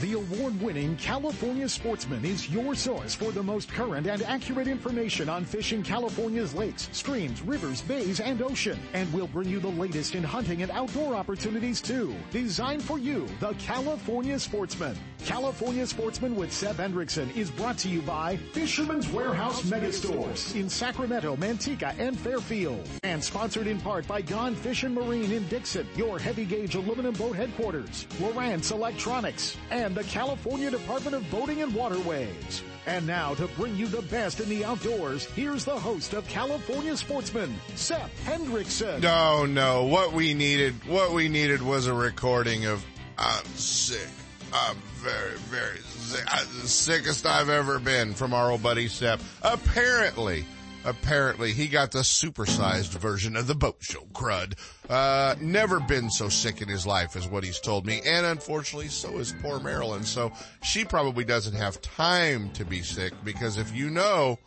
The award-winning California Sportsman is your source for the most current and accurate information on fishing California's lakes, streams, rivers, bays, and ocean. And we'll bring you the latest in hunting and outdoor opportunities too. Designed for you, the California Sportsman. California Sportsman with Sep Hendrickson is brought to you by Fisherman's Warehouse Megastores in Sacramento, Manteca, and Fairfield. And sponsored in part by Gone Fishing Marine in Dixon, your heavy gauge aluminum boat headquarters, Lowrance Electronics, and the California Department of Boating and Waterways. And now to bring you the best in the outdoors, here's the host of California Sportsman, Sep Hendrickson. No, no, what we needed, what we needed was a recording of I'm sick. I'm very, very sick. I, the sickest I've ever been from our old buddy Sep. Apparently, apparently he got the supersized version of the boat show crud. Uh, never been so sick in his life is what he's told me. And unfortunately, so is poor Marilyn. So she probably doesn't have time to be sick because if you know,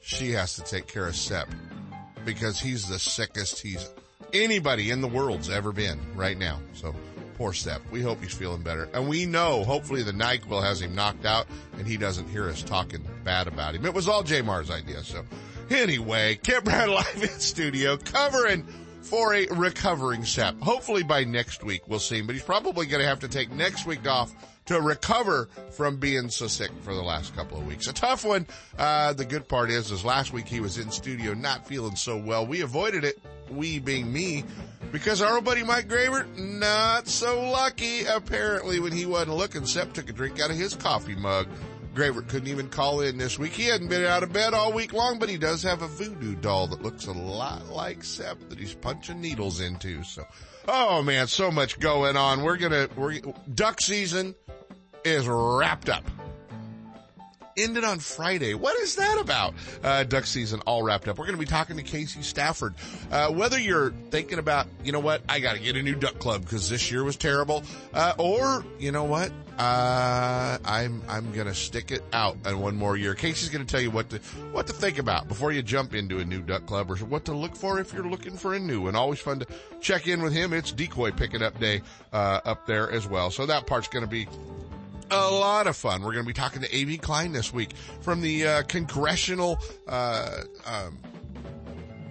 she has to take care of Sep because he's the sickest he's anybody in the world's ever been right now. So poor Sep. We hope he's feeling better. And we know hopefully the NyQuil has him knocked out and he doesn't hear us talking bad about him. It was all J Mar's idea. So Anyway, Kent Brown live in studio covering for a recovering Sep. Hopefully by next week we'll see him, but he's probably going to have to take next week off to recover from being so sick for the last couple of weeks. A tough one. Uh, the good part is, is last week he was in studio not feeling so well. We avoided it, we being me, because our old buddy Mike Graver, not so lucky apparently when he wasn't looking. Sep took a drink out of his coffee mug Graver couldn't even call in this week. He hadn't been out of bed all week long, but he does have a voodoo doll that looks a lot like Sep that he's punching needles into. So, oh man, so much going on. We're gonna, we're, duck season is wrapped up. Ended on Friday. What is that about? Uh, duck season all wrapped up. We're going to be talking to Casey Stafford. Uh, whether you're thinking about, you know what, I got to get a new duck club because this year was terrible, uh, or you know what, uh, I'm I'm gonna stick it out and one more year. Casey's gonna tell you what to what to think about before you jump into a new duck club, or what to look for if you're looking for a new one. Always fun to check in with him. It's decoy picking up day uh, up there as well, so that part's gonna be a lot of fun. We're to be talking to Aveen Klein this week from the uh, congressional. Uh, um,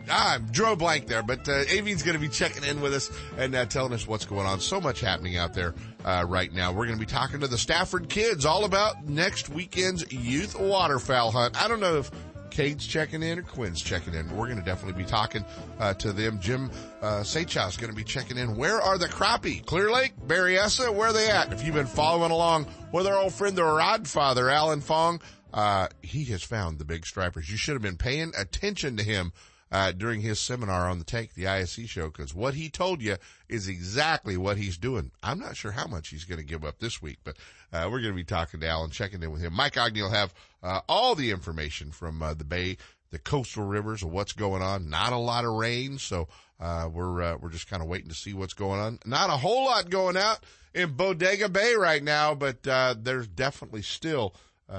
ah, drew a blank there, but uh, Aveen's going to be checking in with us and uh, telling us what's going on. So much happening out there uh, right now. We're going to be talking to the Stafford kids all about next weekend's youth waterfowl hunt. I don't know if Cade's checking in or Quinn's checking in. We're going to definitely be talking uh, to them. Jim uh, is going to be checking in. Where are the crappie? Clear Lake, Berryessa, where are they at? If you've been following along with our old friend, the Rodfather, Alan Fong, uh, he has found the big stripers. You should have been paying attention to him uh, during his seminar on the Take the ISE show because what he told you is exactly what he's doing. I'm not sure how much he's going to give up this week, but uh, we're going to be talking to Alan, checking in with him. Mike Aughney will have uh, all the information from uh, the Bay, the coastal rivers, what's going on. Not a lot of rain, so uh, we're uh, we're just kind of waiting to see what's going on. Not a whole lot going out in Bodega Bay right now, but there's definitely still.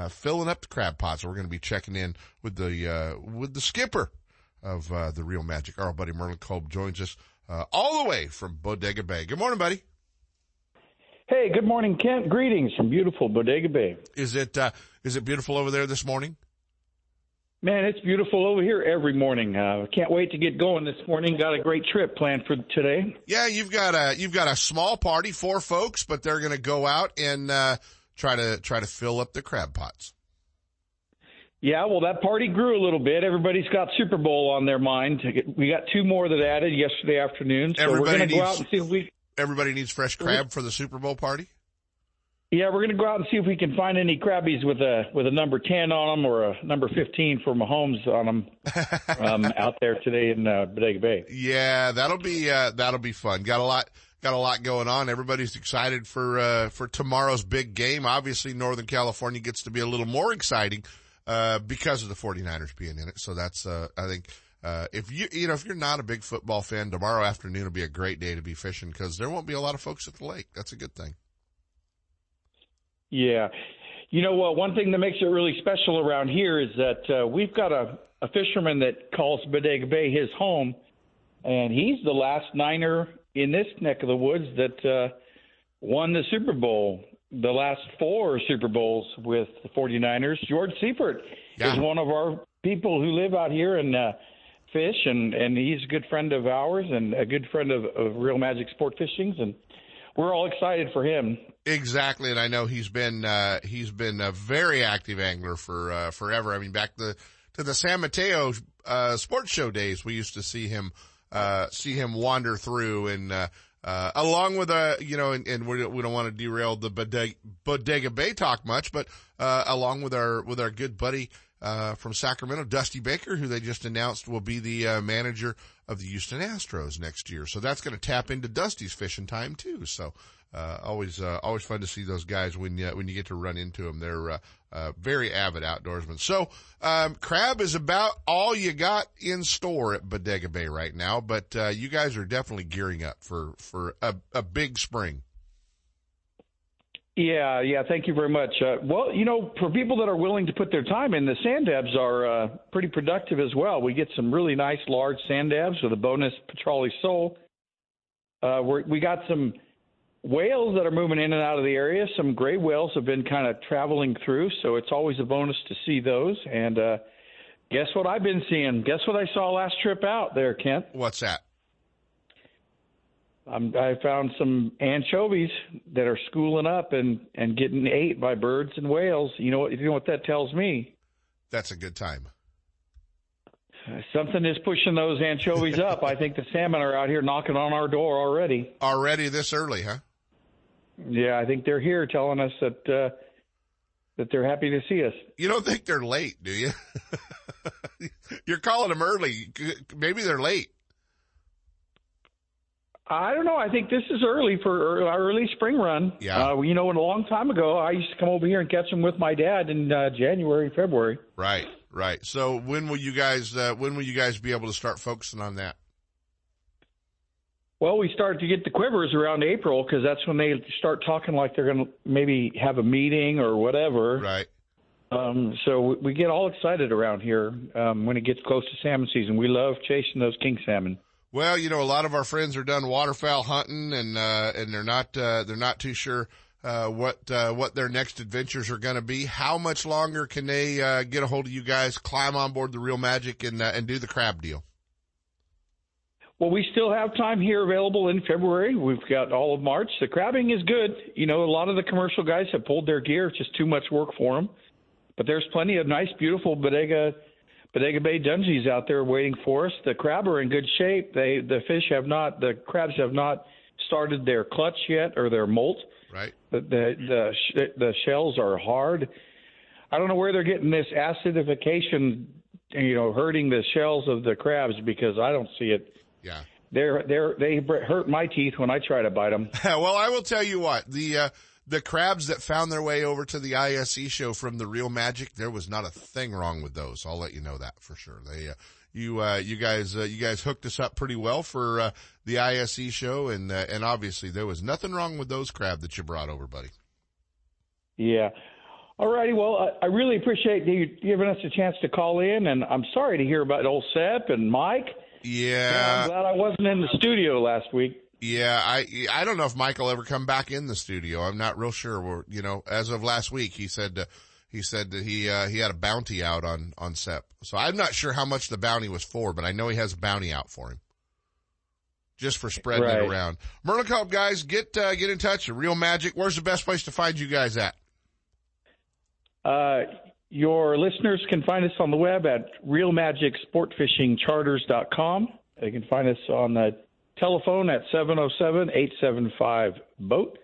filling up the crab pots. So We're going to be checking in with the with the skipper of uh, the Real Magic. Our buddy Merlin Cole joins us uh, all the way from Bodega Bay. Good morning, buddy. Hey, good morning, Kent. Greetings from beautiful Bodega Bay. Is it uh, is it beautiful over there this morning? Man, it's beautiful over here every morning. Uh, can't wait to get going this morning. Got a great trip planned for today. Yeah, you've got a you've got a small party, four folks, but they're going to go out and uh, try to try to fill up the crab pots. Yeah, well, that party grew a little bit. Everybody's got Super Bowl on their mind. We got two more that added yesterday afternoon. So everybody we're going to go out and see if we. Everybody needs fresh crab for the Super Bowl party. Yeah, we're going to go out and see if we can find any crabbies with a with a number ten on them or a number fifteen for Mahomes on them um, out there today in uh, Bodega Bay. Yeah, that'll be uh, that'll be fun. Got a lot got a lot going on. Everybody's excited for uh, for tomorrow's big game. Obviously, Northern California gets to be a little more exciting uh, because of the 49ers being in it. So that's, uh, I think, uh, if you, you know, if you're not a big football fan, tomorrow afternoon will be a great day to be fishing because there won't be a lot of folks at the lake. That's a good thing. Yeah. You know what? one thing that makes it really special around here is that uh, we've got a, a fisherman that calls Bodega Bay his home, and he's the last Niner in this neck of the woods that uh, won the Super Bowl the last four Super Bowls with the 49ers. George Seifert yeah. is one of our people who live out here in uh, Fish, and and he's a good friend of ours and a good friend of, of Real Magic Sport Fishings, and we're all excited for him. Exactly, and I know he's been uh, he's been a very active angler for uh, forever. I mean, back the to the San Mateo uh, sports show days, we used to see him uh, see him wander through and. Uh, uh, along with a, you know, and, and we, don't want to derail the Bodega, Bodega Bay talk much, but, uh, along with our, with our good buddy, uh, from Sacramento, Dusty Baker, who they just announced will be the, uh, manager of the Houston Astros next year. So that's going to tap into Dusty's fishing time too. So, uh, always, uh, always fun to see those guys when you, when you get to run into them. They're, uh, very avid outdoorsman. So, um, crab is about all you got in store at Bodega Bay right now, but, uh, you guys are definitely gearing up for, for a, a big spring. Yeah, yeah. Thank you very much. Uh, well, you know, for people that are willing to put their time in, the sand dabs are uh, pretty productive as well. We get some really nice large sand dabs with a bonus petrale sole. Uh, we got some whales that are moving in and out of the area. Some gray whales have been kind of traveling through, so it's always a bonus to see those. And uh, guess what I've been seeing? Guess what I saw last trip out there, Kent? What's that? Um, I found some anchovies that are schooling up and and getting ate by birds and whales. You know what? You know what that tells me? That's a good time. Something is pushing those anchovies up. I think the salmon are out here knocking on our door already. Already this early, huh? Yeah, I think they're here telling us that uh, that they're happy to see us. You don't think they're late, do you? You're calling them early. Maybe they're late. I don't know. I think this is early for our early spring run. Yeah. Uh, you know, a long time ago, I used to come over here and catch them with my dad in uh, January, February. Right, right. So when will you guys? Uh, when will you guys be able to start focusing on that? Well, we start to get the quivers around April because that's when they start talking like they're going to maybe have a meeting or whatever. Right. Um, so we get all excited around here um, when it gets close to salmon season. We love chasing those king salmon. Well, you know, a lot of our friends are done waterfowl hunting, and uh, and they're not uh, they're not too sure uh, what uh, what their next adventures are going to be. How much longer can they uh, get a hold of you guys, climb on board the Real Magic, and uh, and do the crab deal? Well, we still have time here available in February. We've got all of March. The crabbing is good. You know, a lot of the commercial guys have pulled their gear. It's just too much work for them. But there's plenty of nice, beautiful Bodega, Bodega Bay Dungeness out there waiting for us. The crab are in good shape. They, the fish have not, the crabs have not started their clutch yet or their molt. Right. The the the, the shells are hard. I don't know where they're getting this acidification, you know, hurting the shells of the crabs because I don't see it yeah. They're they're they hurt my teeth when I try to bite them. well, I will tell you what the uh, the crabs that found their way over to the ISE show from the Real Magic, there was not a thing wrong with those. I'll let you know that for sure. They uh, you uh, you guys uh, you guys hooked us up pretty well for uh, the ISE show, and uh, and obviously there was nothing wrong with those crab that you brought over, buddy. Yeah. All righty. Well, I really appreciate you giving us a chance to call in, and I'm sorry to hear about old Sep and Mike. Yeah. I'm glad I wasn't in the studio last week. Yeah, I I don't know if Michael ever come back in the studio. I'm not real sure. We're, you know, as of last week, he said uh, he said that he uh, he had a bounty out on on Sep. So I'm not sure how much the bounty was for, but I know he has a bounty out for him. Just for spreading right. it around. Merlin Cole guys, get uh, get in touch. Real Magic. Where's the best place to find you guys at? Uh, your listeners can find us on the web at realmagicsportfishingcharters.com. They can find us on the telephone at 707-875-BOAT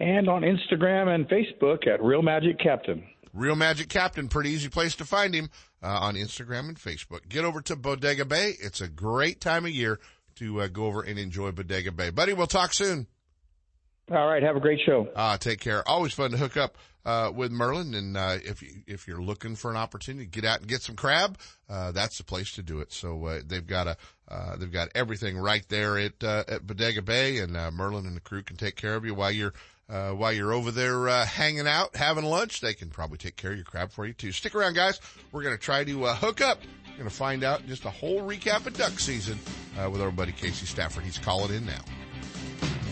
and on Instagram and Facebook at Real Magic Captain. Real Magic Captain, pretty easy place to find him uh, on Instagram and Facebook. Get over to Bodega Bay. It's a great time of year to uh, go over and enjoy Bodega Bay. Buddy, we'll talk soon. All right. Have a great show. Uh, take care. Always fun to hook up, uh, with Merlin. And, uh, if you, if you're looking for an opportunity, to get out and get some crab. Uh, that's the place to do it. So, uh, they've got a, uh, they've got everything right there at, at Bodega Bay and, Merlin and the crew can take care of you while you're, while you're over there, hanging out, having lunch. They can probably take care of your crab for you too. Stick around, guys. We're going to try to, hook up. We're going to find out just a whole recap of duck season, with our buddy Casey Stafford. He's calling in now.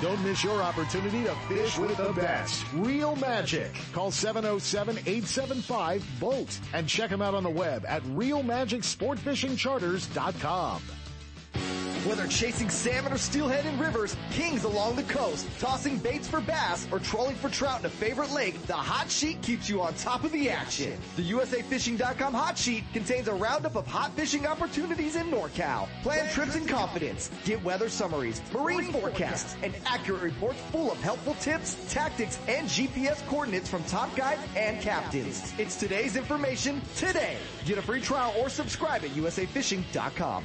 Don't miss your opportunity to fish with the best. Real Magic. Call 707-875-BOAT and check them out on the web at realmagicsportfishingcharters.com. Whether chasing salmon or steelhead in rivers, kings along the coast, tossing baits for bass, or trolling for trout in a favorite lake, the Hot Sheet keeps you on top of the action. The USAFishing.com Hot Sheet contains a roundup of hot fishing opportunities in NorCal. Plan trips in confidence, get weather summaries, marine forecasts, and accurate reports full of helpful tips, tactics, and GPS coordinates from top guides and captains. It's today's information today. Get a free trial or subscribe at USAFishing.com.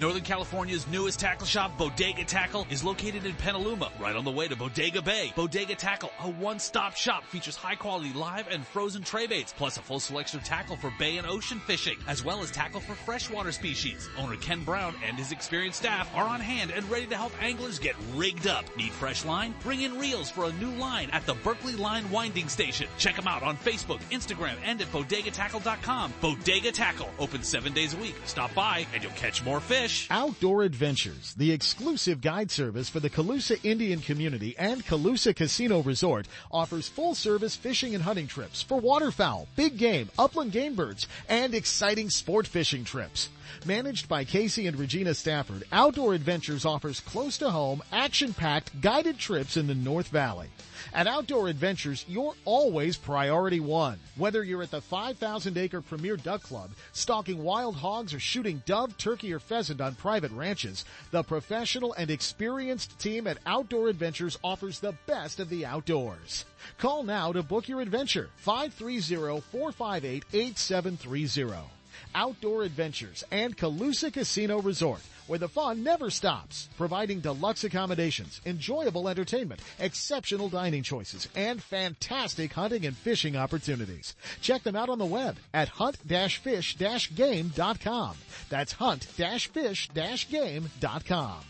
Northern California's newest tackle shop, Bodega Tackle, is located in Petaluma, right on the way to Bodega Bay. Bodega Tackle, a one-stop shop, features high-quality live and frozen tray baits, plus a full selection of tackle for bay and ocean fishing, as well as tackle for freshwater species. Owner Ken Brown and his experienced staff are on hand and ready to help anglers get rigged up. Need fresh line? Bring in reels for a new line at the Berkley Line Winding Station. Check them out on Facebook, Instagram, and at bodegatackle.com. Bodega Tackle, open seven days a week. Stop by and you'll catch more fish. Outdoor Adventures, the exclusive guide service for the Colusa Indian community and Colusa Casino Resort, offers full service fishing and hunting trips for waterfowl, big game, upland game birds, and exciting sport fishing trips. Managed by Casey and Regina Stafford, Outdoor Adventures offers close to home, action-packed guided trips in the North Valley. At Outdoor Adventures, you're always priority one. Whether you're at the 5,000 acre Premier Duck Club, stalking wild hogs, or shooting dove, turkey, or pheasant on private ranches, the professional and experienced team at Outdoor Adventures offers the best of the outdoors. Call now to book your adventure. 530-458-8730. Outdoor Adventures and Colusa Casino Resort, where the fun never stops, providing deluxe accommodations, enjoyable entertainment, exceptional dining choices, and fantastic hunting and fishing opportunities. Check them out on the web at hunt-fish-game.com. That's hunt-fish-game.com.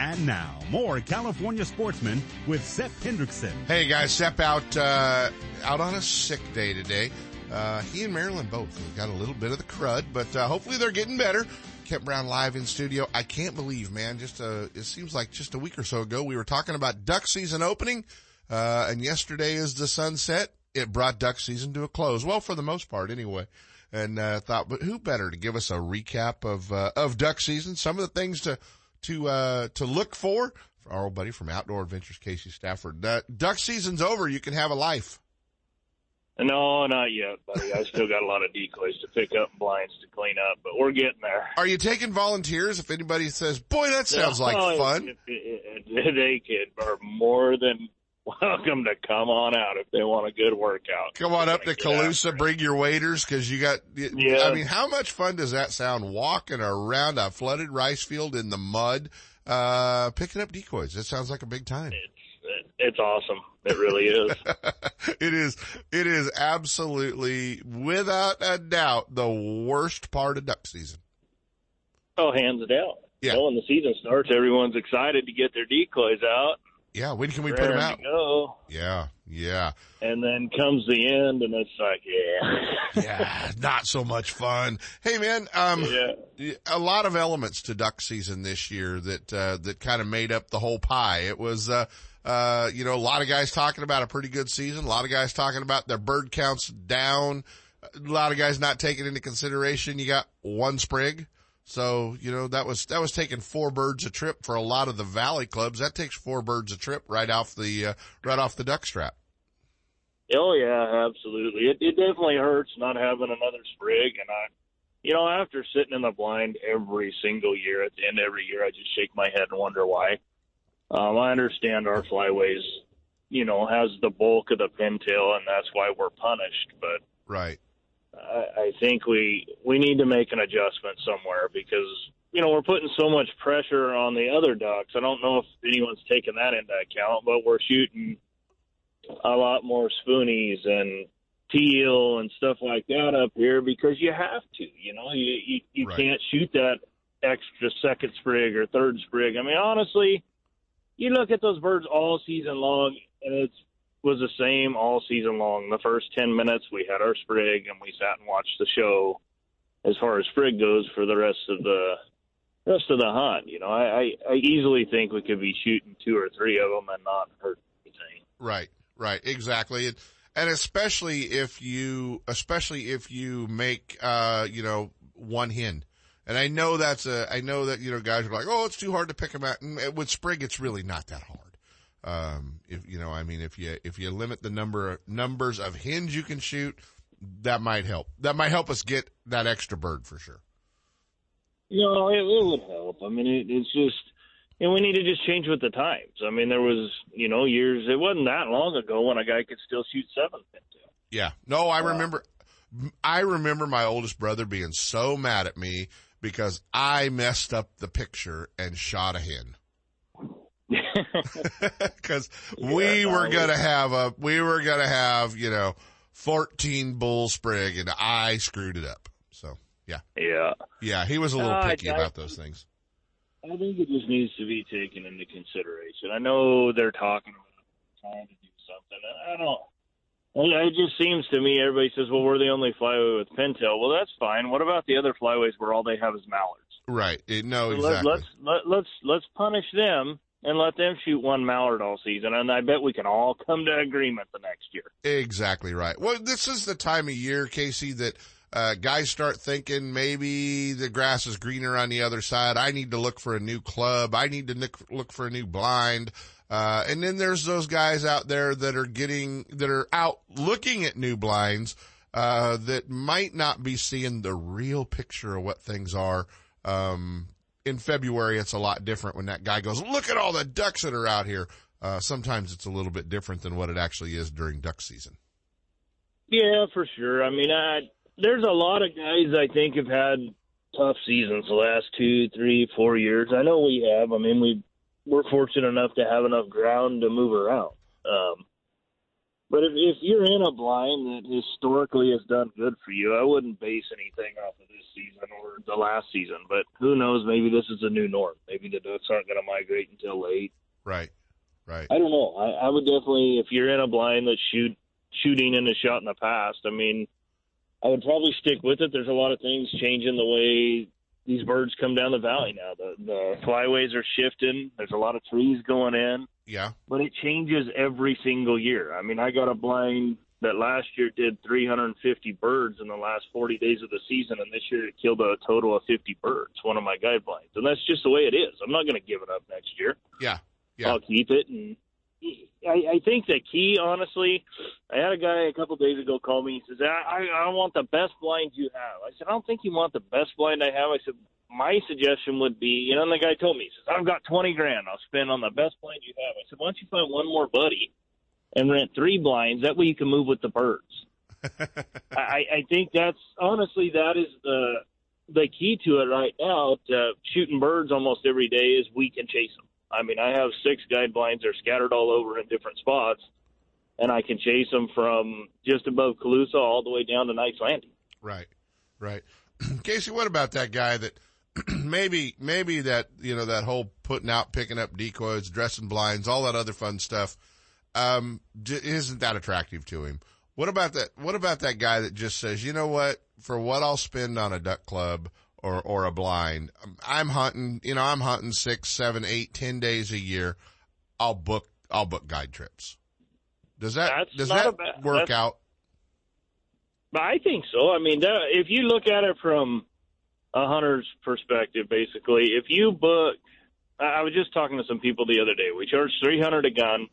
And now, more California sportsmen with Sep Hendrickson. Hey guys, Sep out uh, out on a sick day today. Uh, he and Marilyn both got a little bit of the crud, but uh, hopefully they're getting better. Kent Brown live in studio. I can't believe, man. Just uh, it seems like just a week or so ago we were talking about duck season opening, uh, and yesterday is the sunset. It brought duck season to a close. Well, for the most part, anyway. And uh, thought, but who better to give us a recap of uh, of duck season? Some of the things to to uh, to look for. For our old buddy from Outdoor Adventures, Casey Stafford. Uh, duck season's over. You can have a life. No, not yet, buddy. I still got a lot of decoys to pick up and blinds to clean up, but we're getting there. Are you taking volunteers? If anybody says, "Boy, that sounds like fun," it- it- it- they could are more than welcome to come on out if they want a good workout. come on up to Colusa, bring your waders because you got. Yeah. I mean, how much fun does that sound? Walking around a flooded rice field in the mud, uh, picking up decoys. That sounds like a big time. It's, it's awesome. It really is. it is, it is absolutely, without a doubt, the worst part of duck season. oh, hands down. Yeah. Know, when the season starts, everyone's excited to get their decoys out. Yeah, when can we put them out? Go. Yeah, yeah, And then comes the end, and it's like, yeah, yeah. Not so much fun. Hey man, um, yeah. a lot of elements to duck season this year that uh, that kind of made up the whole pie. It was uh, uh, you know a lot of guys talking about a pretty good season. A lot of guys talking about their bird counts down. A lot of guys not taking into consideration you got one sprig. So you know that was that was taking four birds a trip for a lot of the valley clubs. That takes four birds a trip right off the uh, right off the duck strap. Oh yeah, absolutely. It, it definitely hurts not having another sprig, and I, you know, after sitting in the blind every single year, at the end of every year, I just shake my head and wonder why. Um, I understand our flyways, you know, has the bulk of the pintail, and that's why we're punished. But Right. I, I think we we need to make an adjustment somewhere because you know we're putting so much pressure on the other ducks. I don't know if anyone's taking that into account, but we're shooting a lot more spoonies and teal and stuff like that up here because you have to. You know, you you, you Right. can't shoot that extra second sprig or third sprig. I mean, honestly, you look at those birds all season long, and it was the same all season long. The first ten minutes, we had our sprig, and we sat and watched the show. As far as sprig goes, for the rest of the rest of the hunt, you know, I, I, I easily think we could be shooting two or three of them and not hurt anything. Right, right, exactly. And, and especially if you, especially if you make, uh, you know, one hen. And I know that's a, I know that, you know, guys are like, oh, it's too hard to pick them out. And with sprig, it's really not that hard. Um, if, you know, I mean, if you, if you limit the number, of, numbers of hens you can shoot, that might help. That might help us get that extra bird for sure. You know, it, it would help. I mean, it, it's just, and we need to just change with the times. I mean, there was, you know, years. It wasn't that long ago when a guy could still shoot seven pintail. Yeah. No, I remember, I remember my oldest brother being so mad at me because I messed up the picture and shot a hen. Cause we were no, going to have a, we were going to have, you know, 14 bull sprig and I screwed it up. So yeah, Yeah. yeah, he was a little Uh, picky I- about those things. I think it just needs to be taken into consideration. I know they're talking about trying to do something. and I don't. It it just seems to me everybody says, "Well, we're the only flyway with pintail." Well, that's fine. What about the other flyways where all they have is mallards? Right. It, no, Let, exactly. let's let, let's let's punish them and let them shoot one mallard all season, and I bet we can all come to agreement the next year. Exactly right. Well, this is the time of year, Casey, that uh, guys start thinking maybe the grass is greener on the other side. I need to look for a new club. I need to look, look for a new blind. Uh, and then there's those guys out there that are getting, that are out looking at new blinds, uh, that might not be seeing the real picture of what things are. Um, in February, it's a lot different when that guy goes, look at all the ducks that are out here. Uh, sometimes it's a little bit different than what it actually is during duck season. Yeah, for sure. I mean, I, there's a lot of guys I think have had tough seasons the last two, three, four years. I know we have. I mean, we we're fortunate enough to have enough ground to move around. Um, but if, if you're in a blind that historically has done good for you, I wouldn't base anything off of season or the last season. But who knows? Maybe this is a new norm. Maybe the ducks aren't going to migrate until late. Right. Right. I don't know. I, I would definitely, if you're in a blind that's shoot shooting and a shot in the past, I mean, I would probably stick with it. There's a lot of things changing the way these birds come down the valley now. The the flyways are shifting. There's a lot of trees going in, Yeah. but it changes every single year. I mean, I got a blind that last year did 350 birds in the last 40 days of the season, and this year it killed a total of 50 birds. One of my guide blinds, and that's just the way it is. I'm not going to give it up next year. Yeah. Yeah. I'll keep it. And I, I think the key, honestly, I had a guy a couple days ago call me. He says, I, I, I want the best blind you have. I said, I don't think you want the best blind I have. I said, my suggestion would be, you know, and the guy told me, he says, I've got 20 grand I'll spend on the best blind you have. I said, why don't you find one more buddy and rent three blinds? That way you can move with the birds. I, I think that's, honestly, that is the, the key to it right now to shooting birds almost every day is we can chase them. I mean, I have six guide blinds. They're scattered all over in different spots, and I can chase them from just above Colusa all the way down to Knights Landing. Right. Right. Casey, what about that guy that maybe, maybe that, you know, that whole putting out, picking up decoys, dressing blinds, all that other fun stuff, um, d- isn't that attractive to him? What about that? What about that guy that just says, you know what, for what I'll spend on a duck club or, or a blind, I'm hunting, you know, I'm hunting six, seven, eight, ten days a year. I'll book, I'll book guide trips. Does that, That's does that bad- work out? But I think so. I mean, that, if you look at it from a hunter's perspective, basically, if you book, I was just talking to some people the other day. We charge three hundred a gun.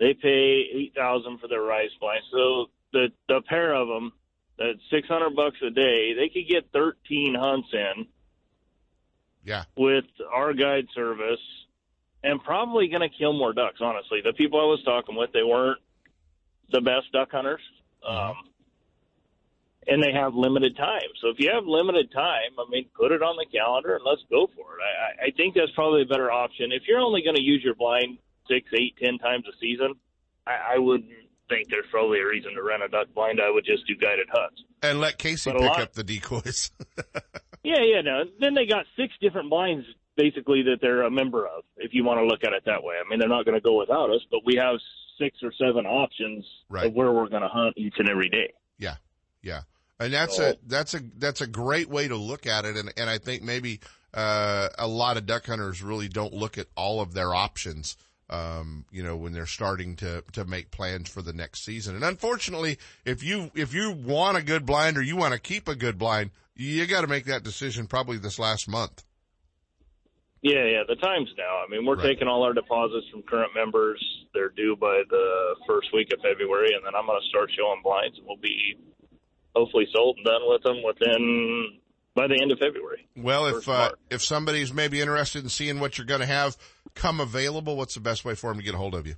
They pay eight thousand for their rice blind. So the the pair of them, that's six hundred bucks a day, they could get thirteen hunts in Yeah. with our guide service, and probably going to kill more ducks. Honestly, the people I was talking with, they weren't the best duck hunters. Um, and they have limited time. So if you have limited time, I mean, put it on the calendar and let's go for it. I, I think that's probably a better option. If you're only going to use your blind six, eight, ten times a season, I, I wouldn't think there's probably a reason to rent a duck blind. I would just do guided hunts and let Casey pick lot, up the decoys. yeah, yeah. No, then they got six different blinds basically that they're a member of. If you want to look at it that way, I mean, they're not going to go without us, but we have six or seven options right. of where we're going to hunt each and every day. Yeah, yeah, and that's so, a that's a that's a great way to look at it, and and I think maybe uh, a lot of duck hunters really don't look at all of their options. Um, you know, when they're starting to, to make plans for the next season. And unfortunately, if you, if you want a good blind or you want to keep a good blind, you got to make that decision probably this last month. Yeah, yeah, the time's now. I mean, we're right. taking all our deposits from current members. They're due by the first week of February, and then I'm going to start showing blinds, and we'll be hopefully sold and done with them within by the end of February. Well, if uh, if somebody's maybe interested in seeing what you're going to have come available, what's the best way for them to get a hold of you?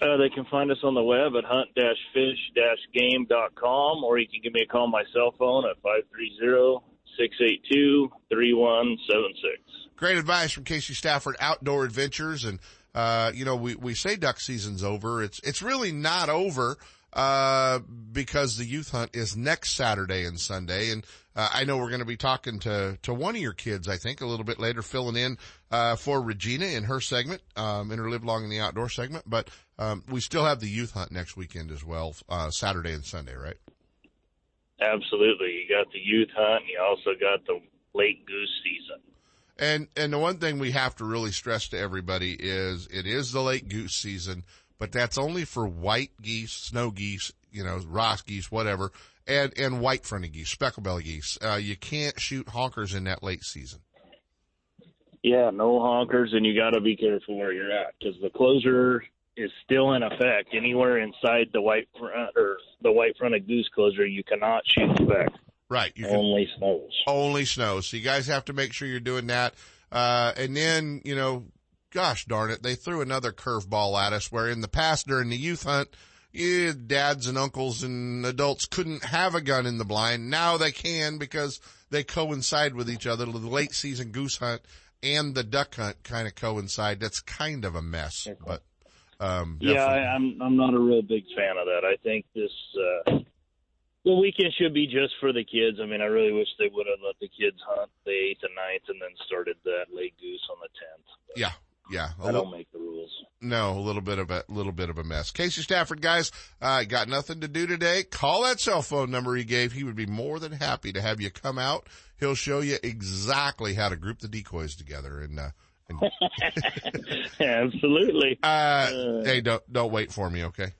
Uh, they can find us on the web at hunt-fish-game.com, or you can give me a call on my cell phone at 530 682 3176. Great advice from Casey Stafford, Outdoor Adventures. And, uh, you know, we, we say duck season's over. It's, it's really not over, uh, because the youth hunt is next Saturday and Sunday. And, uh, I know we're going to be talking to, to one of your kids, I think, a little bit later, filling in, uh, for Regina in her segment, um, in her Live Long in the Outdoor segment. But, um, we still have the youth hunt next weekend as well, uh, Saturday and Sunday, right? Absolutely. You got the youth hunt. And you also got the late goose season. And and the one thing we have to really stress to everybody is it is the late goose season, but that's only for white geese, snow geese, you know, Ross geese, whatever, and and white fronted geese, speckle belly geese. Uh, you can't shoot honkers in that late season. Yeah, no honkers, and you got to be careful where you're at because the closure is still in effect. Anywhere inside the white front or the white fronted goose closure, you cannot shoot speck. Right. You can, only snows. Only snows. So you guys have to make sure you're doing that. Uh, and then, you know, gosh darn it, they threw another curveball at us where in the past during the youth hunt, yeah, dads and uncles and adults couldn't have a gun in the blind. Now they can because they coincide with each other. The late season goose hunt and the duck hunt kind of coincide. That's kind of a mess, but, um, yeah, I, I'm, I'm not a real big fan of that. I think this, uh, the weekend should be just for the kids. I mean, I really wish they would have let the kids hunt the eighth and ninth, and then started that late goose on the tenth. Yeah, yeah. I don't make the rules. No, a little bit of a little bit of a mess. Casey Stafford, guys, uh, got nothing to do today. Call that cell phone number he gave. He would be more than happy to have you come out. He'll show you exactly how to group the decoys together and. Uh, and Absolutely. Uh, uh, hey, don't don't wait for me, okay?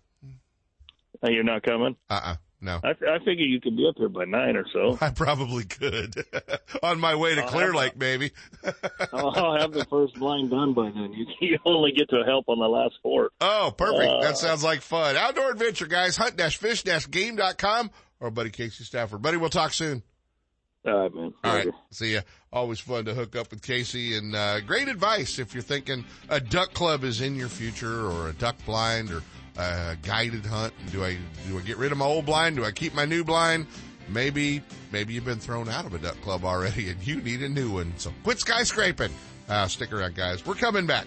You're not coming. Uh uh no. I, I figure you could be up there by nine or so. I probably could. On my way to I'll Clear Lake, maybe. I'll, I'll, have the first blind done by then. You, you only get to help on the last four. Oh, perfect. Uh, that sounds like fun. Outdoor adventure, guys. Hunt-fish-game.com or buddy Casey Stafford. Buddy, we'll talk soon. All right, man. All right. See ya. Always fun to hook up with Casey and, uh, great advice if you're thinking a duck club is in your future or a duck blind or a guided hunt? Do I do I get rid of my old blind? Do I keep my new blind? Maybe maybe you've been thrown out of a duck club already and you need a new one. So quit skyscraping. Uh, stick around, guys. We're coming back.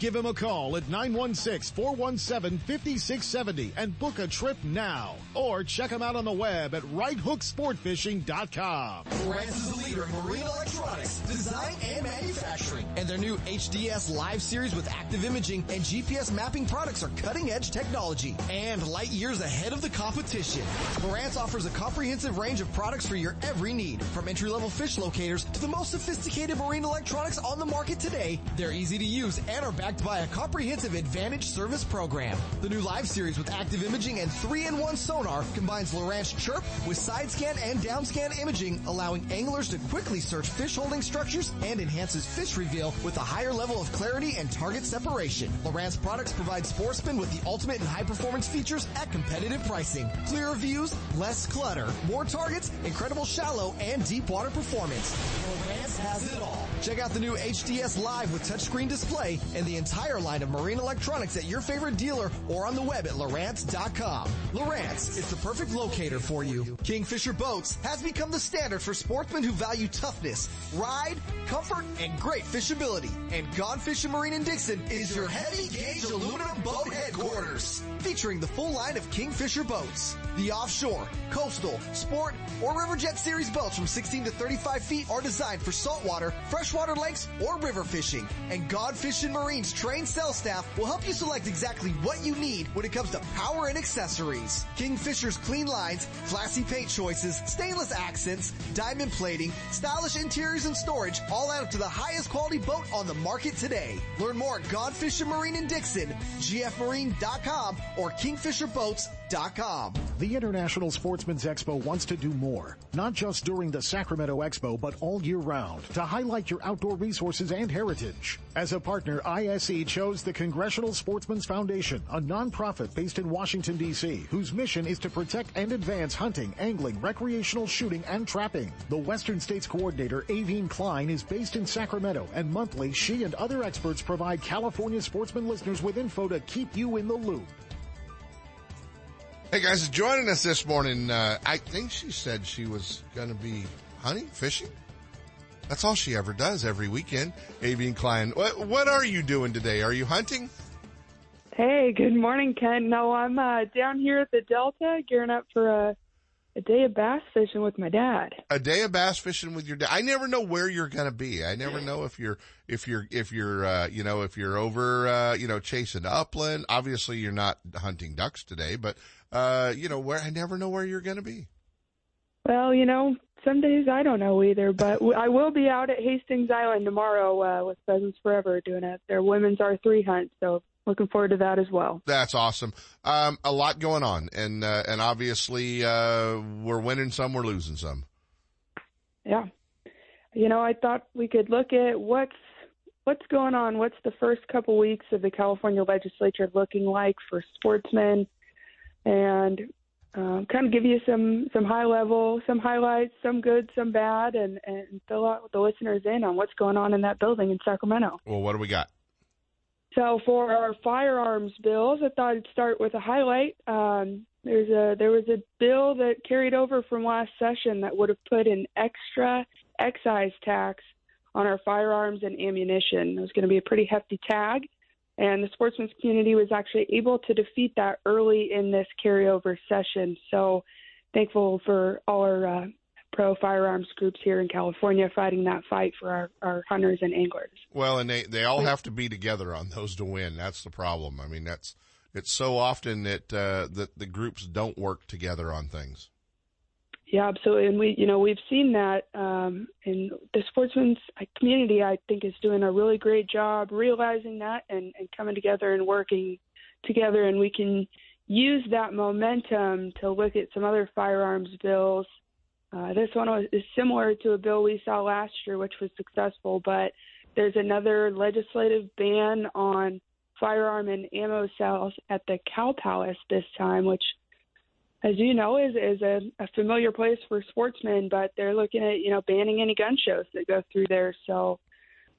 Give him a call at 916-417-5670 and book a trip now. Or check him out on the web at righthooksportfishing.com. Lowrance is the leader in marine electronics, design and manufacturing. And their new HDS Live series with active imaging and GPS mapping products are cutting edge technology and light years ahead of the competition. Lowrance offers a comprehensive range of products for your every need, from entry-level fish locators to the most sophisticated marine electronics on the market today. They're easy to use and are backed by a comprehensive advantage service program. The new live series with active imaging and 3-in-1 sonar combines Lowrance Chirp with side scan and down scan imaging, allowing anglers to quickly search fish holding structures and enhances fish reveal with a higher level of clarity and target separation. Lowrance products provide sportsmen with the ultimate and high performance features at competitive pricing. Clearer views, less clutter, more targets, incredible shallow and deep water performance. Lowrance has it all. Check out the new HDS Live with touchscreen display and the entire line of marine electronics at your favorite dealer or on the web at Lowrance.com. Lowrance is the perfect locator for you. Kingfisher Boats has become the standard for sportsmen who value toughness, ride, comfort, and great fishability. And Gone Fishing Marine in Dixon is your heavy gauge aluminum boat headquarters. Featuring the full line of Kingfisher boats. The offshore, coastal, sport, or Riverjet series boats from 16 to 35 feet are designed for saltwater, freshwater lakes, or river fishing. And Gone Fishing Marine's trained sales staff will help you select exactly what you need when it comes to power and accessories. Kingfisher's clean lines, classy paint choices, stainless accents, diamond plating, stylish interiors and storage all add up to the highest quality boat on the market today. Learn more at God Fishing Marine in Dixon, gfmarine.com or kingfisherboats.com. The International Sportsman's Expo wants to do more, not just during the Sacramento Expo, but all year round to highlight your outdoor resources and heritage. As a partner, ISE chose the Congressional Sportsman's Foundation, a nonprofit based in Washington, D.C., whose mission is to protect and advance hunting, angling, recreational shooting, and trapping. The Western States Coordinator, Aveen Klein, is based in Sacramento, and monthly, she and other experts provide California sportsman listeners with info to keep you in the loop. Hey guys, joining us this morning, uh, I think she said she was going to be hunting, fishing. That's all she ever does every weekend. Aveen Klein, what, what are you doing today? Are you hunting? Hey, good morning, Ken. No, I'm uh, down here at the Delta gearing up for a, a day of bass fishing with my dad. A day of bass fishing with your dad. I never know where you're going to be. I never know if you're, if you're, if you're, uh, you know, if you're over, uh, you know, chasing upland. Obviously you're not hunting ducks today, but, uh, you know, where, I never know where you're going to be. Well, you know, some days I don't know either, but I will be out at Hastings Island tomorrow uh, with Pheasants Forever doing a, their women's R3 hunt. So looking forward to that as well. That's awesome. Um, a lot going on, and uh, and obviously uh, we're winning some, we're losing some. Yeah, you know, I thought we could look at what's what's going on. What's the first couple weeks of the California legislature looking like for sportsmen, and um, kind of give you some some high level, some highlights, some good, some bad, and and fill out the listeners in on what's going on in that building in Sacramento. Well, what do we got? So for our firearms bills, I thought I'd start with a highlight. Um, there's a there was a bill that carried over from last session that would have put an extra excise tax on our firearms and ammunition. It was going to be a pretty hefty tag, and the sportsman's community was actually able to defeat that early in this carryover session. So thankful for all our uh, pro firearms groups here in California fighting that fight for our, our hunters and anglers. Well, and they they all have to be together on those to win. That's the problem. I mean, that's it's so often that uh, that the groups don't work together on things. Yeah, absolutely, and we, you know, we've seen that, um, and the sportsman's community, I think, is doing a really great job realizing that and, and coming together and working together, and we can use that momentum to look at some other firearms bills. Uh, this one was, is similar to a bill we saw last year, which was successful, but there's another legislative ban on firearm and ammo sales at the Cow Palace this time, which as you know, is is a, a familiar place for sportsmen, but they're looking at you know banning any gun shows that go through there. So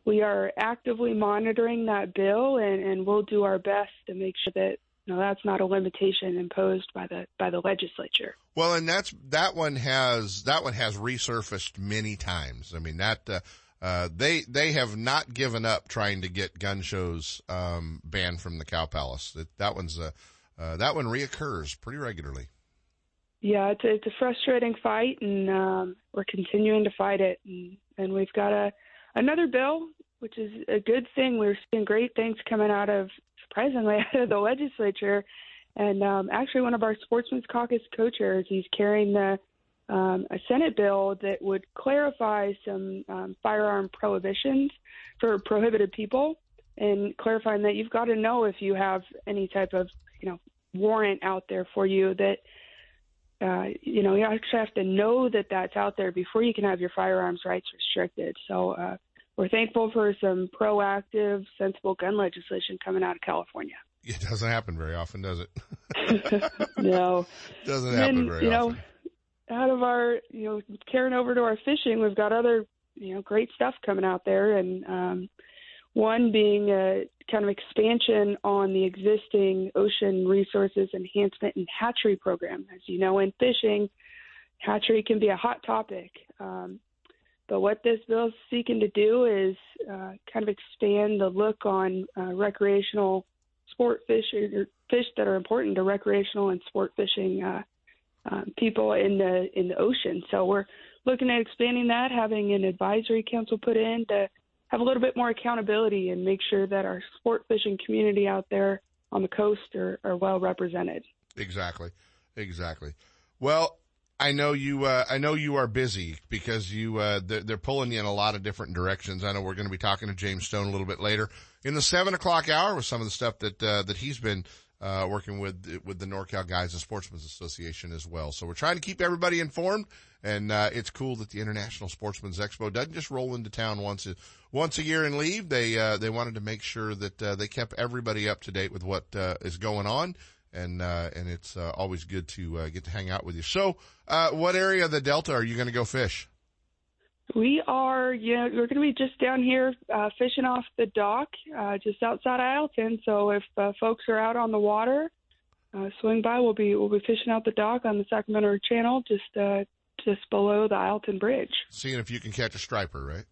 we are actively monitoring that bill, and, and we'll do our best to make sure that you know that's not a limitation imposed by the by the legislature. Well, and that's that one has that one has resurfaced many times. I mean that uh, uh, they they have not given up trying to get gun shows um, banned from the Cow Palace. That that one's uh, uh, that one reoccurs pretty regularly. Yeah, it's a, it's a frustrating fight, and um, we're continuing to fight it. And, and we've got a another bill, which is a good thing. We're seeing great things coming out of surprisingly out of the legislature. And um, actually, one of our Sportsmen's Caucus co-chairs, he's carrying the um, a Senate bill that would clarify some um, firearm prohibitions for prohibited people, and clarifying that you've got to know if you have any type of you know warrant out there for you that uh, you know you actually have to know that that's out there before you can have your firearms rights restricted. So uh, we're thankful for some proactive, sensible gun legislation coming out of California. It doesn't happen very often, does it? no, doesn't happen very you know, often. out of our, you know, carrying over to our fishing, we've got other, you know, great stuff coming out there, and um, one being a kind of expansion on the existing ocean resources enhancement and hatchery program. As you know, in fishing, hatchery can be a hot topic. Um, but what this bill is seeking to do is uh, kind of expand the look on uh, recreational sport fish or fish that are important to recreational and sport fishing uh, um, people in the in the ocean. So we're looking at expanding that, having an advisory council put in to have a little bit more accountability and make sure that our sport fishing community out there on the coast are, are well represented. Exactly, exactly. Well, I know you. Uh, I know you are busy because you. Uh, they're, they're, pulling you in a lot of different directions. I know we're going to be talking to James Stone a little bit later in the seven o'clock hour with some of the stuff that uh, that he's been uh, working with with the NorCal Guides and Sportsmen's Association as well. So we're trying to keep everybody informed, and uh, it's cool that the International Sportsman's Expo doesn't just roll into town once a, once a year and leave. They uh, they wanted to make sure that they kept everybody up to date with what is going on and uh, and it's uh, always good to uh, get to hang out with you. So, uh, what area of the Delta are you going to go fish? We are, you know, we're going to be just down here uh, fishing off the dock, uh, just outside Isleton. So if folks are out on the water, swing by. We'll be we'll be fishing out the dock on the Sacramento Channel, just just below the Isleton Bridge. Seeing if you can catch a striper, right?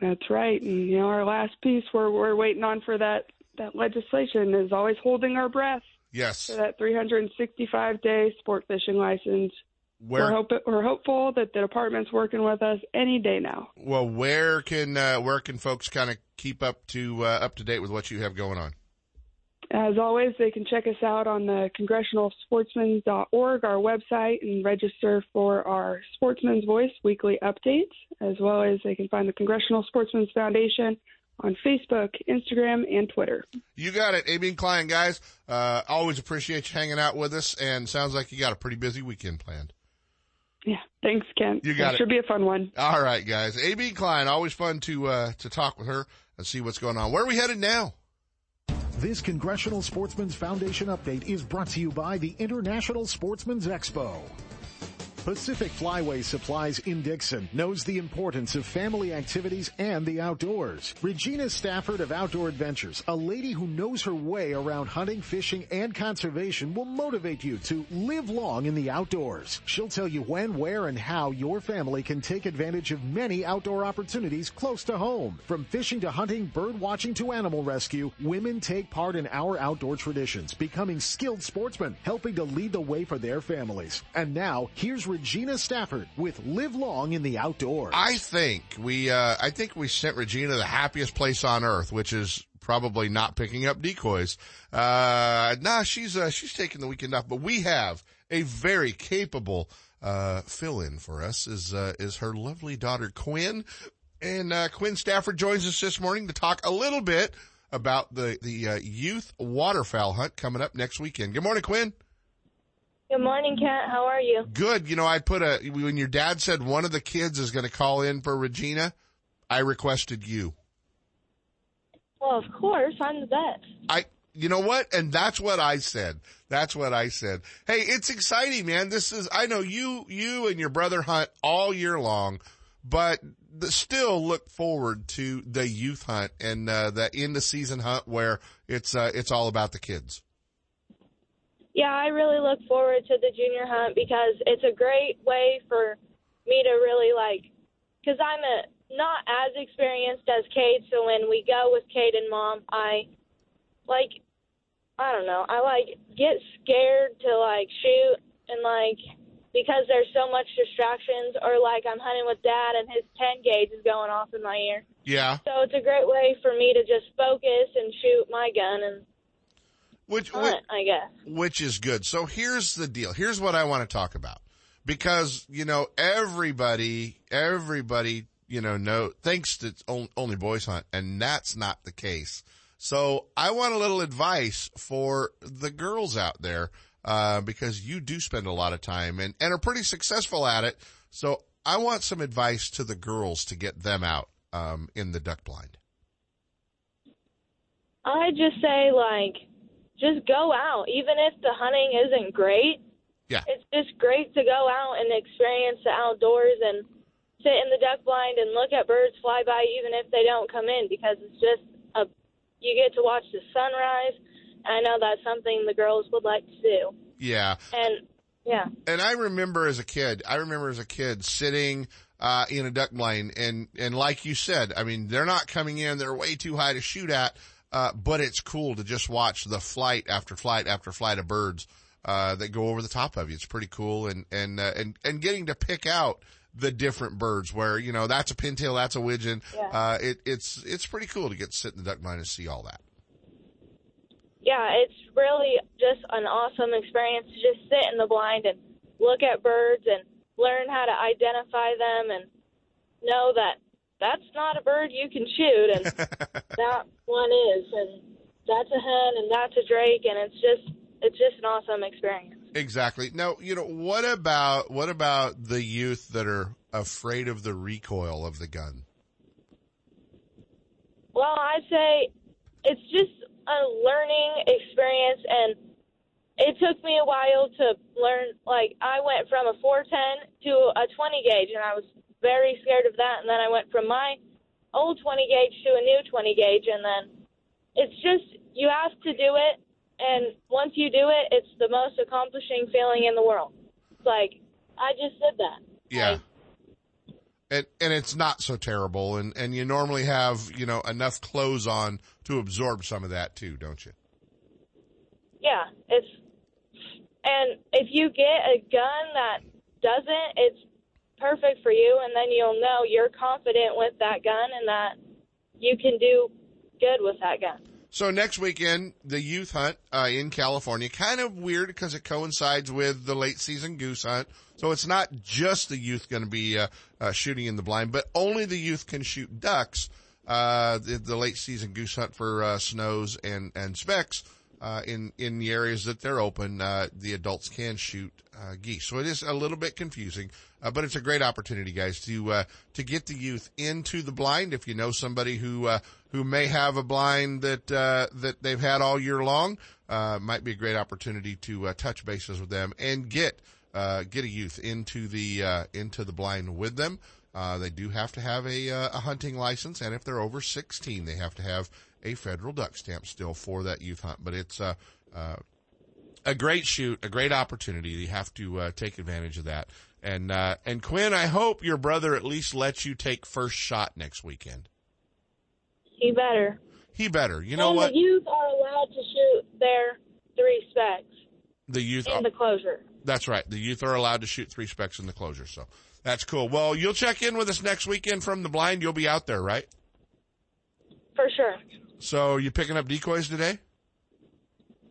That's right. And you know, our last piece we're we're waiting on for that that legislation is always holding our breath. Yes. For that 365 day sport fishing license. Where, we're, hope, we're hopeful that the department's working with us any day now. Well, where can uh, where can folks kind of keep up to uh, up to date with what you have going on? As always, they can check us out on the congressionalsportsman.org, our website, and register for our Sportsman's Voice weekly updates, as well as they can find the Congressional Sportsman's Foundation on Facebook, Instagram, and Twitter. You got it. Aveen Klein, guys. Uh, always appreciate you hanging out with us, and sounds like you got a pretty busy weekend planned. Yeah, thanks, Ken. You got it. it. Should be a fun one. All right, guys. Aveen Klein, always fun to uh, to talk with her and see what's going on. Where are we headed now? This Congressional Sportsman's Foundation update is brought to you by the International Sportsman's Expo. Pacific Flyway Supplies in Dixon knows the importance of family activities and the outdoors. Regina Stafford of Outdoor Adventures, a lady who knows her way around hunting, fishing, and conservation will motivate you to live long in the outdoors. She'll tell you when, where, and how your family can take advantage of many outdoor opportunities close to home. From fishing to hunting, bird watching to animal rescue, women take part in our outdoor traditions, becoming skilled sportsmen, helping to lead the way for their families. And now, here's Regina Stafford with Live Long in the Outdoors. I think we, uh, I think we sent Regina the happiest place on earth, which is probably not picking up decoys. Uh, nah, she's, uh, she's taking the weekend off, but we have a very capable, uh, fill-in for us is, uh, is her lovely daughter Quinn. And, uh, Quinn Stafford joins us this morning to talk a little bit about the, the, uh, youth waterfowl hunt coming up next weekend. Good morning, Quinn. Good morning, Kent. How are you? Good. You know, I put a, when your dad said one of the kids is going to call in for Regina, I requested you. Well, of course. I'm the best. I, you know what? And that's what I said. That's what I said. Hey, it's exciting, man. This is, I know you, you and your brother hunt all year long, but the, still look forward to the youth hunt and, uh, the end of season hunt where it's, uh, it's all about the kids. Yeah, I really look forward to the junior hunt because it's a great way for me to really like, because I'm a not as experienced as Cade, so when we go with Cade and mom, I like I don't know, I like get scared to like shoot and like because there's so much distractions or like I'm hunting with dad and his 10 gauge is going off in my ear. Yeah. So it's a great way for me to just focus and shoot my gun and which, which I guess. Which is good. So here's the deal. Here's what I want to talk about. Because, you know, everybody, everybody, you know, know, thinks that only boys hunt and that's not the case. So I want a little advice for the girls out there, uh, because you do spend a lot of time and, and are pretty successful at it. So I want some advice to the girls to get them out, um, in the duck blind. I just say like, just go out, even if the hunting isn't great. Yeah. It's just great to go out and experience the outdoors and sit in the duck blind and look at birds fly by, even if they don't come in, because it's just a you get to watch the sunrise. I know that's something the girls would like to do. Yeah. And yeah. And I remember as a kid, I remember as a kid sitting uh, in a duck blind and, and like you said, I mean, they're not coming in, they're way too high to shoot at, uh, but it's cool to just watch the flight after flight after flight of birds, uh, that go over the top of you. It's pretty cool and, and, uh, and, and getting to pick out the different birds where, you know, that's a pintail, that's a widgeon. Yeah. Uh, it, it's, it's pretty cool to get to sit in the duck blind and see all that. Yeah, it's really just an awesome experience to just sit in the blind and look at birds and learn how to identify them and know that that's not a bird you can shoot and that one is and that's a hen and that's a drake and it's just it's just an awesome experience. Exactly. Now, you know, what about, what about the youth that are afraid of the recoil of the gun? Well, I'd say it's just a learning experience and it took me a while to learn like I went from a 410 to a 20 gauge and I was very scared of that and then I went from my old 20 gauge to a new 20 gauge and then it's just you have to do it and once you do it, it's the most accomplishing feeling in the world. It's like I just did that. Yeah. Like, and and it's not so terrible and and you normally have, you know, enough clothes on to absorb some of that too, don't you? Yeah, it's and if you get a gun that doesn't, it's perfect for you and then you'll know you're confident with that gun and that you can do good with that gun. So next weekend, the youth hunt uh, in California, kind of weird because it coincides with the late season goose hunt. So it's not just the youth going to be uh, uh, shooting in the blind, but only the youth can shoot ducks. Uh, the, the, late season goose hunt for uh, snows and and specks uh, in in the areas that they're open, the adults can shoot geese. So it is a little bit confusing, but it's a great opportunity, guys, to to get the youth into the blind. If you know somebody who who may have a blind that uh, that they've had all year long. Uh, might be a great opportunity to uh, touch bases with them and get uh, get a youth into the uh, into the blind with them. Uh, they do have to have a, a hunting license, and if they're over 16, they have to have a federal duck stamp still for that youth hunt. But it's a a great shoot, a great opportunity. You have to uh, take advantage of that. And and Quinn, I hope your brother at least lets you take first shot next weekend. He better. He better. You know and what? The youth are allowed to shoot their three specks. The youth in the closure. That's right. The youth are allowed to shoot three specks in the closure. So that's cool. Well, you'll check in with us next weekend from the blind. You'll be out there, right? For sure. So you picking up decoys today?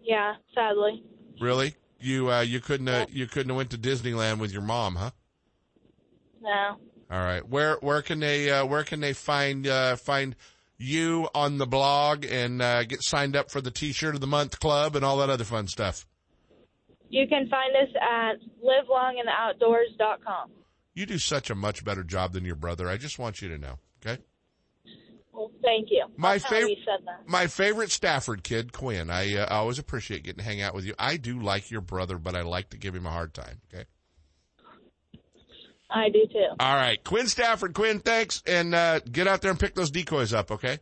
Yeah, sadly. Really? You uh, you couldn't uh, you couldn't have went to Disneyland with your mom, huh? No. All right. Where where can they uh, where can they find uh, find you on the blog and uh, get signed up for the T-shirt of the month club and all that other fun stuff? You can find us at livelongintheoutdoors.com. You do such a much better job than your brother. I just want you to know. Okay. Well, thank you. My favorite, my favorite Stafford kid, Quinn. I, uh, I always appreciate getting to hang out with you. I do like your brother, but I like to give him a hard time. Okay. I do too. All right, Quinn Stafford. Quinn, thanks, and uh, get out there and pick those decoys up. Okay.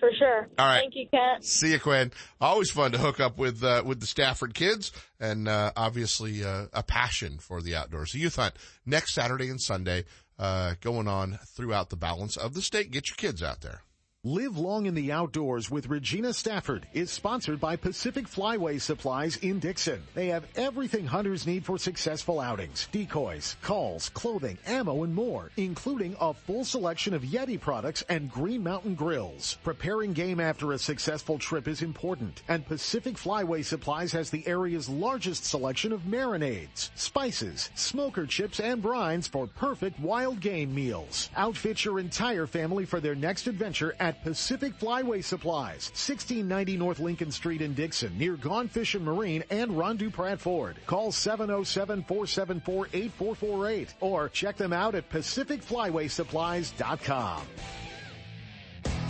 For sure. All right. Thank you, Kent. See you, Quinn. Always fun to hook up with uh, with the Stafford kids, and uh, obviously uh, a passion for the outdoors. The youth hunt next Saturday and Sunday uh, going on throughout the balance of the state. Get your kids out there. Live long in the outdoors with Regina Stafford is sponsored by Pacific Flyway Supplies in Dixon. They have everything hunters need for successful outings. Decoys, calls, clothing, ammo, and more, including a full selection of Yeti products and Green Mountain grills. Preparing game after a successful trip is important, and Pacific Flyway Supplies has the area's largest selection of marinades, spices, smoker chips, and brines for perfect wild game meals. Outfit your entire family for their next adventure at Pacific Flyway Supplies, 1690 North Lincoln Street in Dixon, near Gone Fishing Marine and Ron Dupratt Ford. Call 707-474-8448 or check them out at pacificflywaysupplies.com.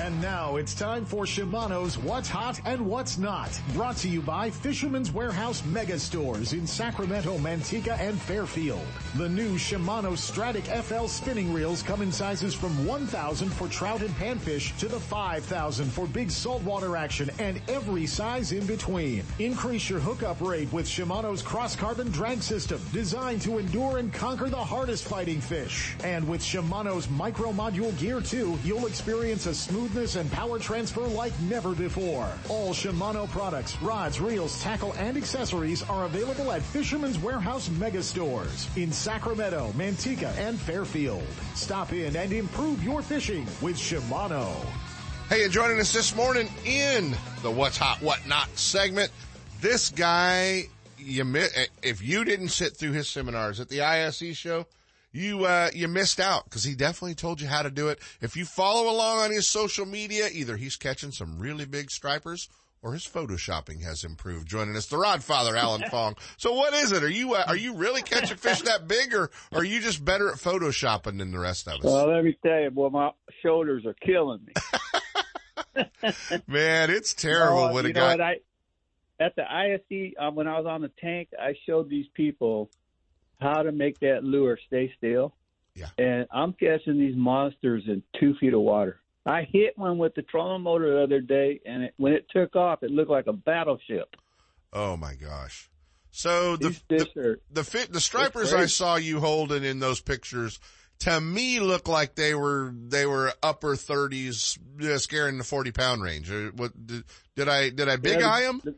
And now it's time for Shimano's What's Hot and What's Not. Brought to you by Fisherman's Warehouse Mega Stores in Sacramento, Manteca, and Fairfield. The new Shimano Stratic FL spinning reels come in sizes from 1,000 for trout and panfish to the 5,000 for big saltwater action and every size in between. Increase your hookup rate with Shimano's cross carbon drag system designed to endure and conquer the hardest fighting fish. And with Shimano's micro module gear too, you'll experience a smoothness and power transfer like never before. All Shimano products, rods, reels, tackle, and accessories are available at Fisherman's Warehouse Mega Stores in Sacramento, Manteca, and Fairfield. Stop in and improve your fishing with Shimano. Hey, and joining us this morning in the What's Hot, What Not segment, this guy, you if you didn't sit through his seminars at the ISE show, you uh, you missed out because he definitely told you how to do it. If you follow along on his social media, either he's catching some really big stripers or his photoshopping has improved. Joining us, the Rod Father, Alan Fong. So what is it? Are you uh, are you really catching fish that big, or are you just better at photoshopping than the rest of us? Well, let me tell you, boy, my shoulders are killing me. Man, it's terrible No, when a you know guy. what, I, at the ISE, um, when I was on the tank, I showed these people how to make that lure stay still. Yeah. And I'm catching these monsters in two feet of water. I hit one with the trolling motor the other day, and it, when it took off, it looked like a battleship. Oh my gosh! So the fish are the the stripers I saw you holding in those pictures to me look like they were they were upper thirties, uh, scaring the forty pound range. Uh, What did, did I did I big Yeah, eye them? the-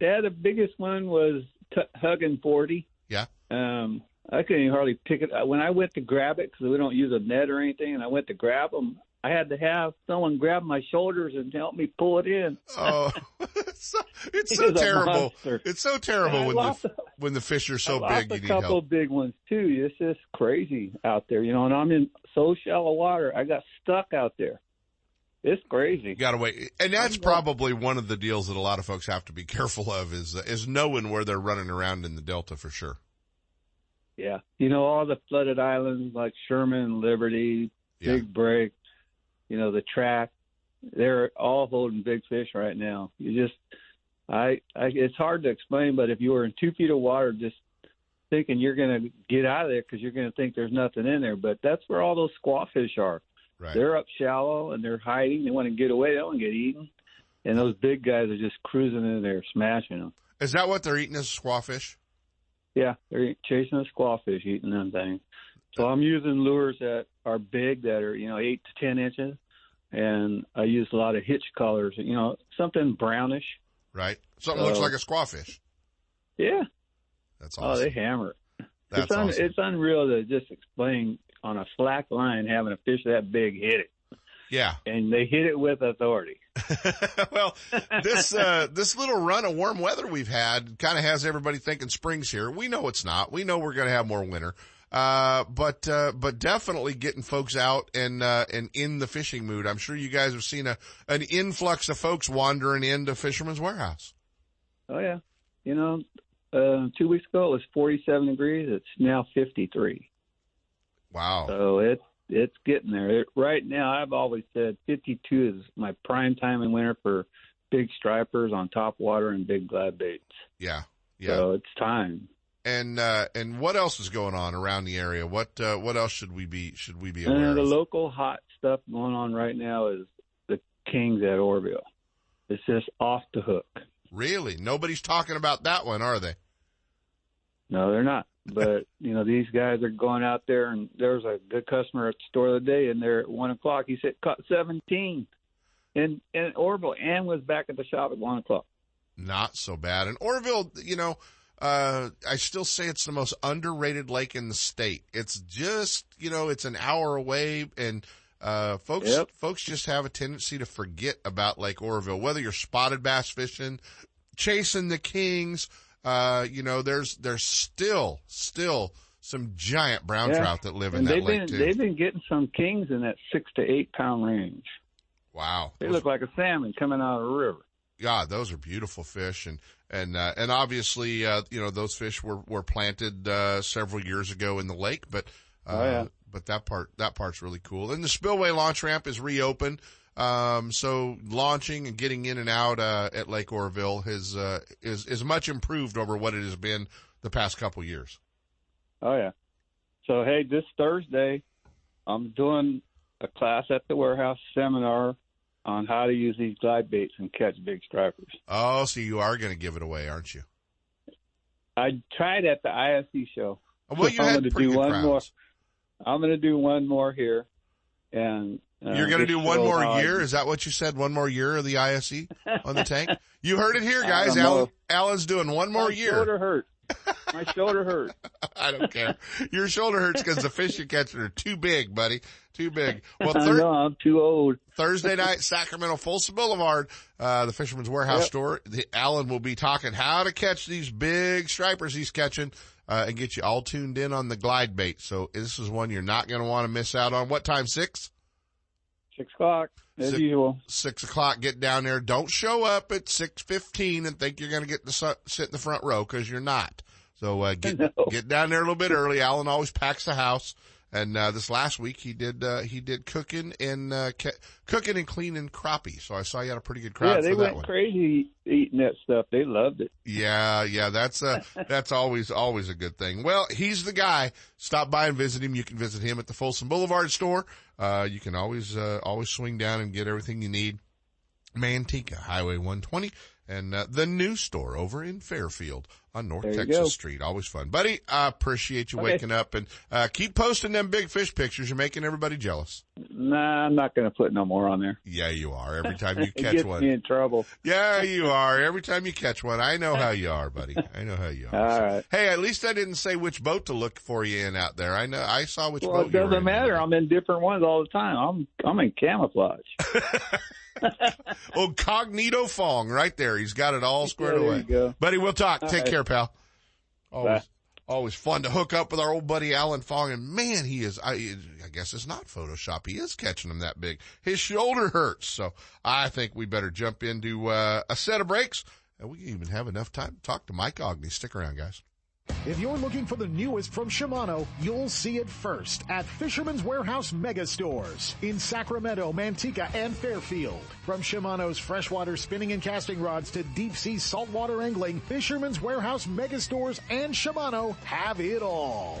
Yeah, the biggest one was t- hugging 40. Yeah. Um, I couldn't even hardly pick it. When I went to grab it, because we don't use a net or anything, and I went to grab them, I had to have someone grab my shoulders and help me pull it in. Oh, it's so, it's so terrible. It's so terrible when the when the fish are I so lost big a you need couple help. big ones too. It's just crazy out there, you know. And I'm in so shallow water. I got stuck out there. It's crazy. You gotta wait, and that's probably one of the deals that a lot of folks have to be careful of is uh, is knowing where they're running around in the delta for sure. Yeah, you know all the flooded islands like Sherman, Liberty, Yeah. Big Break, you know the track. They're all holding big fish right now. You just, I, I, it's hard to explain, but if you were in two feet of water, just thinking you're going to get out of there because you're going to think there's nothing in there, but that's where all those squawfish are. Right. They're up shallow and they're hiding. They want to get away. They don't want to get eaten. And those big guys are just cruising in there, smashing them. Is that what they're eating as squawfish? Yeah, they're chasing a squawfish, eating them things. So I'm using lures that are big, that are you know eight to ten inches, and I use a lot of hitch colors. You know, something brownish. Right. Something looks like a squawfish. Yeah. That's awesome. Oh, they hammer it. That's it's un- awesome. it's unreal to just explain on a slack line having a fish that big hit it, Yeah. and they hit it with authority. well, this uh, this little run of warm weather we've had kind of has everybody thinking spring's here. We know it's not. We know we're going to have more winter. Uh, but uh, but definitely getting folks out and uh, and in the fishing mood. I'm sure you guys have seen a an influx of folks wandering into Fisherman's Warehouse. Oh yeah, you know, uh, two weeks ago it was 47 degrees. It's now 53. Wow. So it's it's getting there. It, right now, I've always said 52 is my prime time in winter for big stripers on top water and big glide baits. Yeah. Yeah. So it's time. and uh, and what else is going on around the area? What uh, what else should we be should we be aware And the of? local hot stuff going on right now is the Kings at Oroville. It's just off the hook. Really? Nobody's talking about that one, are they? No, they're not. But you know these guys are going out there, and there was a good customer at the store the other day, and there at one o'clock he said caught seventeen, in in Oroville, and was back at the shop at one o'clock. Not so bad. And Oroville, you know, uh, I still say it's the most underrated lake in the state. It's just, you know, it's an hour away and, uh, folks, Yep. folks just have a tendency to forget about Lake Oroville, whether you're spotted bass fishing, chasing the kings, uh, you know, there's, there's still, still some giant brown Yeah. trout that live in And that they've lake been too. they've been getting some kings in that six to eight pound range. Wow. They Those- look like a salmon coming out of a river. God, those are beautiful fish, and and uh, and obviously, uh, you know, those fish were were planted uh, several years ago in the lake, but uh, Oh, yeah. but that part that part's really cool. And the spillway launch ramp is reopened, um, so launching and getting in and out uh, at Lake Oroville has uh, is is much improved over what it has been the past couple years. Oh yeah. So hey, this Thursday, I'm doing a class at the warehouse seminar on how to use these glide baits and catch big stripers. Oh, so you are going to give it away, aren't you? I tried at the ISE show. Well, you I'm had gonna do one crowds. more. I'm going to do one more here, and uh, You're going to do one more year? Is that what you said? One more year of the ISE on the tank? You heard it here, guys. Alan, Alan's doing one more My year. shoulder hurt. My shoulder hurt. I don't care. Your shoulder hurts because the fish you catch are too big, buddy. Too big. Well, I thir- I'm too old. Thursday night, Sacramento Folsom Boulevard, uh, the Fisherman's Warehouse Yep. store. The, Alan will be talking how to catch these big stripers he's catching, uh, and get you all tuned in on the glide bait. So this is one you're not going to want to miss out on. What time? Six? Six o'clock as Six- usual. Six o'clock. Get down there. Don't show up at six fifteen and think you're going to get to su- sit in the front row because you're not. So uh, get No. get down there a little bit early. Alan always packs the house. And uh, this last week he did uh, he did cooking and uh, ca- cooking and cleaning crappie. So I saw you had a pretty good crowd Yeah, they went one. crazy eating that stuff. They loved it. Yeah, yeah, that's uh that's always always a good thing. Well, he's the guy. Stop by and visit him. You can visit him at the Folsom Boulevard store. Uh you can always uh always swing down and get everything you need. Manteca, Highway 120, and uh, the new store over in Fairfield on North Texas go. Street. Always fun. Buddy, I appreciate you Okay. waking up and uh keep posting them big fish pictures. You're making everybody jealous. Nah, I'm not going to put no more on there. Yeah, you are. Every time you it catch gets one. me in trouble. Yeah, you are. Every time you catch one, I know how you are, buddy. I know how you are. All So- right. Hey, at least I didn't say which boat to look for you in out there. I know I saw which Well, boat it you were doesn't in. matter. I'm in different ones all the time. I'm I'm in camouflage. Oh, Cognito Fong, right there. He's got it all squared Yeah, there away. you go. Buddy, we'll talk. All Take right. care, pal. Always, Bye. always fun to hook up with our old buddy Alan Fong. And man, he is, I, I guess it's not Photoshop. He is catching them that big. His shoulder hurts. So I think we better jump into, uh, a set of breaks. And we can even have enough time to talk to Mike Aughney. Stick around, guys. If you're looking for the newest from Shimano, you'll see it first at Fisherman's Warehouse Mega Stores in Sacramento, Manteca, and Fairfield. From Shimano's freshwater spinning and casting rods to deep sea saltwater angling, Fisherman's Warehouse Mega Stores and Shimano have it all.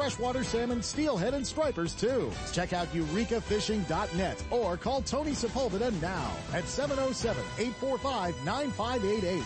freshwater salmon, steelhead, and stripers, too. Check out eurekafishing.net or call Tony Sepulveda now at 707-845-9588.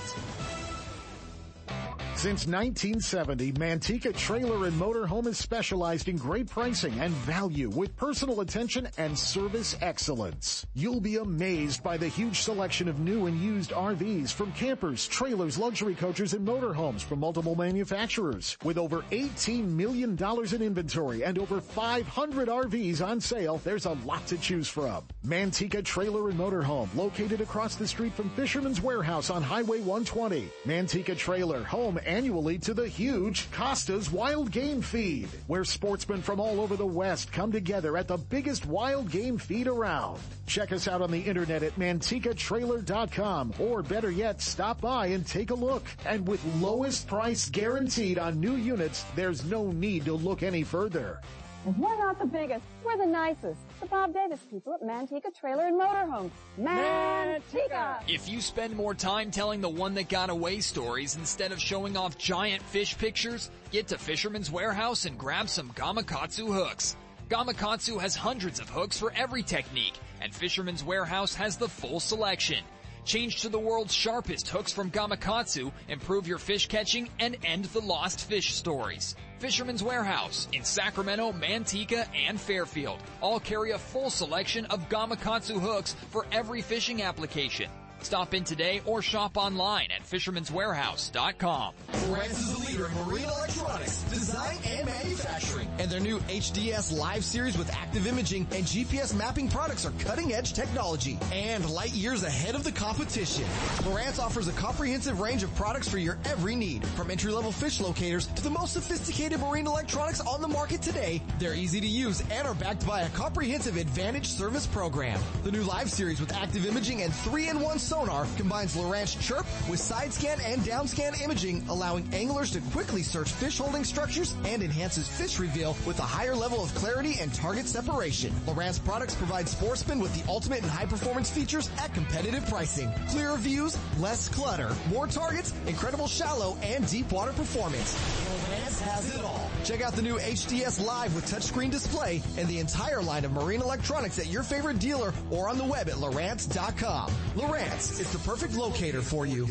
Since 1970, Manteca Trailer and Motorhome has specialized in great pricing and value with personal attention and service excellence. You'll be amazed by the huge selection of new and used RVs from campers, trailers, luxury coaches, and motorhomes from multiple manufacturers. With over $18 million in inventory and over 500 RVs on sale, there's a lot to choose from. Manteca Trailer and Motorhome, located across the street from Fisherman's Warehouse on Highway 120. Manteca Trailer, home annually to the huge Costa's Wild Game Feed, where sportsmen from all over the West come together at the biggest wild game feed around. Check us out on the internet at mantecatrailer.com or better yet, stop by and take a look. And with lowest price guaranteed on new units, there's no need to look any further. We're not the biggest, we're the nicest. The Bob Davis people at Manteca Trailer and Motorhome. Manteca! If you spend more time telling the one that got away stories instead of showing off giant fish pictures, get to Fisherman's Warehouse and grab some Gamakatsu hooks. Gamakatsu has hundreds of hooks for every technique, and Fisherman's Warehouse has the full selection. Change to the world's sharpest hooks from Gamakatsu, improve your fish catching, and end the lost fish stories. Fisherman's Warehouse in Sacramento, Manteca, and Fairfield all carry a full selection of Gamakatsu hooks for every fishing application. Stop in today or shop online at fishermanswarehouse.com. Lowrance is the leader in marine electronics, design and manufacturing. And their new HDS Live series with active imaging and GPS mapping products are cutting edge technology and light years ahead of the competition. Lowrance offers a comprehensive range of products for your every need, from entry level fish locators to the most sophisticated marine electronics on the market today. They're easy to use and are backed by a comprehensive advantage service program. The new Live series with active imaging and 3-in-1 sonar combines Lowrance Chirp with side scan and down scan imaging, allowing anglers to quickly search fish holding structures and enhances fish reveal with a higher level of clarity and target separation. Lowrance products provide sportsmen with the ultimate and high performance features at competitive pricing. Clearer views, less clutter, more targets, incredible shallow and deep water performance. Lowrance has it all. Check out the new HDS Live with touchscreen display and the entire line of marine electronics at your favorite dealer or on the web at Lowrance.com. Lowrance is the perfect locator for you.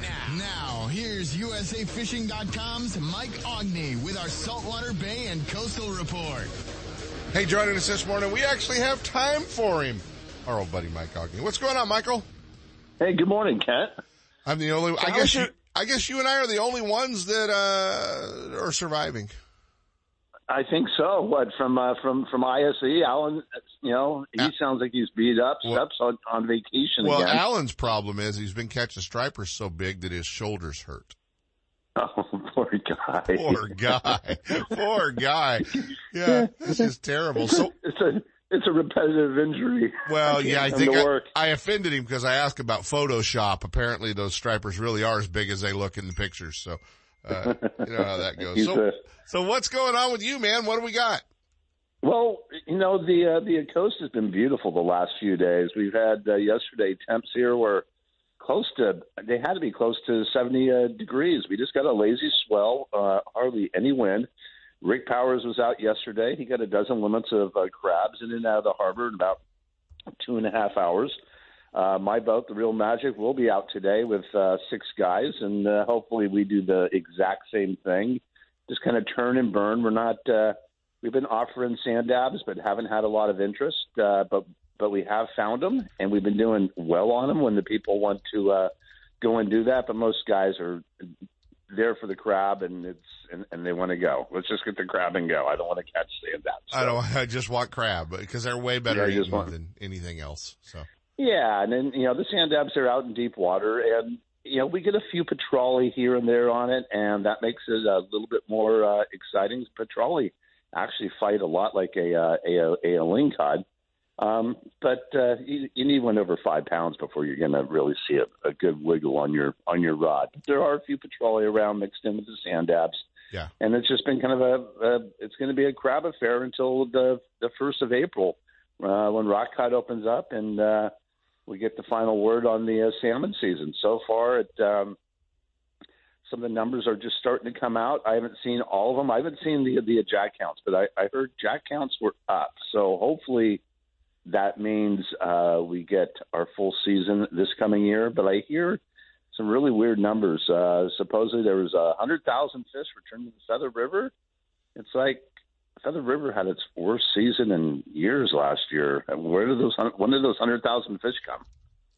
Now, now, here's USAFishing.com's Mike Aughney with our Saltwater Bay and Coastal Report. Hey, joining us this morning, we actually have time for him. Our old buddy Mike Aughney. What's going on, Michael? Hey, good morning, Kent. I'm the only. I guess you. I guess you and I are the only ones that uh, are surviving. I think so. What from uh, from from ISE? Alan, you know, he sounds like he's beat up. Steps on, on vacation Well, again. Alan's problem is he's been catching stripers so big that his shoulders hurt. oh, poor guy. Poor guy. Poor guy. Yeah, this is terrible. So, it's a it's a repetitive injury. well, can't yeah, I think I. I offended him because I asked about Photoshop. Apparently, those stripers really are as big as they look in the pictures. So, uh, you know how that goes. So, a- so what's going on with you, man? What do we got? Well, you know the uh, the coast has been beautiful the last few days. We've had uh, yesterday temps here were close to they had to be close to 70 uh, degrees. We just got a lazy swell, uh, hardly any wind. Rick Powers was out yesterday. He got a dozen limits of uh, crabs in and out of the harbor in about two and a half hours. Uh, my boat, the Real Magic, will be out today with uh, six guys, and uh, hopefully we do the exact same thing. Just kind of turn and burn. We're not. Uh, we've been offering sand dabs, but haven't had a lot of interest. Uh, but but we have found them, and we've been doing well on them when the people want to uh, go and do that. But most guys are there for the crab, and it's and, and they want to go. Let's just get the crab and go. I don't want to catch sand dabs. I don't. I just want crab because they're way better Yeah, I just want- than anything else. So. Yeah, and then you know the sand dabs are out in deep water, and you know we get a few petrale here and there on it, and that makes it a little bit more uh, exciting. Petrale actually fight a lot like a uh, a, a, a lingcod, um, but uh, you, you need one over five pounds before you're going to really see a, a good wiggle on your on your rod. There are a few petrale around mixed in with the sand dabs. Yeah. And it's just been kind of a, a it's going to be a crab affair until the the first of April uh, when rock cod opens up and uh, we get the final word on the uh, salmon season. So far, it, um, some of the numbers are just starting to come out. I haven't seen all of them. I haven't seen the the jack counts, but I, I heard jack counts were up. So hopefully that means uh, we get our full season this coming year. But I hear some really weird numbers. Uh, supposedly there was a hundred thousand fish returned to the Feather River. It's like Feather River had its worst season in years last year. Where did those when did those hundred thousand fish come?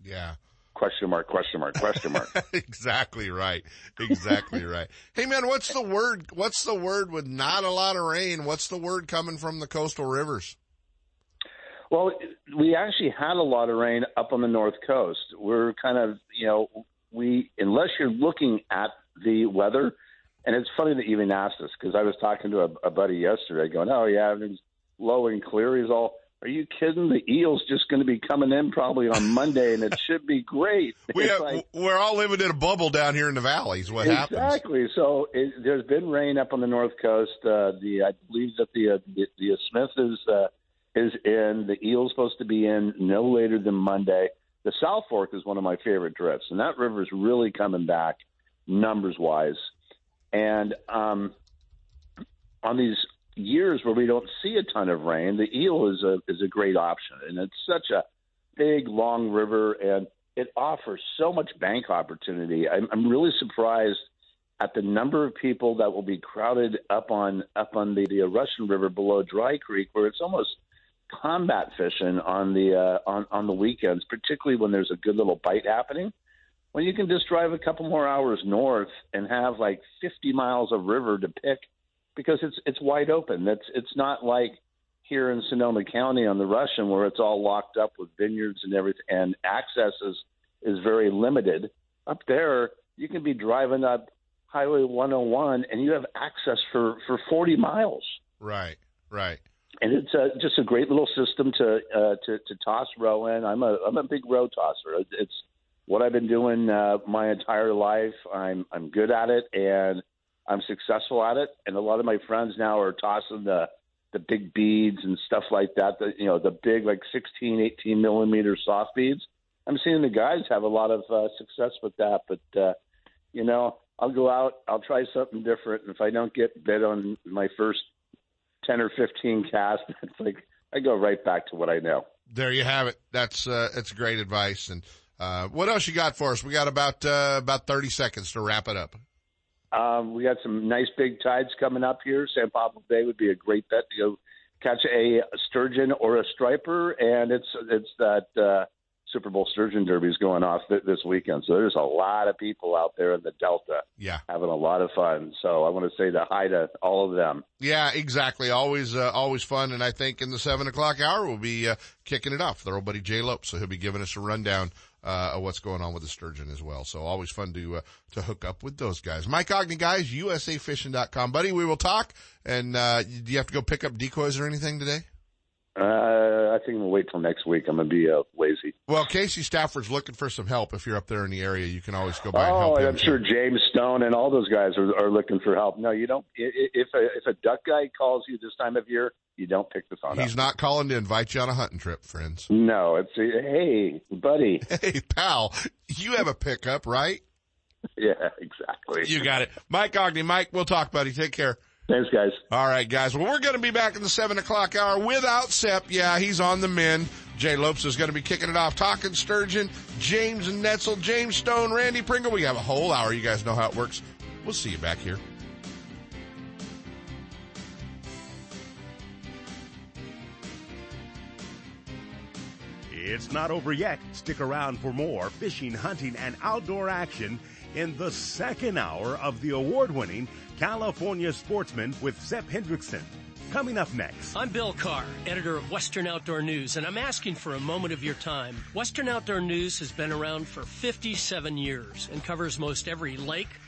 Yeah. Question mark? Question mark? Question mark? exactly right. Exactly right. Hey man, what's the word? What's the word with not a lot of rain? What's the word coming from the coastal rivers? Well, we actually had a lot of rain up on the north coast. We're kind of, you know, we unless you're looking at the weather, And it's funny that you even asked this because I was talking to a, a buddy yesterday, going, "Oh yeah, everything's low and clear." He's all, "Are you kidding? The Eels just going to be coming in probably on Monday, and it should be great." we have, like, we're all living in a bubble down here in the valleys. What happens? exactly. So it, there's been rain up on the north coast. Uh, the I believe that the uh, the, the Smith is uh, is in. The Eel's supposed to be in no later than Monday. The South Fork is one of my favorite drifts, and that river is really coming back numbers wise. And um, on these years where we don't see a ton of rain, the eel is a is a great option, and it's such a big, long river, and it offers so much bank opportunity. I'm, I'm really surprised at the number of people that will be crowded up on up on the, the Russian River below Dry Creek, where it's almost combat fishing on the uh, on on the weekends, particularly when there's a good little bite happening. When you can just drive a couple more hours north and have like 50 miles of river to pick because it's it's wide open. That's it's not like here in Sonoma County on the Russian where it's all locked up with vineyards and everything, and access is is very limited. Up there, you can be driving up Highway 101 and you have access for for 40 miles, Right, right. and it's a, just a great little system to uh, to to toss roe in. I'm a I'm a big roe tosser. It's what I've been doing uh, my entire life. I'm I'm good at it and I'm successful at it. And a lot of my friends now are tossing the the big beads and stuff like that. The you know the big like 16, 18 millimeter soft beads. I'm seeing the guys have a lot of uh, success with that. But uh, you know, I'll go out. I'll try something different. And if I don't get bit on my first ten or fifteen casts, it's like I go right back to what I know. There you have it. That's uh, that's great advice. And uh, what else you got for us? We got about uh, about thirty seconds to wrap it up. Um, we got some nice big tides coming up here. San Pablo Bay would be a great bet to go catch a sturgeon or a striper, and it's it's that uh, Super Bowl sturgeon derby is going off th- this weekend. So there's a lot of people out there in the Delta Yeah. having a lot of fun. So I want to say the hi to all of them. Yeah, exactly. Always, uh, always fun. And I think in the seven o'clock hour, we'll be, uh, kicking it off with our old buddy Jay Lope. So he'll be giving us a rundown, uh, what's going on with the sturgeon as well. So always fun to, uh, to hook up with those guys. Mike Aughney, guys, usafishing.com. Buddy, we will talk. And, uh, do you have to go pick up decoys or anything today? Uh, I think we'll wait till next week. I'm gonna be uh, lazy. Well, Casey Stafford's looking for some help. If you're up there in the area, you can always go by and help Oh. I'm sure James Stone and all those guys are, are looking for help. No, you don't. If a, if a duck guy calls you this time of year, you don't pick the phone He's up. not calling to invite you on a hunting trip, friends. No, it's a, hey, buddy. Hey, pal, you have a pickup, right? Yeah, exactly. You got it. Mike Aughney. Mike, we'll talk, buddy. Take care. Thanks, guys. All right, guys. Well, we're going to be back in the seven o'clock hour without Sep. Yeah, he's on the men. Jay Lopes is going to be kicking it off, talking sturgeon, James and Netzel, James Stone, Randy Pringle. We have a whole hour. You guys know how it works. We'll see you back here. It's not over yet. Stick around for more fishing, hunting, and outdoor action in the second hour of the award winning California Sportsman with Sep Hendrickson. Coming up next. I'm Bill Carr, editor of Western Outdoor News, and I'm asking for a moment of your time. Western Outdoor News has been around for 57 years and covers most every lake,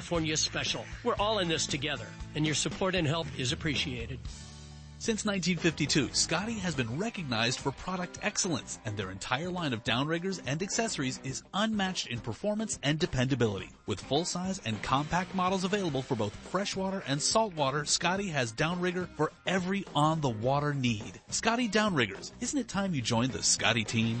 Special. We're all in this together and your support and help is appreciated. Since 1952, Scotty has been recognized for product excellence, and their entire line of downriggers and accessories is unmatched in performance and dependability. With full-size and compact models available for both freshwater and saltwater, Scotty has downrigger for every on-the-water need. Scotty Downriggers, isn't it time you joined the Scotty team?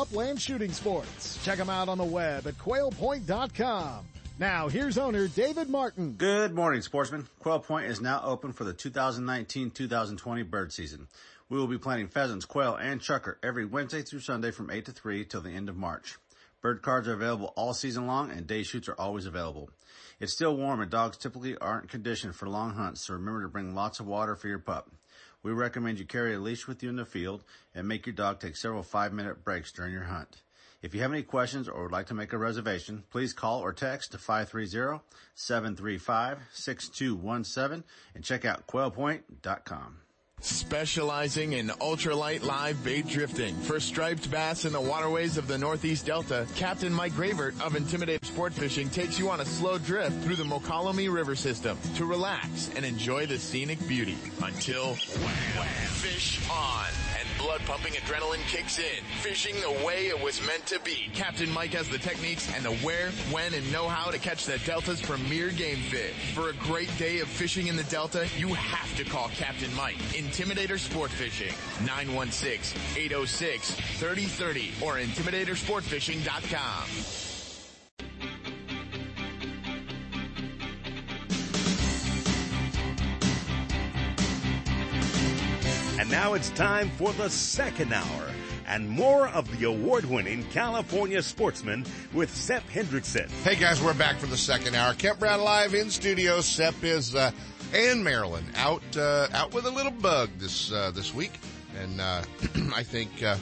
upland shooting sports. Check them out on the web at quailpoint.com. Now, here's owner David Martin. Good morning, sportsmen. Quail Point is now open for the 2019-2020 bird season. We will be planting pheasants, quail, and chukar every Wednesday through Sunday from 8 to 3 till the end of March. Bird cards are available all season long and day shoots are always available. It's still warm and dogs typically aren't conditioned for long hunts, so remember to bring lots of water for your pup. We recommend you carry a leash with you in the field and make your dog take several five minute breaks during your hunt. If you have any questions or would like to make a reservation, please call or text to 530-735-6217 and check out quailpoint.com. Specializing in ultralight live bait drifting. For striped bass in the waterways of the Northeast Delta, Captain Mike Gravert of Intimidator Sport Fishing takes you on a slow drift through the Mokelumne River system to relax and enjoy the scenic beauty. Until wham, fish on blood pumping adrenaline kicks in. Fishing the way it was meant to be. Captain Mike has the techniques and the where, when, and know-how to catch the Delta's premier game fish. For a great day of fishing in the Delta, you have to call Captain Mike. Intimidator Sport Fishing. 916-806-3030 or intimidatorsportfishing.com. now it's time for the second hour and more of the award-winning California Sportsman with Sep Hendrickson. Hey guys, we're back for the second hour. Kent Brown live in studio. Sep is uh, and Marilyn out uh, out with a little bug this uh, this week, and uh, I think uh,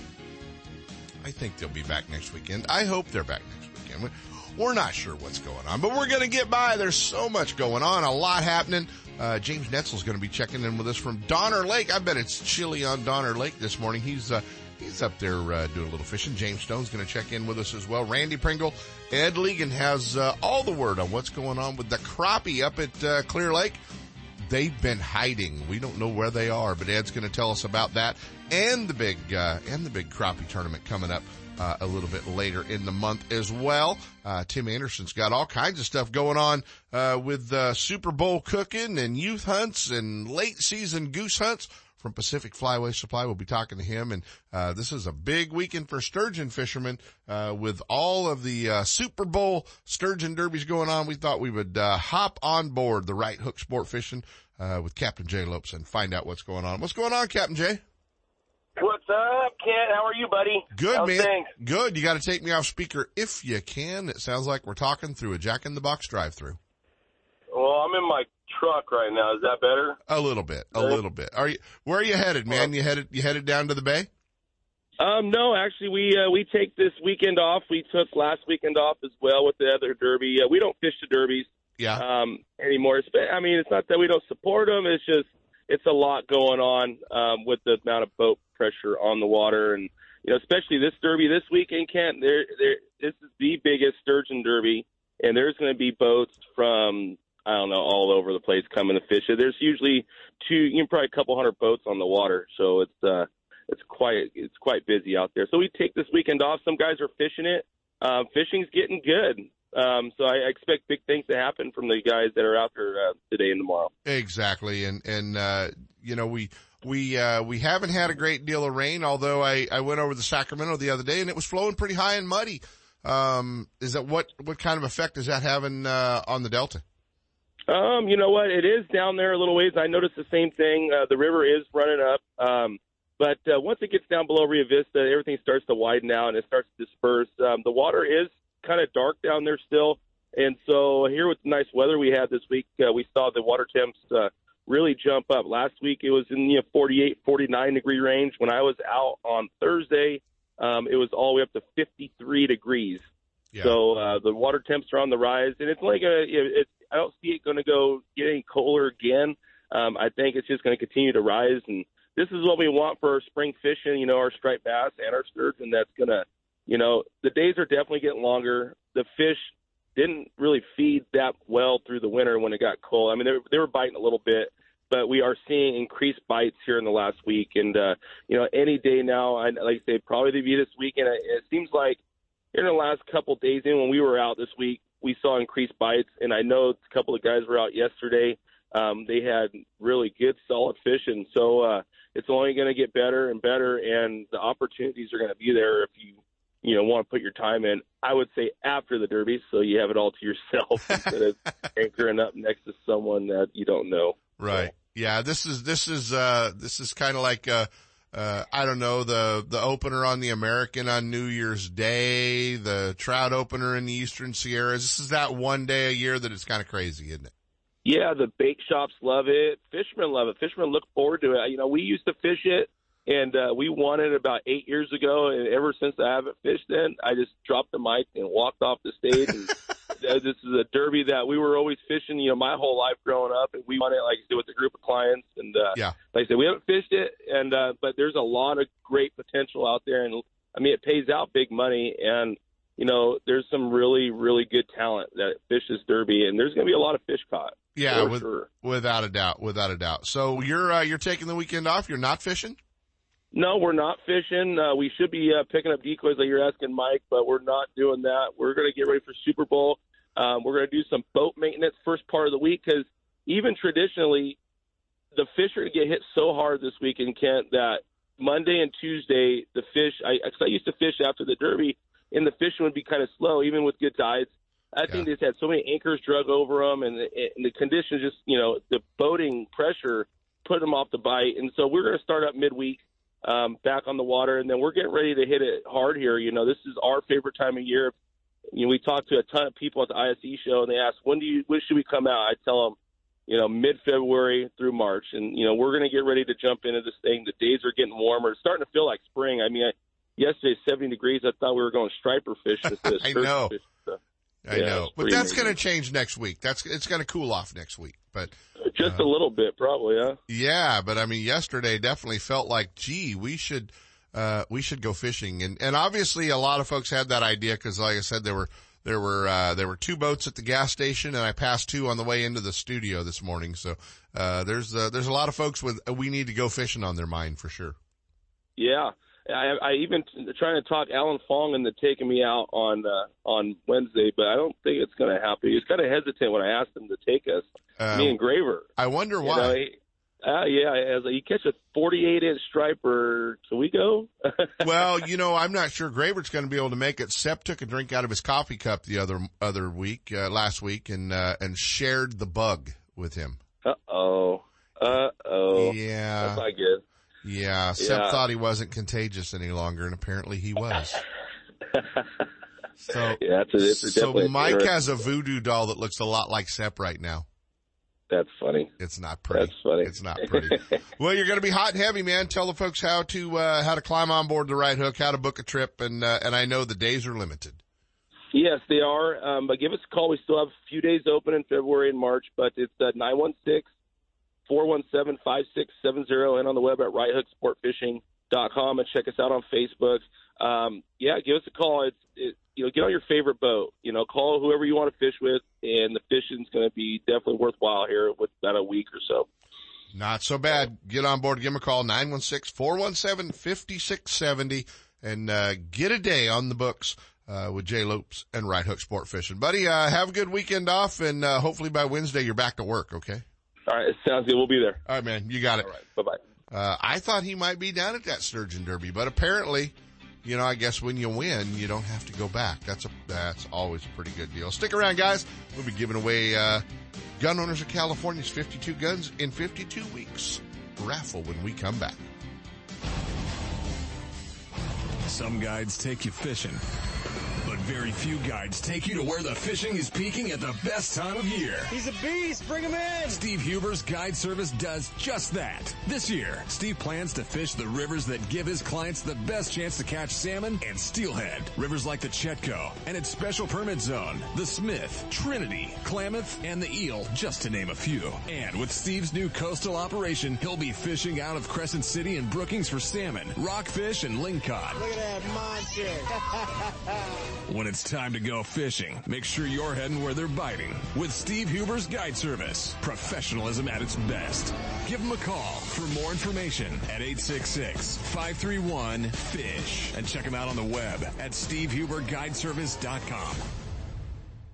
I think they'll be back next weekend. I hope they're back next weekend. We're not sure what's going on, but we're going to get by. There's so much going on, a lot happening. Uh, James Netzel's going to be checking in with us from Donner Lake. I bet it's chilly on Donner Lake this morning. He's uh, he's up there uh, doing a little fishing. James Stone's going to check in with us as well. Randy Pringle, Ed Legan has uh, all the word on what's going on with the crappie up at uh, Clear Lake. They've been hiding. We don't know where they are, but Ed's going to tell us about that and the big uh, and the big crappie tournament coming up. Uh, a little bit later in the month as well. Uh, Tim Anderson's got all kinds of stuff going on uh, with Super Bowl cooking and youth hunts and late season goose hunts from Pacific Flyway Supply. We'll be talking to him, and uh, this is a big weekend for sturgeon fishermen uh, with all of the uh, Super Bowl sturgeon derbies going on. We thought we would hop on board the Right Hook Sport Fishing with Captain Jay Lopes and find out what's going on. What's going on, Captain Jay? What's up, Kent? How are you, buddy? Good, How's man. Things? Good. You got to take me off speaker if you can. It sounds like we're talking through a Jack in the Box drive-through. Well, I'm in my truck right now. Is that better? A little bit. A little bit. Are you? Where are you headed, man? You headed? You headed down to the bay? Um, no, actually, we uh, we take this weekend off. We took last weekend off as well with the other derby. Uh, we don't fish the derbies, yeah, um, anymore. It's, I mean, it's not that we don't support them. It's just it's a lot going on um, with the amount of boat pressure on the water, and you know, especially this derby this weekend, Kent. There, there, this is the biggest sturgeon derby, and there's going to be boats from I don't know all over the place coming to fish it. There's usually two, you know, probably a couple hundred boats on the water, so it's uh, it's quite it's quite busy out there. So we take this weekend off. Some guys are fishing it. Uh, fishing's getting good. Um, so I expect big things to happen from the guys that are out there uh, today and tomorrow. Exactly, and and uh, you know we we uh, we haven't had a great deal of rain. Although I I went over to Sacramento the other day and it was flowing pretty high and muddy. Um, is that what what kind of effect is that having uh, on the Delta? Um, you know what? It is down there a little ways. I noticed the same thing. Uh, the river is running up. Um, but uh, once it gets down below Rio Vista, everything starts to widen out and it starts to disperse. Um, the water is kind of dark down there still. And so here with the nice weather we had this week, uh, we saw the water temps uh, really jump up. Last week it was in the 48, 49 degree range. When I was out on Thursday, um, it was all the way up to 53 degrees. Yeah. So uh, the water temps are on the rise, and it's only gonna. It's I don't see it going to go get any colder again. Um, I think it's just going to continue to rise, and this is what we want for our spring fishing. You know, our striped bass and our sturgeon. That's gonna, you know, the days are definitely getting longer. The fish didn't really feed that well through the winter when it got cold. I mean, they were, they were biting a little bit, but we are seeing increased bites here in the last week. And uh, you know, any day now, I like I say, probably to be this weekend. It, it seems like in the last couple of days, in when we were out this week, we saw increased bites. And I know a couple of guys were out yesterday. Um, they had really good, solid fishing. So uh, it's only going to get better and better, and the opportunities are going to be there if you you know want to put your time in. I would say after the derby, so you have it all to yourself instead of anchoring up next to someone that you don't know. Right. Yeah. This is, this is, uh, this is kind of like, uh, uh, I don't know, the, the opener on the American on New Year's Day, the trout opener in the Eastern Sierras. This is that one day a year that it's kind of crazy, isn't it? Yeah, the bake shops love it. Fishermen love it. Fishermen look forward to it. You know, we used to fish it, and uh, we won it about eight years ago. And ever since I haven't fished then, I just dropped the mic and walked off the stage. And uh, this is a derby that we were always fishing. You know, my whole life growing up, and we won it like I said with a group of clients. And uh, Yeah. like I said, we haven't fished it, and uh, but there's a lot of great potential out there, and I mean, it pays out big money, and you know, there's some really, really good talent that fishes derby, and there's going to be a lot of fish caught. Yeah. with, sure. without a doubt. Without a doubt. So you're, uh, you're taking the weekend off. You're not fishing? No, we're not fishing. Uh, we should be uh, picking up decoys like you're asking Mike, but we're not doing that. We're going to get ready for Super Bowl. Um, we're going to do some boat maintenance first part of the week because even traditionally, the fish are going to get hit so hard this week in Kent that Monday and Tuesday, the fish, I, 'cause I used to fish after the Derby, and the fishing would be kind of slow, even with good tides. I think they just had so many anchors drug over them, and the, and the conditions just, you know, the boating pressure put them off the bite. And so we're going to start up midweek um, back on the water, and then we're getting ready to hit it hard here. You know, this is our favorite time of year. You know, we talked to a ton of people at the ISE show, and they asked, "When do you? When should we come out?" I tell them, you know, mid-February through March, and you know, we're going to get ready to jump into this thing. The days are getting warmer. It's starting to feel like spring. I mean, I, yesterday 70 degrees. I thought we were going striper fish of I know. fish. I yeah, know, but that's going to change next week. That's it's going to cool off next week. But just uh, a little bit, probably, huh? yeah, but I mean, yesterday definitely felt like, gee, we should uh, we should go fishing, and and obviously a lot of folks had that idea because, like I said, there were there were uh, there were two boats at the gas station, and I passed two on the way into the studio this morning. So uh, there's uh, there's a lot of folks with uh, we need to go fishing on their mind for sure. Yeah, I, I even t- trying to talk Alan Fong into taking me out on uh, on Wednesday, but I don't think it's going to happen. He was kind of hesitant when I asked him to take us, Uh, me and Gravert. I wonder You why. know, he, uh, yeah, as you catch a 48 inch striper, can we go? well, you know, I'm not sure Gravert's going to be able to make it. Sep took a drink out of his coffee cup the other other week, uh, last week, and uh, and shared the bug with him. Uh oh. Uh oh. Yeah. That's not good. Yeah, Sep Yeah. thought he wasn't contagious any longer, and apparently he was. So, Yeah, it's a, it's so Mike has a voodoo doll that looks a lot like Sep right now. That's funny. It's not pretty. That's funny. It's not pretty. well, you're going to be hot and heavy, man. Tell the folks how to uh, how to climb on board the right hook, how to book a trip, and uh, and I know the days are limited. Yes, they are. Um, but give us a call. We still have a few days open in February and March, but it's uh, 916 417 5670 and on the web at righthooksportfishing.com and check us out on Facebook. Um, yeah, give us a call. It's, it, you know, get on your favorite boat. You know, call whoever you want to fish with, and the fishing's going to be definitely worthwhile here with about a week or so. Not so bad. Get on board. Give them a call, 916-417-5670 and, uh, get a day on the books, uh, with Jay Lopes and Right Hook Sport Fishing. Buddy, uh, have a good weekend off and, uh, hopefully by Wednesday you're back to work. Okay. All right, sounds good. We'll be there. All right, man. You got it. All right. Bye bye. Uh, I thought he might be down at that Sturgeon Derby, but apparently, you know, I guess when you win, you don't have to go back. That's a, that's always a pretty good deal. Stick around, guys. We'll be giving away, uh, Gun Owners of California's 52 guns in 52 weeks. Raffle when we come back. Some guides take you fishing, but Very few guides take you to where the fishing is peaking at the best time of year. He's a beast. Bring him in. Steve Huber's guide service does just that. This year, Steve plans to fish the rivers that give his clients the best chance to catch salmon and steelhead. Rivers like the Chetco and its special permit zone, the Smith, Trinity, Klamath, and the Eel, just to name a few. And with Steve's new coastal operation, he'll be fishing out of Crescent City and Brookings for salmon, rockfish, and lingcod. Look at that monster. When it's time to go fishing, make sure you're heading where they're biting. With Steve Huber's Guide Service, professionalism at its best. Give them a call for more information at 866-531-FISH and check them out on the web at stevehuberguideservice.com.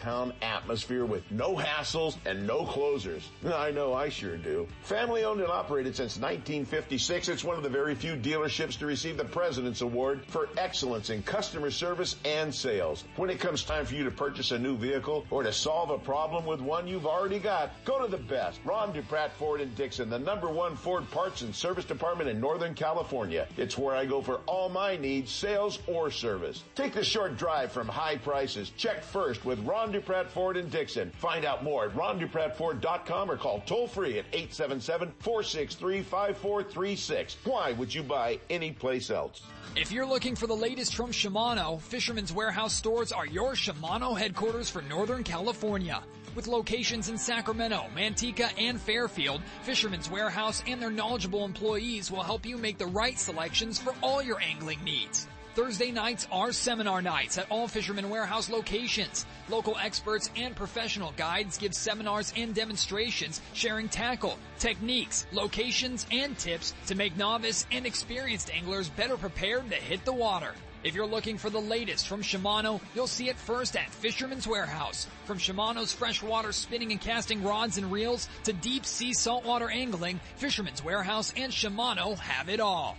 town atmosphere with no hassles and no closers. I know I sure do. Family owned and operated since 1956, it's one of the very few dealerships to receive the President's Award for excellence in customer service and sales. When it comes time for you to purchase a new vehicle or to solve a problem with one you've already got, go to the best. Ron Dupratt Ford in Dixon, the number one Ford parts and service department in Northern California. It's where I go for all my needs, sales or service. Take the short drive from high prices. Check first with Ron Dupratt Ford in Dixon. Find out more at rondupratford.com or call toll free at 877-463-5436. Why would you buy anyplace else? If you're looking for the latest from Shimano, Fisherman's Warehouse stores are your Shimano headquarters for Northern California. With locations in Sacramento, Manteca, and Fairfield, Fisherman's Warehouse and their knowledgeable employees will help you make the right selections for all your angling needs. Thursday nights are seminar nights at all Fisherman Warehouse locations. Local experts and professional guides give seminars and demonstrations sharing tackle, techniques, locations, and tips to make novice and experienced anglers better prepared to hit the water. If you're looking for the latest from Shimano, you'll see it first at Fisherman's Warehouse. From Shimano's freshwater spinning and casting rods and reels to deep sea saltwater angling, Fisherman's Warehouse and Shimano have it all.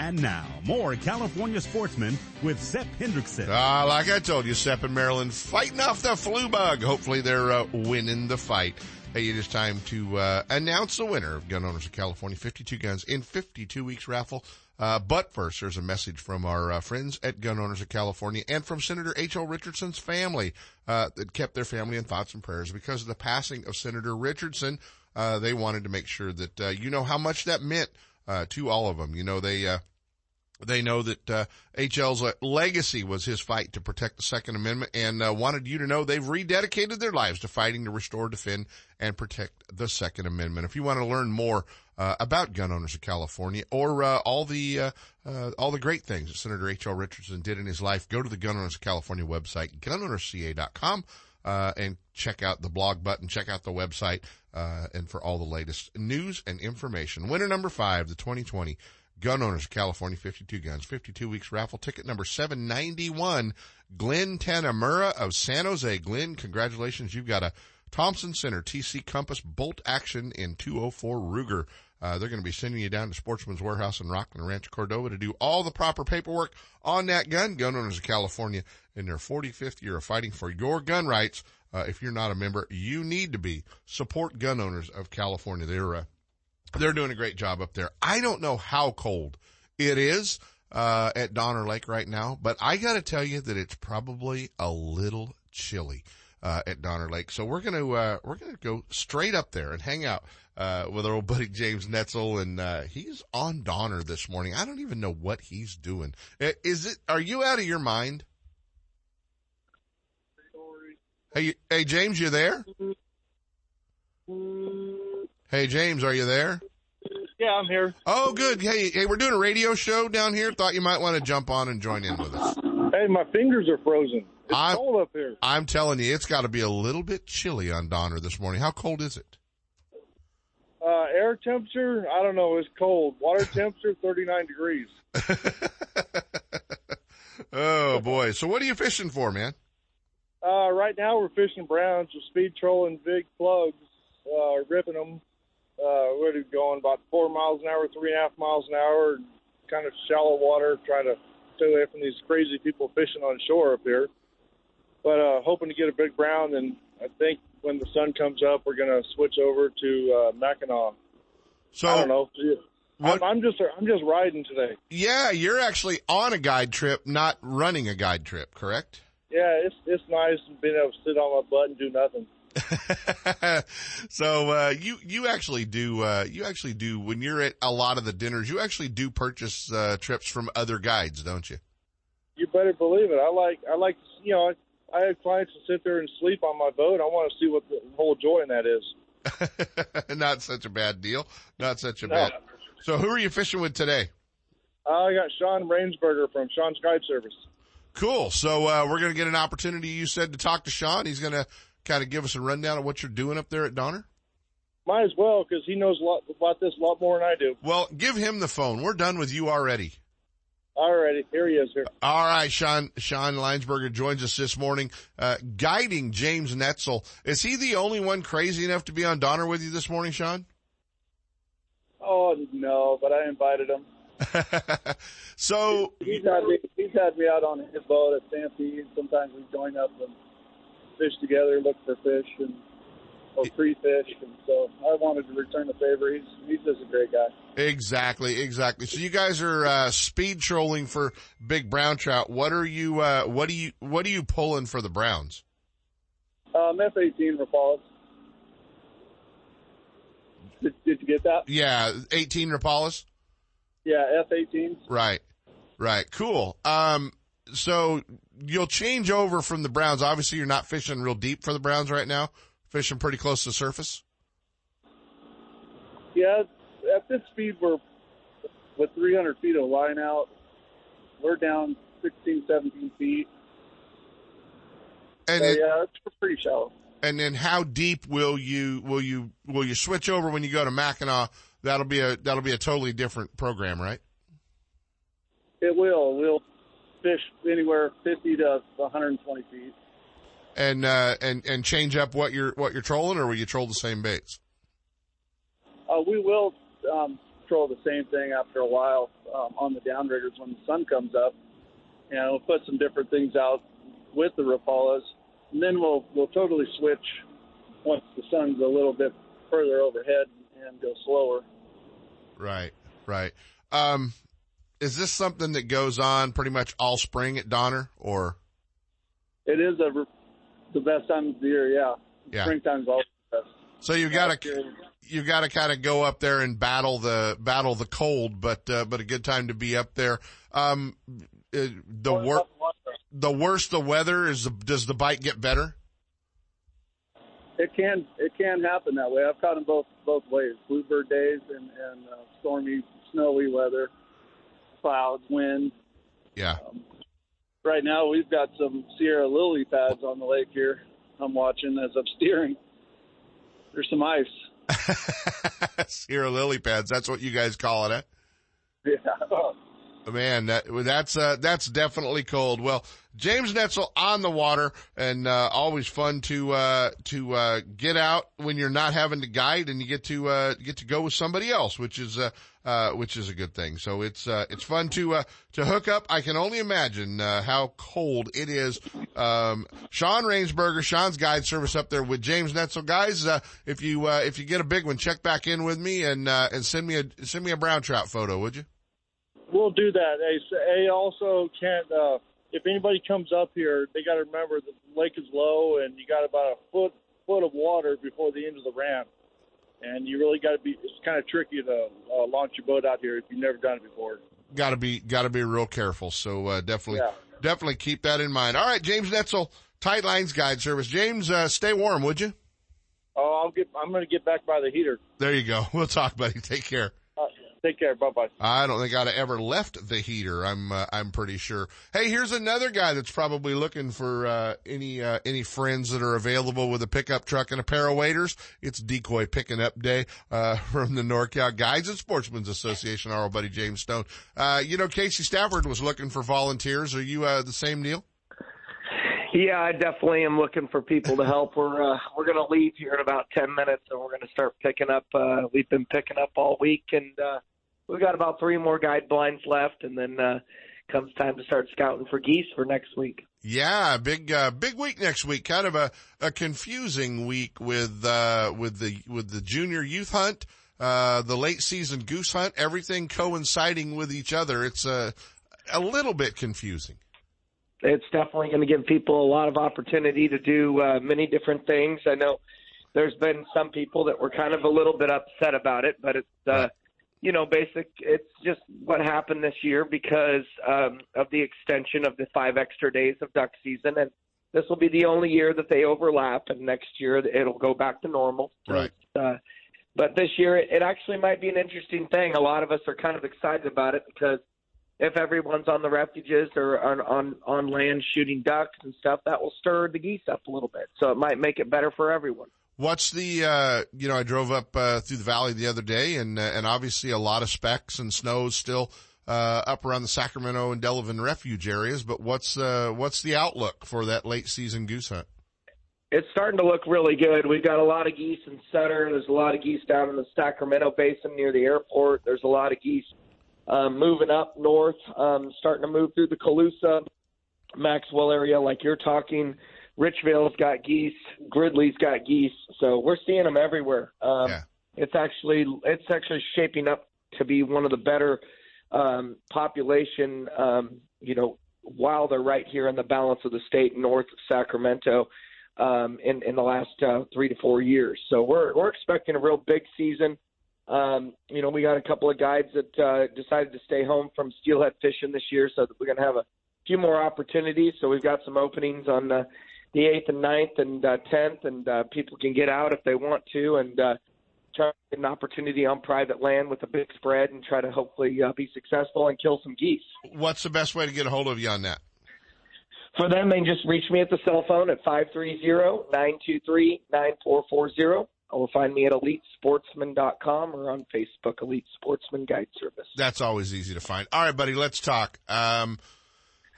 And now, more California sportsmen with Sep Hendrickson. Ah, like I told you, Sep and Marilyn fighting off the flu bug. Hopefully they're uh, winning the fight. Hey, it is time to uh, announce the winner of Gun Owners of California 52 Guns in 52 Weeks raffle. Uh, but first, there's a message from our uh, friends at Gun Owners of California and from Senator H.L. Richardson's family uh, that kept their family in thoughts and prayers because of the passing of Senator Richardson. Uh, they wanted to make sure that uh, you know how much that meant uh, to all of them. You know, they, uh, they know that uh, HL's uh, legacy was his fight to protect the Second Amendment and uh, wanted you to know they've rededicated their lives to fighting to restore, defend, and protect the Second Amendment. If you want to learn more uh, about gun owners of California or uh, all the uh, all the great things that Senator H.L. Richardson did in his life, go to the Gun Owners of California website, gunownersca.com, Uh, and check out the blog button, check out the website, uh, and for all the latest news and information. Winner number five, the 2020 Gun Owners of California, 52 guns, 52 weeks raffle ticket number 791, Glenn Tanamura of San Jose. Glenn, congratulations. You've got a Thompson Center TC Compass bolt action in 204 Ruger. Uh, they're going to be sending you down to Sportsman's Warehouse in Rockland Ranch, Cordova to do all the proper paperwork on that gun. Gun Owners of California in their 45th year of fighting for your gun rights. Uh, if you're not a member, you need to be. Support Gun Owners of California. They're, uh, they're doing a great job up there. I don't know how cold it is uh, at Donner Lake right now, but I got to tell you that it's probably a little chilly uh, at Donner Lake. So we're gonna uh, we're gonna go straight up there and hang out uh, with our old buddy James Netzel, and uh, he's on Donner this morning. I don't even know what he's doing. Uh, is it? Are you out of your mind? Hey, hey, James, you there? Hey, James, are you there? Yeah, I'm here. Oh, good. Hey, hey, we're doing a radio show down here. Thought you might want to jump on and join in with us. Hey, my fingers are frozen. It's I'm, cold up here. I'm telling you, it's got to be a little bit chilly on Donner this morning. How cold is it? Uh, air temperature, I don't know. It's cold. Water temperature, 39 degrees. Oh boy. So what are you fishing for, man? Uh, right now we're fishing browns, with speed trolling big plugs, uh, ripping them. Uh, are going? About four miles an hour, three and a half miles an hour, kind of shallow water, trying to stay away from these crazy people fishing on shore up here. But uh, hoping to get a big brown, and I think when the sun comes up, we're going to switch over to uh, Mackinaw. So I don't know. I'm, I'm just I'm just riding today. Yeah, you're actually on a guide trip, not running a guide trip, correct? Yeah, it's it's nice being able to sit on my butt and do nothing. so uh, you you actually do uh, you actually do when you're at a lot of the dinners, you actually do purchase uh, trips from other guides, don't you? You better believe it. I like I like you know I, had clients to sit there and sleep on my boat. I want to see what the whole joy in that is. Not such a bad deal. Not such a No. bad. So who are you fishing with today? I got Sean Rainsberger from Sean's Guide Service. Cool. So uh, we're going to get an opportunity. You said to talk to Sean. He's going to kind of give us a rundown of what you're doing up there at Donner. Might as well because he knows a lot about this a lot more than I do. Well, give him the phone. We're done with you already. Alrighty, here he is. Here. All right, Sean. Sean Rainsberger joins us this morning, uh, guiding James Netzel. Is he the only one crazy enough to be on Donner with you this morning, Sean? Oh no, but I invited him. So He's had me. He's had me out on his boat at Stampede. Sometimes we join up and fish together, look for fish and or pre-fish. And so I wanted to return the favor. He's he's just a great guy. exactly, exactly. So you guys are uh, speed trolling for big brown trout. What are you? Uh, what are you? What are you pulling for the browns? Um, F-18 Rapalas. Did, did you get that? Yeah, eighteen Rapalas. Yeah, F eighteen. Right. Right. Cool. Um, so you'll change over from the Browns. Obviously you're not fishing real deep for the Browns right now. Fishing pretty close to the surface. Yeah, at this speed, we're with 300 feet of line out. We're down 16, 17 feet. And so, it- yeah, it's pretty shallow. And then how deep will you, will you, will you switch over when you go to Mackinaw? That'll be a, that'll be a totally different program, right? It will. We'll fish anywhere 50 to 120 feet. And, uh, and, and change up what you're, what you're trolling or will you troll the same baits? Uh, we will um, troll the same thing after a while um, on the downriggers when the sun comes up, and we'll put some different things out with the Rapalas, and then we'll we'll totally switch once the sun's a little bit further overhead and go slower. Right. Right. Um, is this something that goes on pretty much all spring at Donner or? It is a, the best time of the year, yeah. Yeah. Springtime's always the best. So you got to you got to kind of go up there and battle the battle the cold, but uh, but a good time to be up there. Um, uh, the wor- the worse the weather is, the, does the bite get better? It can it can happen that way. I've caught them both both ways: bluebird days and and uh, stormy, snowy weather, clouds, wind. Yeah. Right now, we've got some Sierra lily pads on the lake here. I'm watching as I'm steering. There's some ice. Sierra lily pads. That's what you guys call it, eh? Yeah. Man, that, that's, uh, that's definitely cold. Well, James Netzel on the water and, uh, always fun to, uh, to, uh, get out when you're not having to guide and you get to, uh, get to go with somebody else, which is, uh, uh, which is a good thing. So it's, uh, it's fun to, uh, to hook up. I can only imagine, uh, how cold it is. Um, Sean Rainsberger, Sean's guide service up there with James Netzel. Guys, uh, if you, uh, if you get a big one, check back in with me and, uh, and send me a, send me a brown trout photo, would you? We'll do that. Hey, also can't. If anybody comes up here, they got to remember the lake is low, and you got about a foot foot of water before the end of the ramp, and you really got to be. It's kind of tricky to uh, launch your boat out here if you've never done it before. Gotta be, gotta be real careful. So, uh, definitely, Yeah. definitely keep that in mind. All right, James Netzel, Tight Lines Guide Service. James, uh, stay warm, would you? Oh, I'll get. I'm going to get back by the heater. There you go. We'll talk, buddy. Take care. Take care. Bye bye. I don't think I'd ever left the heater. I'm uh, I'm pretty sure. Hey, here's another guy that's probably looking for uh, any uh, any friends that are available with a pickup truck and a pair of waders. It's decoy picking up day uh, from the NorCal Guides and Sportsmen's Association. Our old buddy James Stone. Uh, you know, Casey Stafford was looking for volunteers. Are you uh, the same deal? Yeah, I definitely am looking for people to help. We're uh, we're to leave here in about ten minutes, and we're to start picking up. Uh, we've been picking up all week, and uh, we've got about three more guide blinds left, and then uh, comes time to start scouting for geese for next week. Yeah, big uh, big week next week. Kind of a, a confusing week with uh, with the with the junior youth hunt, uh, the late season goose hunt, everything coinciding with each other. It's a a little bit confusing it's definitely going to give people a lot of opportunity to do uh, many different things. I know there's been some people that were kind of a little bit upset about it, but it's uh, you know basic. It's just what happened this year because um, of the extension of the five extra days of duck season, and this will be the only year that they overlap, and next year it'll go back to normal. Right. Uh, but this year it actually might be an interesting thing. A lot of us are kind of excited about it because if everyone's on the refuges or on, on on land shooting ducks and stuff, that will stir the geese up a little bit. So it might make it better for everyone. What's the uh, you know I drove up uh, through the valley the other day and uh, and obviously a lot of specks and snows still uh, up around the Sacramento and Delavan refuge areas. But what's uh, what's the outlook for that late season goose hunt? It's starting to look really good. We've got a lot of geese in Sutter. There's a lot of geese down in the Sacramento Basin near the airport. There's a lot of geese um, moving up north, um, starting to move through the Colusa, Maxwell area, like you're talking. Richvale's got geese, Gridley's got geese, so we're seeing them everywhere. Um, yeah. It's actually it's actually shaping up to be one of the better um, population. Um, you know, while they're right here in the balance of the state north Sacramento um, in in the last uh, three to four years. So we're we're expecting a real big season. Um, you know, we got a couple of guides that uh, decided to stay home from steelhead fishing this year, so that we're going to have a few more opportunities. So we've got some openings on uh, the 8th and 9th and uh, 10th, and uh, people can get out if they want to and uh, try to get an opportunity on private land with a big spread and try to hopefully uh, be successful and kill some geese. What's the best way to get a hold of you on that? For them, they can just reach me at the cell phone at 530 923 9440 or find me at elitesportsman.com or on Facebook, Elite Sportsman Guide Service. That's always easy to find. All right, buddy, let's talk. Um,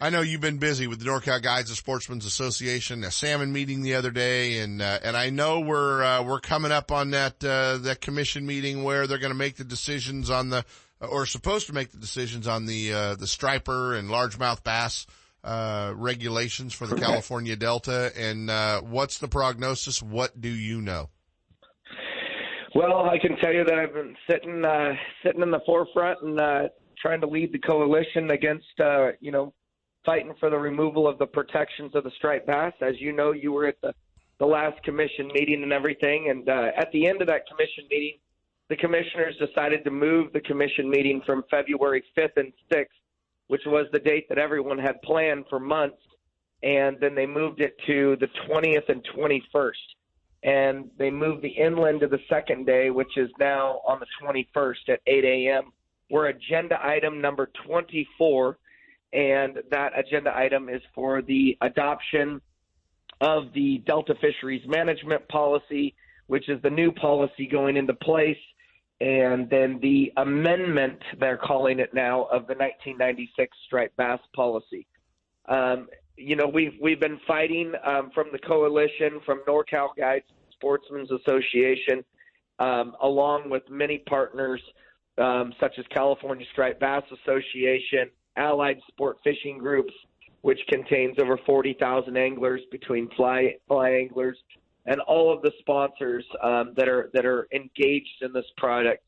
I know you've been busy with the NorCal Guides and Sportsmen's Association, a salmon meeting the other day, and uh, and I know we're uh, we're coming up on that uh, that commission meeting where they're going to make the decisions on the or supposed to make the decisions on the uh, the striper and largemouth bass uh, regulations for the California Delta. And uh, what's the prognosis? What do you know? Well, I can tell you that I've been sitting uh, sitting in the forefront and uh, trying to lead the coalition against uh, you know fighting for the removal of the protections of the striped bass. As you know, you were at the the last commission meeting and everything, and uh, at the end of that commission meeting, the commissioners decided to move the commission meeting from February 5th and 6th, which was the date that everyone had planned for months, and then they moved it to the 20th and 21st and they moved the inland to the second day, which is now on the 21st at 8 a.m. We're agenda item number 24, and that agenda item is for the adoption of the Delta Fisheries Management Policy, which is the new policy going into place, and then the amendment, they're calling it now, of the 1996 striped bass policy. Um, you know, we've we've been fighting um, from the coalition, from NorCal Guides Sportsmen's Association, um, along with many partners um, such as California Striped Bass Association, Allied Sport Fishing Groups, which contains over 40,000 anglers between fly fly anglers and all of the sponsors um, that are that are engaged in this product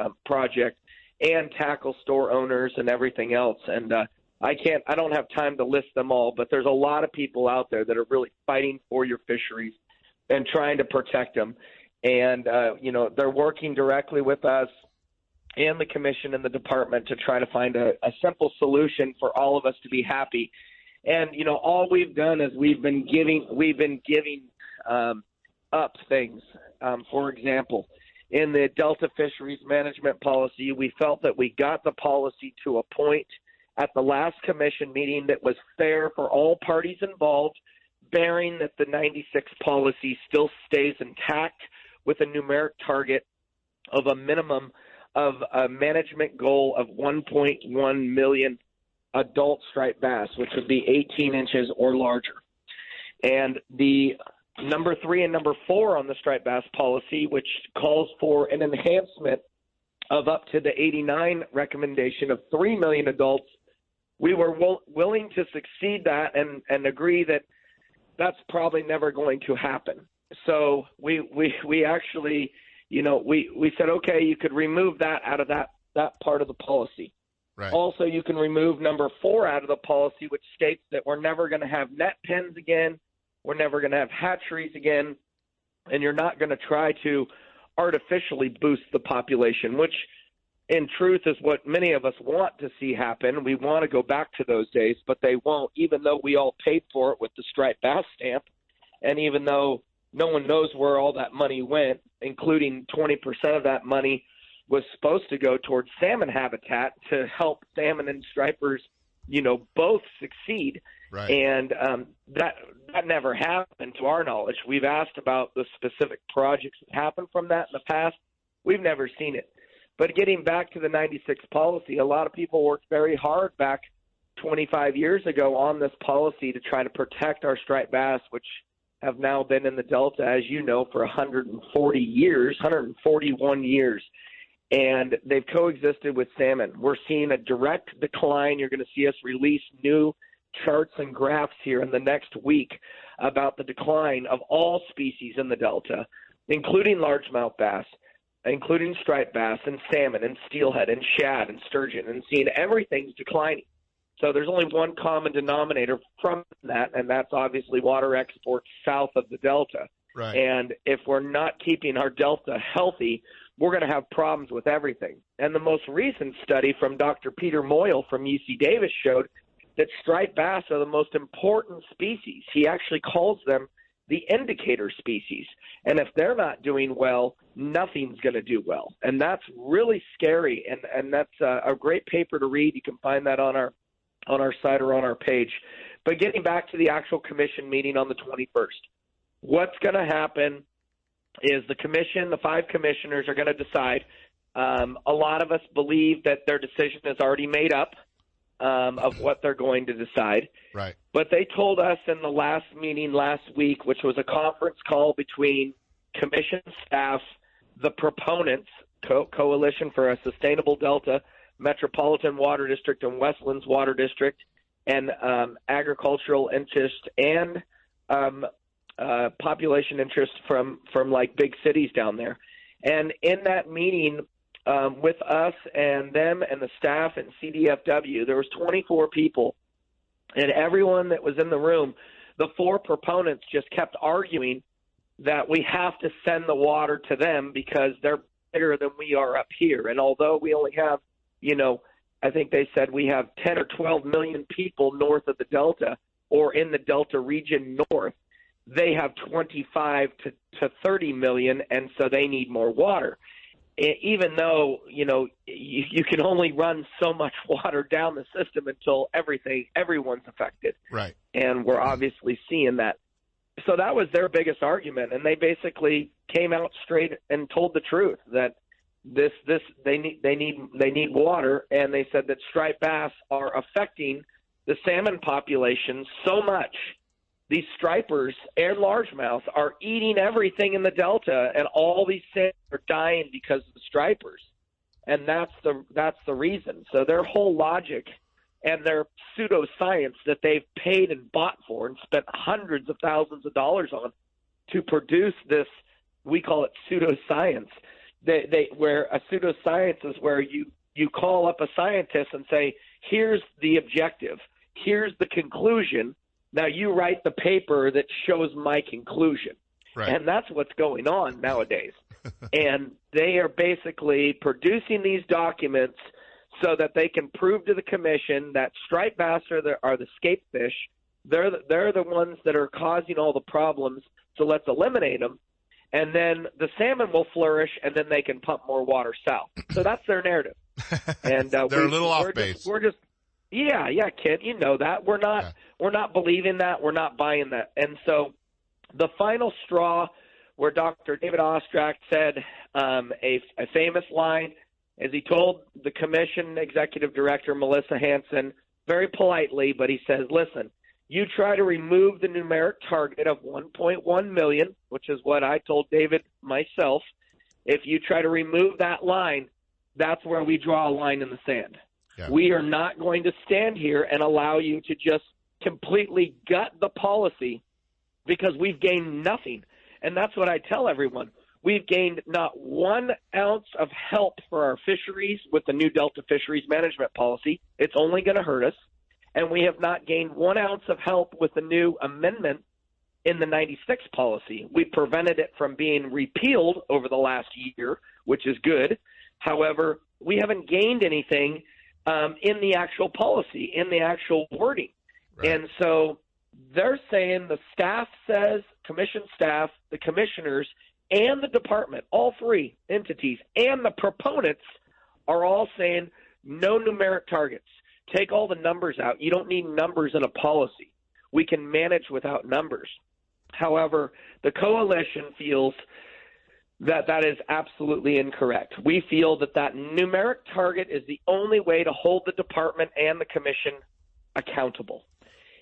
uh, project, and tackle store owners and everything else. And uh, I can't, I don't have time to list them all, but there's a lot of people out there that are really fighting for your fisheries and trying to protect them. And, uh, you know, they're working directly with us and the commission and the department to try to find a, a simple solution for all of us to be happy. And, you know, all we've done is we've been giving, we've been giving um, up things. Um, for example, in the Delta Fisheries Management Policy. We felt that we got the policy to a point at the last commission meeting that was fair for all parties involved, bearing that the 96 policy still stays intact with a numeric target of a minimum of a management goal of 1.1 million adult striped bass, which would be 18 inches or larger. And the number three and number four on the striped bass policy, which calls for an enhancement of up to the 89 recommendation of 3 million adults, we were will, willing to succeed that and, and agree that that's probably never going to happen. So we, we, we actually, you know, we, we said, okay, you could remove that out of that, that part of the policy. Right. Also, you can remove number four out of the policy, which states that we're never going to have net pens again, we're never going to have hatcheries again, and you're not going to try to artificially boost the population, which in truth is what many of us want to see happen. We want to go back to those days, but they won't, even though we all paid for it with the striped bass stamp, and even though no one knows where all that money went, including 20% of that money was supposed to go towards salmon habitat to help salmon and stripers, you know, both succeed. Right. And um, that that never happened to our knowledge. We've asked about the specific projects that happened from that in the past. We've never seen it. But getting back to the 96 policy, a lot of people worked very hard back 25 years ago on this policy to try to protect our striped bass, which have now been in the Delta, as you know, for 140 years, 141 years. And they've coexisted with salmon. We're seeing a direct decline. You're going to see us release new charts and graphs here in the next week about the decline of all species in the Delta, including largemouth bass, including striped bass and salmon and steelhead and shad and sturgeon, and seeing everything's declining. So there's only one common denominator from that, and that's obviously water exports south of the Delta. Right. And if we're not keeping our Delta healthy, we're going to have problems with everything. And the most recent study from Dr. Peter Moyle from UC Davis showed that striped bass are the most important species. He actually calls them the indicator species. And if they're not doing well, nothing's going to do well. And that's really scary. And, and that's a, a great paper to read. You can find that on our on our site or on our page. But getting back to the actual commission meeting on the 21st, what's going to happen is the commission, the five commissioners are going to decide. Um, a lot of us believe that their decision is already made up um, of what they're going to decide. Right. But they told us in the last meeting last week, which was a conference call between commission staff, the proponents, Co- Coalition for a Sustainable Delta, Metropolitan Water District, and Westlands Water District, and um, agricultural interest and um, uh, population interest from from like big cities down there. And in that meeting, um, with us and them and the staff and CDFW, there was 24 people, and everyone that was in the room, the four proponents just kept arguing that we have to send the water to them because they're bigger than we are up here. And although we only have, you know, I think they said we have 10 or 12 million people north of the Delta or in the Delta region north, they have 25 to, to 30 million, and so they need more water even though you know you, you can only run so much water down the system until everything everyone's affected Right. and we're obviously seeing that so that was their biggest argument and they basically came out straight and told the truth that this this they need they need they need water and they said that striped bass are affecting the salmon population so much these stripers and largemouth are eating everything in the delta and all these salmon are dying because of the stripers. And that's the that's the reason. So their whole logic and their pseudoscience that they've paid and bought for and spent hundreds of thousands of dollars on to produce this we call it pseudoscience. They they where a pseudoscience is where you you call up a scientist and say here's the objective. Here's the conclusion now you write the paper that shows my conclusion. Right. And that's what's going on nowadays. and they are basically producing these documents so that they can prove to the commission that striped bass are the, are the scape fish. They're the, they're the ones that are causing all the problems. So let's eliminate them. and then the salmon will flourish, and then they can pump more water south. So that's their narrative. And uh, They're we, a little off base. Just, we're just, yeah, yeah, kid, you know that. We're not, we're not believing that. We're not buying that. And so, the final straw, where Dr. David Ostrach said um, a, a famous line, as he told the commission executive director Melissa Henson very politely, but he says, "Listen, you try to remove the numeric target of 1.1 million, which is what I told David myself. If you try to remove that line, that's where we draw a line in the sand. We are not going to stand here and allow you to just completely gut the policy because we've gained nothing. And that's what I tell everyone. We've gained not one ounce of help for our fisheries with the new Delta Fisheries Management Policy. It's only going to hurt us. And we have not gained one ounce of help with the new amendment in the 96 policy. We prevented it from being repealed over the last year, which is good. However, we haven't gained anything um, in the actual policy, in the actual wording. And so they're saying the staff says, commission staff, the commissioners, and the department, all three entities, and the proponents are all saying no numeric targets. Take all the numbers out. You don't need numbers in a policy. We can manage without numbers. However, the coalition feels that that is absolutely incorrect. We feel that that numeric target is the only way to hold the department and the commission accountable.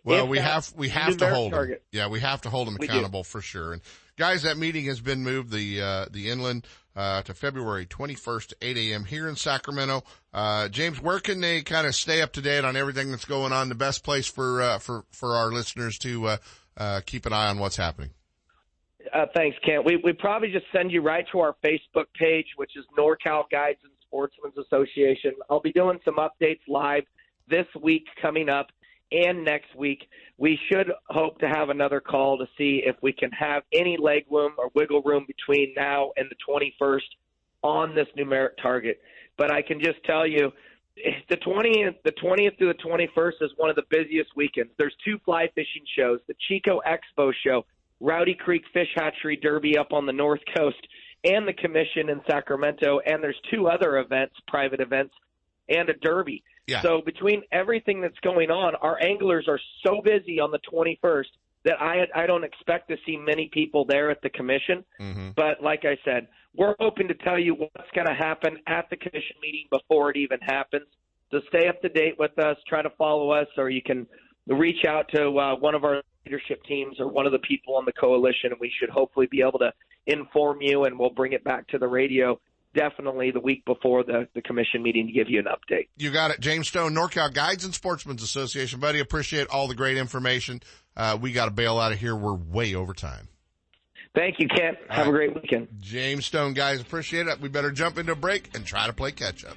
Well, If we have we have to hold them. Yeah, we have to hold them accountable for sure. And guys, that meeting has been moved the uh, the inland uh, to February 21st, 8 a.m. here in Sacramento. Uh, James, where can they kind of stay up to date on everything that's going on? The best place for uh, for for our listeners to uh, uh, keep an eye on what's happening. Uh, thanks, Kent. We we probably just send you right to our Facebook page, which is NorCal Guides and Sportsmen's Association. I'll be doing some updates live this week coming up and next week. We should hope to have another call to see if we can have any leg room or wiggle room between now and the 21st on this numeric target. But I can just tell you, the 20th, the 20th through the 21st is one of the busiest weekends. There's two fly fishing shows: the Chico Expo show, Rowdy Creek Fish Hatchery Derby up on the North Coast, and the Commission in Sacramento. And there's two other events, private events, and a derby. Yeah. So between everything that's going on, our anglers are so busy on the 21st that I I don't expect to see many people there at the commission. Mm-hmm. But like I said, we're hoping to tell you what's going to happen at the commission meeting before it even happens. So stay up to date with us. Try to follow us, or you can reach out to uh, one of our leadership teams or one of the people on the coalition, and we should hopefully be able to inform you, and we'll bring it back to the radio definitely the week before the, the commission meeting to give you an update. You got it. James Stone, NorCal Guides and Sportsmen's Association. Buddy, appreciate all the great information. Uh, we got to bail out of here. We're way over time. Thank you, Kent. Have a great weekend. James Stone, guys, appreciate it. We better jump into a break and try to play catch up.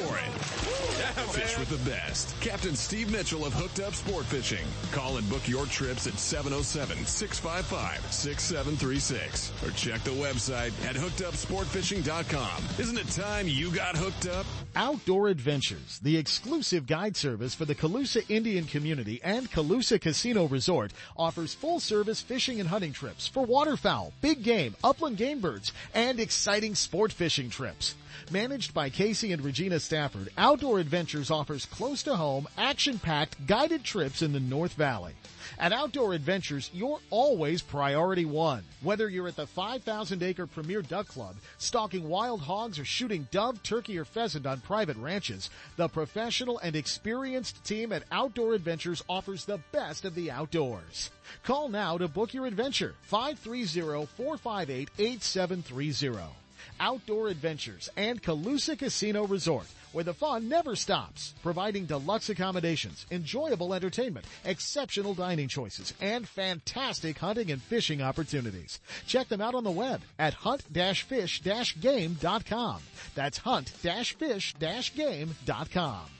it. Fish with the best. Captain Steve Mitchell of Hooked Up Sport Fishing. Call and book your trips at 707-655-6736 or check the website at hookedupsportfishing.com. Isn't it time you got hooked up? Outdoor Adventures, the exclusive guide service for the Colusa Indian community and Colusa Casino Resort, offers full service fishing and hunting trips for waterfowl, big game, upland game birds, and exciting sport fishing trips. Managed by Casey and Regina Stafford, Outdoor Adventures offers close to home, action packed guided trips in the North Valley. At Outdoor Adventures, you're always priority one. Whether you're at the 5,000 acre Premier Duck Club, stalking wild hogs, or shooting dove, turkey, or pheasant on private ranches, the professional and experienced team at Outdoor Adventures offers the best of the outdoors. Call now to book your adventure. 530-458-8730. Outdoor adventures, and Colusa Casino Resort, where the fun never stops, providing deluxe accommodations, enjoyable entertainment, exceptional dining choices, and fantastic hunting and fishing opportunities. Check them out on the web at hunt-fish-game.com. That's hunt-fish-game.com.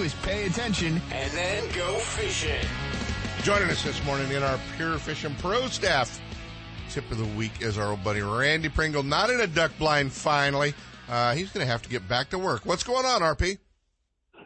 is pay attention and then go fishing. Joining us this morning in our Pure Fishing Pro staff tip of the week is our old buddy Randy Pringle. Not in a duck blind finally. Uh, he's going to have to get back to work. What's going on, RP?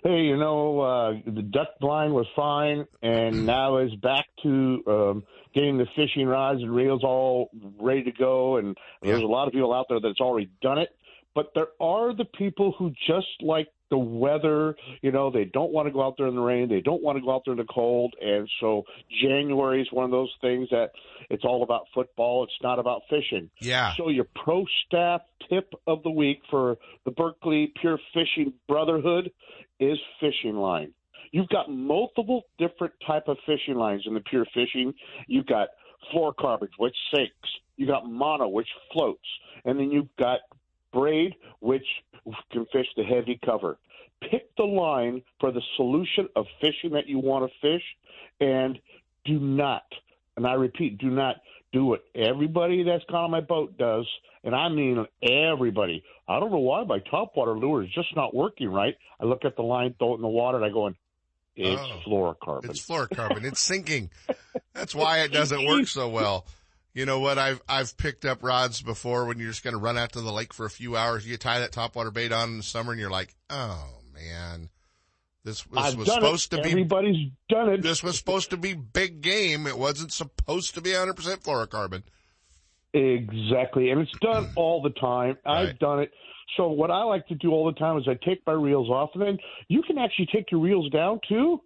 Hey, you know, uh, the duck blind was fine, and now is back to um, getting the fishing rods and reels all ready to go. And there's a lot of people out there that's already done it, but there are the people who just like the weather. You know, they don't want to go out there in the rain. They don't want to go out there in the cold. And so January is one of those things that it's all about football. It's not about fishing. Yeah. So your pro staff tip of the week for the Berkley Pure Fishing Brotherhood is fishing line. You've got multiple different type of fishing lines in the pure fishing. You've got fluorocarbons, which sinks. You've got mono, which floats, and then you've got braid, which can fish the heavy cover. Pick the line for the solution of fishing that you want to fish, and do not, and I repeat, do not do what everybody that's gone on my boat does, and I mean everybody. I don't know why my topwater lure is just not working right. I look at the line, throw it in the water, and I go, it's Oh. fluorocarbon. It's fluorocarbon. it's sinking. That's why it doesn't work so well. You know what? I've I've picked up rods before when you're just going to run out to the lake for a few hours. You tie that topwater bait on in the summer, and you're like, oh man, this, this I've was supposed it. to be. Everybody's done it. This was supposed to be big game. It wasn't supposed to be 100 percent fluorocarbon. Exactly. And it's done all the time. I've done it. So what I like to do all the time is I take my reels off and then you can actually take your reels down to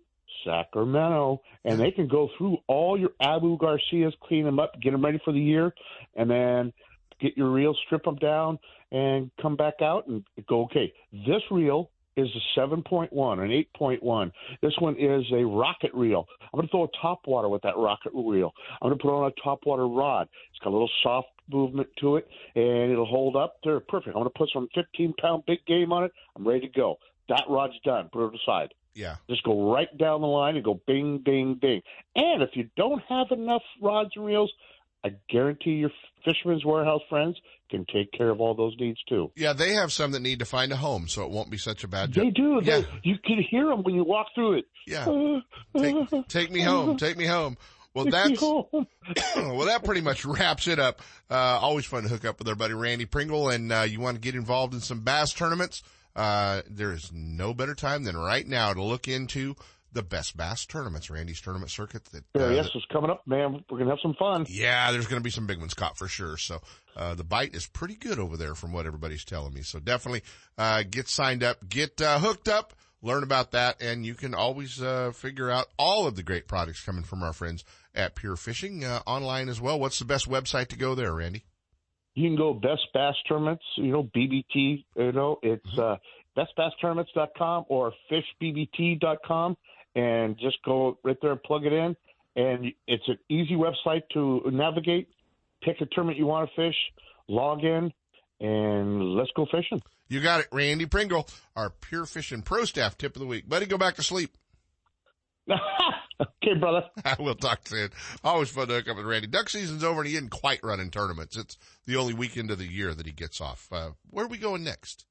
Sacramento and they can go through all your Abu Garcias, clean them up, get them ready for the year, and then get your reels, strip them down, and come back out and go, okay, this reel is a 7.1, an 8.1. This one is a rocket reel. I'm going to throw a top water with that rocket reel. I'm going to put on a top water rod. It's got a little soft movement to it, and it'll hold up there. Perfect. I'm going to put some 15 pound big game on it. I'm ready to go. That rod's done. Put it aside. Yeah. Just go right down the line and go bing, bing, bing. And if you don't have enough rods and reels, I guarantee your Fisherman's Warehouse friends can take care of all those needs too. Yeah, they have some that need to find a home, so it won't be such a bad job. They do. They, you can hear them when you walk through it. Yeah. Take, take me home. Take me home. Well, that's well, that pretty much wraps it up. Uh, always fun to hook up with our buddy Randy Pringle, and uh, you want to get involved in some bass tournaments. Uh, there is no better time than right now to look into the best bass tournaments, Randy's tournament circuit. That Yeah, uh, yes, it's coming up, man. We're gonna have some fun. yeah, there's going to be some big ones caught for sure. So uh, the bite is pretty good over there, from what everybody's telling me. So definitely uh, get signed up, get uh, hooked up, learn about that, and you can always uh, figure out all of the great products coming from our friends at Pure Fishing uh, online as well. What's the best website to go there, Randy? You can go best bass tournaments, you know, BBT, you know, it's uh, bestbasstournaments.com or fishbbt.com and just go right there and plug it in. And it's an easy website to navigate. Pick a tournament you want to fish, log in, and let's go fishing. You got it, Randy Pringle, our Pure Fishing Pro Staff tip of the week. Buddy, go back to sleep. okay, brother. we'll talk soon. Always fun to hook up with Randy. Duck season's over and he didn't quite run in tournaments. It's the only weekend of the year that he gets off. Uh, where are we going next?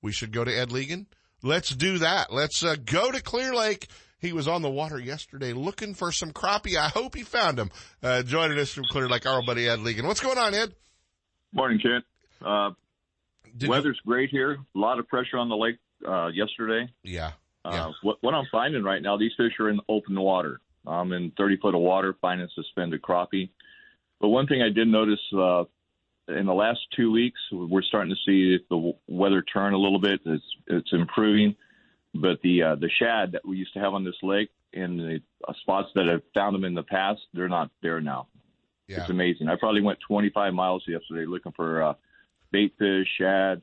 We should go to Ed Legan. Let's do that. Let's uh, go to Clear Lake. He was on the water yesterday looking for some crappie. I hope he found them. Uh, joining us from Clear Lake, our old buddy Ed Legan. What's going on, Ed? Morning, Kent. Uh, weather's great here. A lot of pressure on the lake uh, yesterday. Yeah. Uh, what, what I'm finding right now, these fish are in open water. I'm in 30 foot of water finding suspended crappie. But one thing I did notice uh, in the last two weeks, we're starting to see the weather turn a little bit. It's it's improving, but the uh, the shad that we used to have on this lake in the uh, spots that I've found them in the past, they're not there now. Yeah. It's amazing. I probably went 25 miles yesterday looking for uh, bait fish, shad,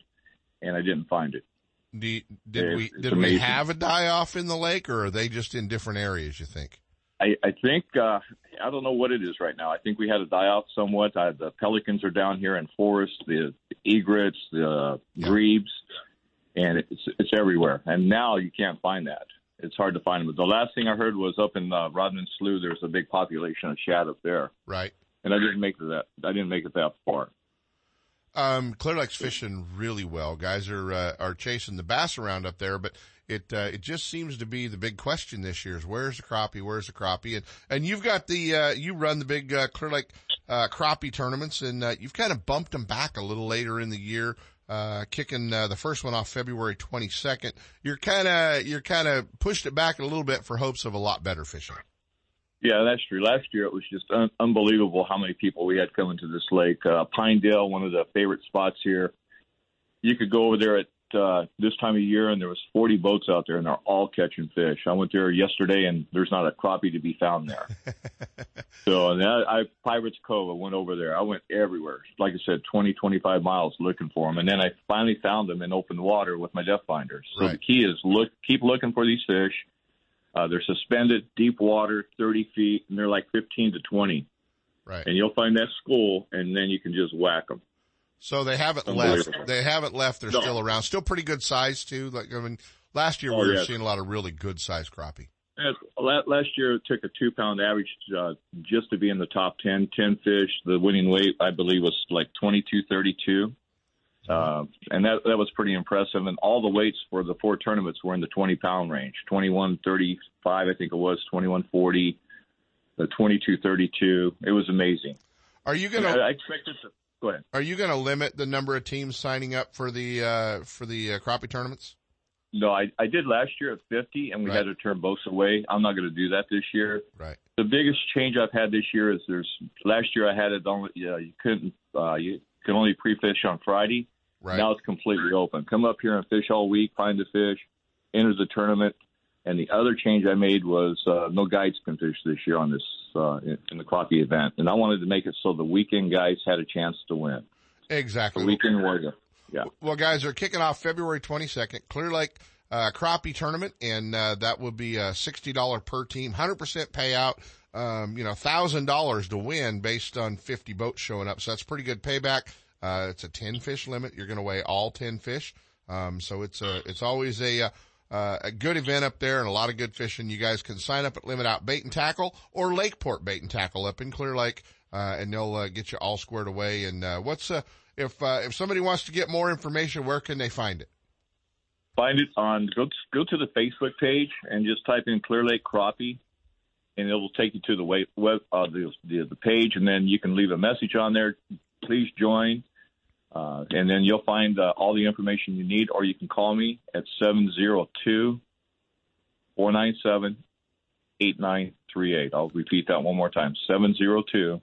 and I didn't find it. Did, did It's- we it's did we have a die off in the lake, or are they just in different areas? You think? I, I think uh, I don't know what it is right now. I think we had a die off somewhat. Uh, the pelicans are down here in forest, the egrets, the grebes, and it's it's everywhere. And now you can't find that. It's hard to find them. The last thing I heard was up in uh, Rodman Slough. There's a big population of shad up there, Right. and I didn't make it that. I didn't make it that far. Um, Clear Lake's fishing really well. Guys are uh, are chasing the bass around up there, but it uh, it just seems to be the big question this year is where's the crappie? Where's the crappie? And and you've got the uh, you run the big uh, Clear Lake uh, crappie tournaments, and uh, you've kind of bumped them back a little later in the year. Uh, kicking uh, the first one off February 22nd. You're kind of you're kind of pushed it back a little bit for hopes of a lot better fishing. Yeah, that's true. Last year it was just un- unbelievable how many people we had coming to this lake. Uh, Pinedale, one of the favorite spots here. You could go over there at uh, this time of year, and there was 40 boats out there, and they're all catching fish. I went there yesterday, and there's not a crappie to be found there. so, and I, I Pirates Cove, I went over there. I went everywhere. Like I said, 20, 25 miles looking for them, and then I finally found them in open water with my depth finder. So the key is look, keep looking for these fish. Uh, they're suspended, deep water, 30 feet, and they're like 15 to 20. Right. And you'll find that school, and then you can just whack them. So they haven't left. They haven't left. They're No. still around. Still pretty good size too. Like I mean, last year we Oh, were yeah. seeing a lot of really good size crappie. Last year, it took a two pound average uh, just to be in the top 10. 10 fish. The winning weight, I believe, was like 22.32. Uh, and that that was pretty impressive. And all the weights for the four tournaments were in the 20 pound range 21.35, I think it was, 21.40, the 22.32. It was amazing. Are you gonna? I, I expected to. Go ahead. Are you going to limit the number of teams signing up for the uh, for the uh, crappie tournaments? No, I, I did last year at 50, and we had to turn both away. I'm not going to do that this year. Right. The biggest change I've had this year is there's last year I had it only uh, you couldn't uh, you could only pre-fish on Friday. Right. Now it's completely open. Come up here and fish all week, find the fish, enter the tournament. And the other change I made was uh, no guides can fish this year on this uh, in, in the crappie event, and I wanted to make it so the weekend guys had a chance to win. Exactly. The weekend warrior. Yeah. Well, guys, they're kicking off February 22nd, Clear Lake uh, Crappie Tournament, and uh, that will be a $60 per team, 100% payout, um, you know, $1,000 to win based on 50 boats showing up. So that's pretty good payback. Uh, it's a 10 fish limit. You're going to weigh all 10 fish. Um, so it's a, it's always a, uh, uh, a good event up there and a lot of good fishing. You guys can sign up at Limit Out Bait and Tackle or Lakeport Bait and Tackle up in Clear Lake, uh, and they'll uh, get you all squared away. And uh, what's uh, if if somebody wants to get more information, where can they find it? Find it on go go to the Facebook page and just type in Clear Lake Crappie, and it will take you to the web, web the, the the page, and then you can leave a message on there. Please join, uh, and then you'll find uh, all the information you need, or you can call me at 702 497 8938. I'll repeat that one more time 702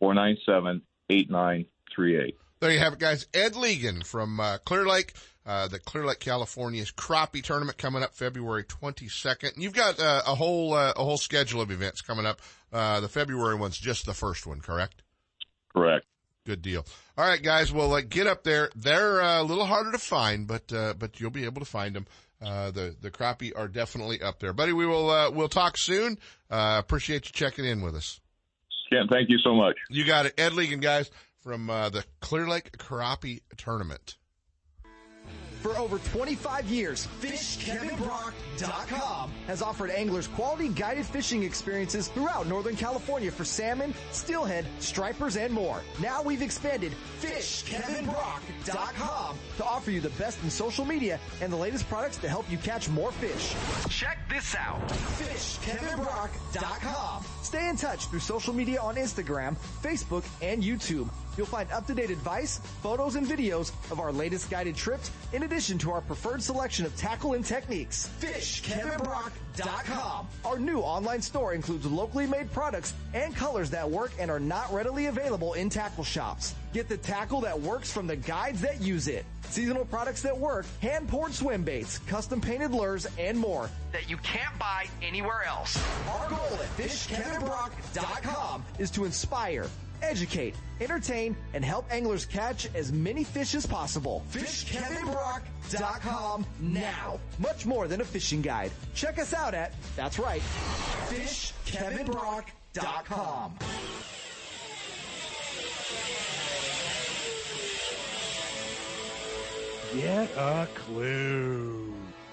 497 8938. There you have it, guys. Ed Legan from uh, Clear Lake, uh, the Clear Lake, California's crappie tournament coming up February 22nd. You've got uh, a whole uh, a whole schedule of events coming up. Uh, the February one's just the first one, correct? Correct. Good deal. All right, guys. Well, uh, get up there. They're uh, a little harder to find, but uh, but you'll be able to find them. Uh, the the crappie are definitely up there, buddy. We will uh, we'll talk soon. Uh, appreciate you checking in with us. Ken, thank you so much. You got it, Ed Legan, guys, from uh, the Clear Lake Crappie Tournament. For over 25 years, FishKevinBrock.com has offered anglers quality guided fishing experiences throughout Northern California for salmon, steelhead, stripers, and more. Now we've expanded FishKevinBrock.com to offer you the best in social media and the latest products to help you catch more fish. Check this out. FishKevinBrock.com. Stay in touch through social media on Instagram, Facebook, and YouTube. You'll find up-to-date advice, photos, and videos of our latest guided trips, in addition to our preferred selection of tackle and techniques. FishKevinBrock.com. Our new online store includes locally made products and colors that work and are not readily available in tackle shops. Get the tackle that works from the guides that use it. Seasonal products that work, hand-poured swim baits, custom painted lures, and more that you can't buy anywhere else. Our goal at FishKevinBrock.com is to inspire, educate, entertain, and help anglers catch as many fish as possible. FishKevinBrock.com now. Much more than a fishing guide. Check us out at, that's right, FishKevinBrock.com. Get a clue.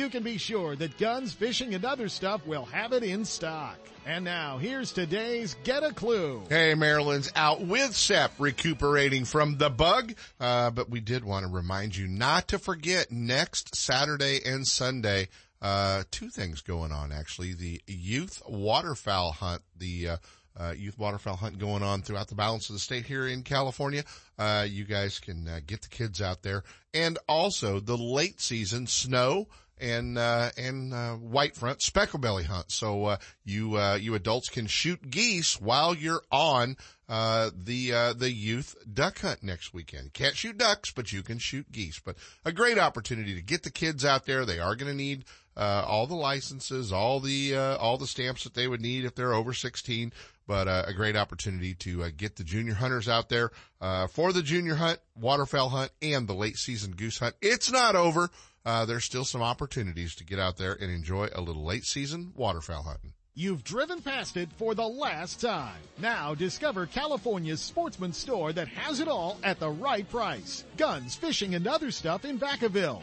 you can be sure that guns, fishing, and other stuff will have it in stock. And now, here's today's Get a Clue. Hey, Marilyn's out with Sep recuperating from the bug. Uh, but we did want to remind you not to forget next Saturday and Sunday, uh, two things going on actually. The youth waterfowl hunt, the, uh, uh, youth waterfowl hunt going on throughout the balance of the state here in California. Uh, you guys can uh, get the kids out there and also the late season snow and uh, and uh, white front specklebelly hunt. So uh, you uh, you adults can shoot geese while you're on uh, the uh, the youth duck hunt next weekend. Can't shoot ducks, but you can shoot geese. But a great opportunity to get the kids out there. They are going to need uh, all the licenses, all the uh, all the stamps that they would need if they're over 16. But uh, a great opportunity to uh, get the junior hunters out there uh, for the junior hunt, waterfowl hunt, and the late season goose hunt. It's not over. Uh, there's still some opportunities to get out there and enjoy a little late season waterfowl hunting. You've driven past it for the last time. Now discover California's sportsman store that has it all at the right price. Guns, fishing, and other stuff in Vacaville.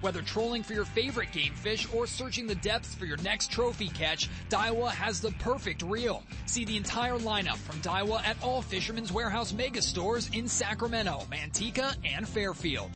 Whether trolling for your favorite game fish or searching the depths for your next trophy catch, Daiwa has the perfect reel. See the entire lineup from Daiwa at all Fisherman's Warehouse mega stores in Sacramento, Manteca, and Fairfield.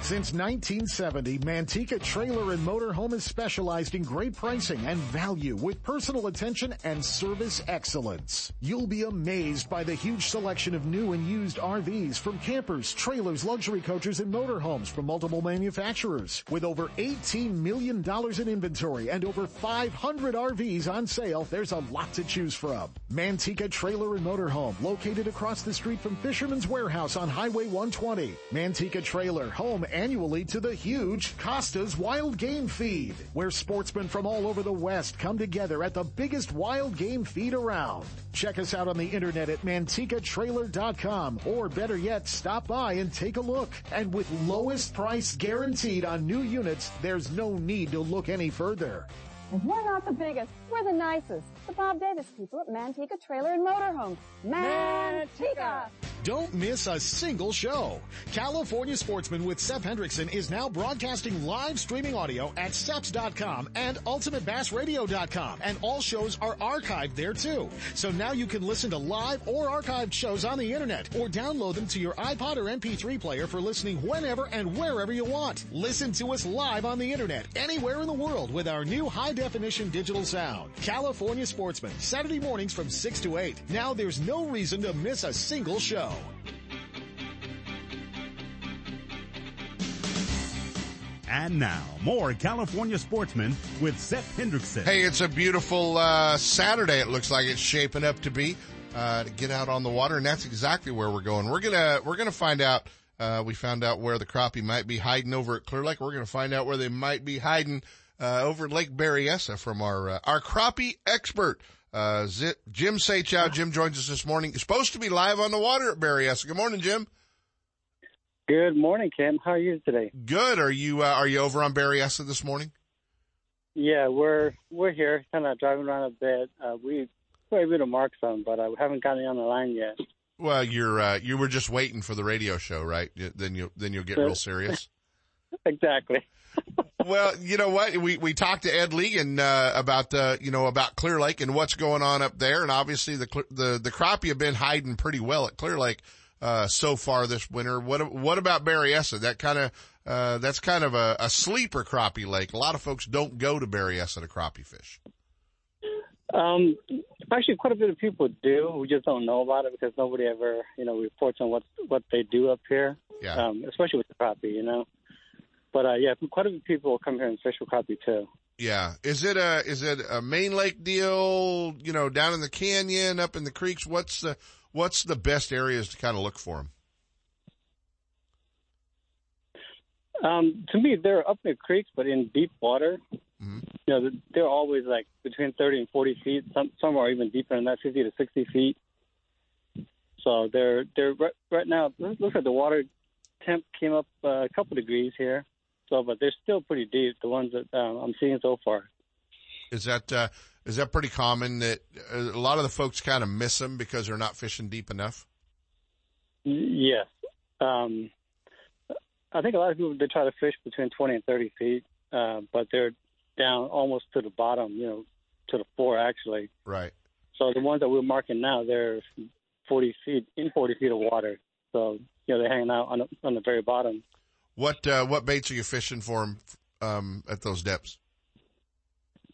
Since 1970, Manteca Trailer and Motorhome has specialized in great pricing and value with personal attention and service excellence. You'll be amazed by the huge selection of new and used RVs from campers, trailers, luxury coaches, and motorhomes from multiple manufacturers. With over $18 million in inventory and over 500 RVs on sale, there's a lot to choose from. Manteca Trailer and Motorhome, located across the street from Fisherman's Warehouse on Highway 120. Manteca Trailer, home annually to the huge Costa's Wild Game Feed, where sportsmen from all over the West come together at the biggest wild game feed around. Check us out on the internet at mantecatrailer.com or better yet, stop by and take a look. And with lowest price guaranteed on new units, there's no need to look any further. We're not the biggest, we're the nicest. The Bob Davis people at Manteca Trailer and Motorhome. Manteca! Don't miss a single show. California Sportsman with Sep Hendrickson is now broadcasting live streaming audio at seps.com and ultimatebassradio.com and all shows are archived there too. So now you can listen to live or archived shows on the internet or download them to your iPod or MP3 player for listening whenever and wherever you want. Listen to us live on the internet anywhere in the world with our new high definition digital sound. California Sportsman, Saturday mornings from 6 to 8. Now there's no reason to miss a single show. And now, more California sportsmen with Sep Hendrickson. Hey, it's a beautiful uh, Saturday. It looks like it's shaping up to be uh, to get out on the water, and that's exactly where we're going. We're gonna we're gonna find out. Uh, we found out where the crappie might be hiding over at Clear Lake. We're gonna find out where they might be hiding uh, over Lake Berryessa from our uh, our crappie expert. Uh, Jim Sachow. Jim joins us this morning. He's supposed to be live on the water at Berryessa. Good morning, Jim. Good morning, Kim. How are you today? Good. Are you uh, are you over on Berryessa this morning? Yeah, we're we're here, kind of driving around a bit. Uh, we we're able to mark some, but uh, we haven't gotten on the line yet. Well, you're uh, you were just waiting for the radio show, right? Then you then you'll get real serious. exactly. Well, you know what? We we talked to Ed Legan uh, about the you know about Clear Lake and what's going on up there, and obviously the the the crappie have been hiding pretty well at Clear Lake uh, so far this winter. What what about Berryessa? That kind of uh, that's kind of a, a sleeper crappie lake. A lot of folks don't go to Berryessa to crappie fish. Um, actually, quite a bit of people do. We just don't know about it because nobody ever, you know, reports on what what they do up here. Yeah. Um, especially with the crappie, you know. But uh, yeah, quite a few people come here and fish for crappie too. Yeah. Is it a is it a main lake deal? You know, down in the canyon, up in the creeks. What's the what's the best areas to kind of look for them? Um, to me, they're up in the creeks, but in deep water. Mm-hmm. You know, they're always like between 30 and 40 feet. Some some are even deeper than that, 50 to 60 feet. So they're they're right, right now. Looks like the water temp came up uh, a couple degrees here. So, but they're still pretty deep. The ones that um, I'm seeing so far. Is that uh, is that pretty common that uh, a lot of the folks kind of miss them because they're not fishing deep enough? Yes. Um, I think a lot of people they try to fish between 20 and 30 feet, uh, but they're down almost to the bottom, you know, to the floor actually. Right. So the ones that we're marking now, they're 40 feet in 40 feet of water. So you know they're hanging out on the, on the very bottom. What uh, what baits are you fishing for them um, at those depths?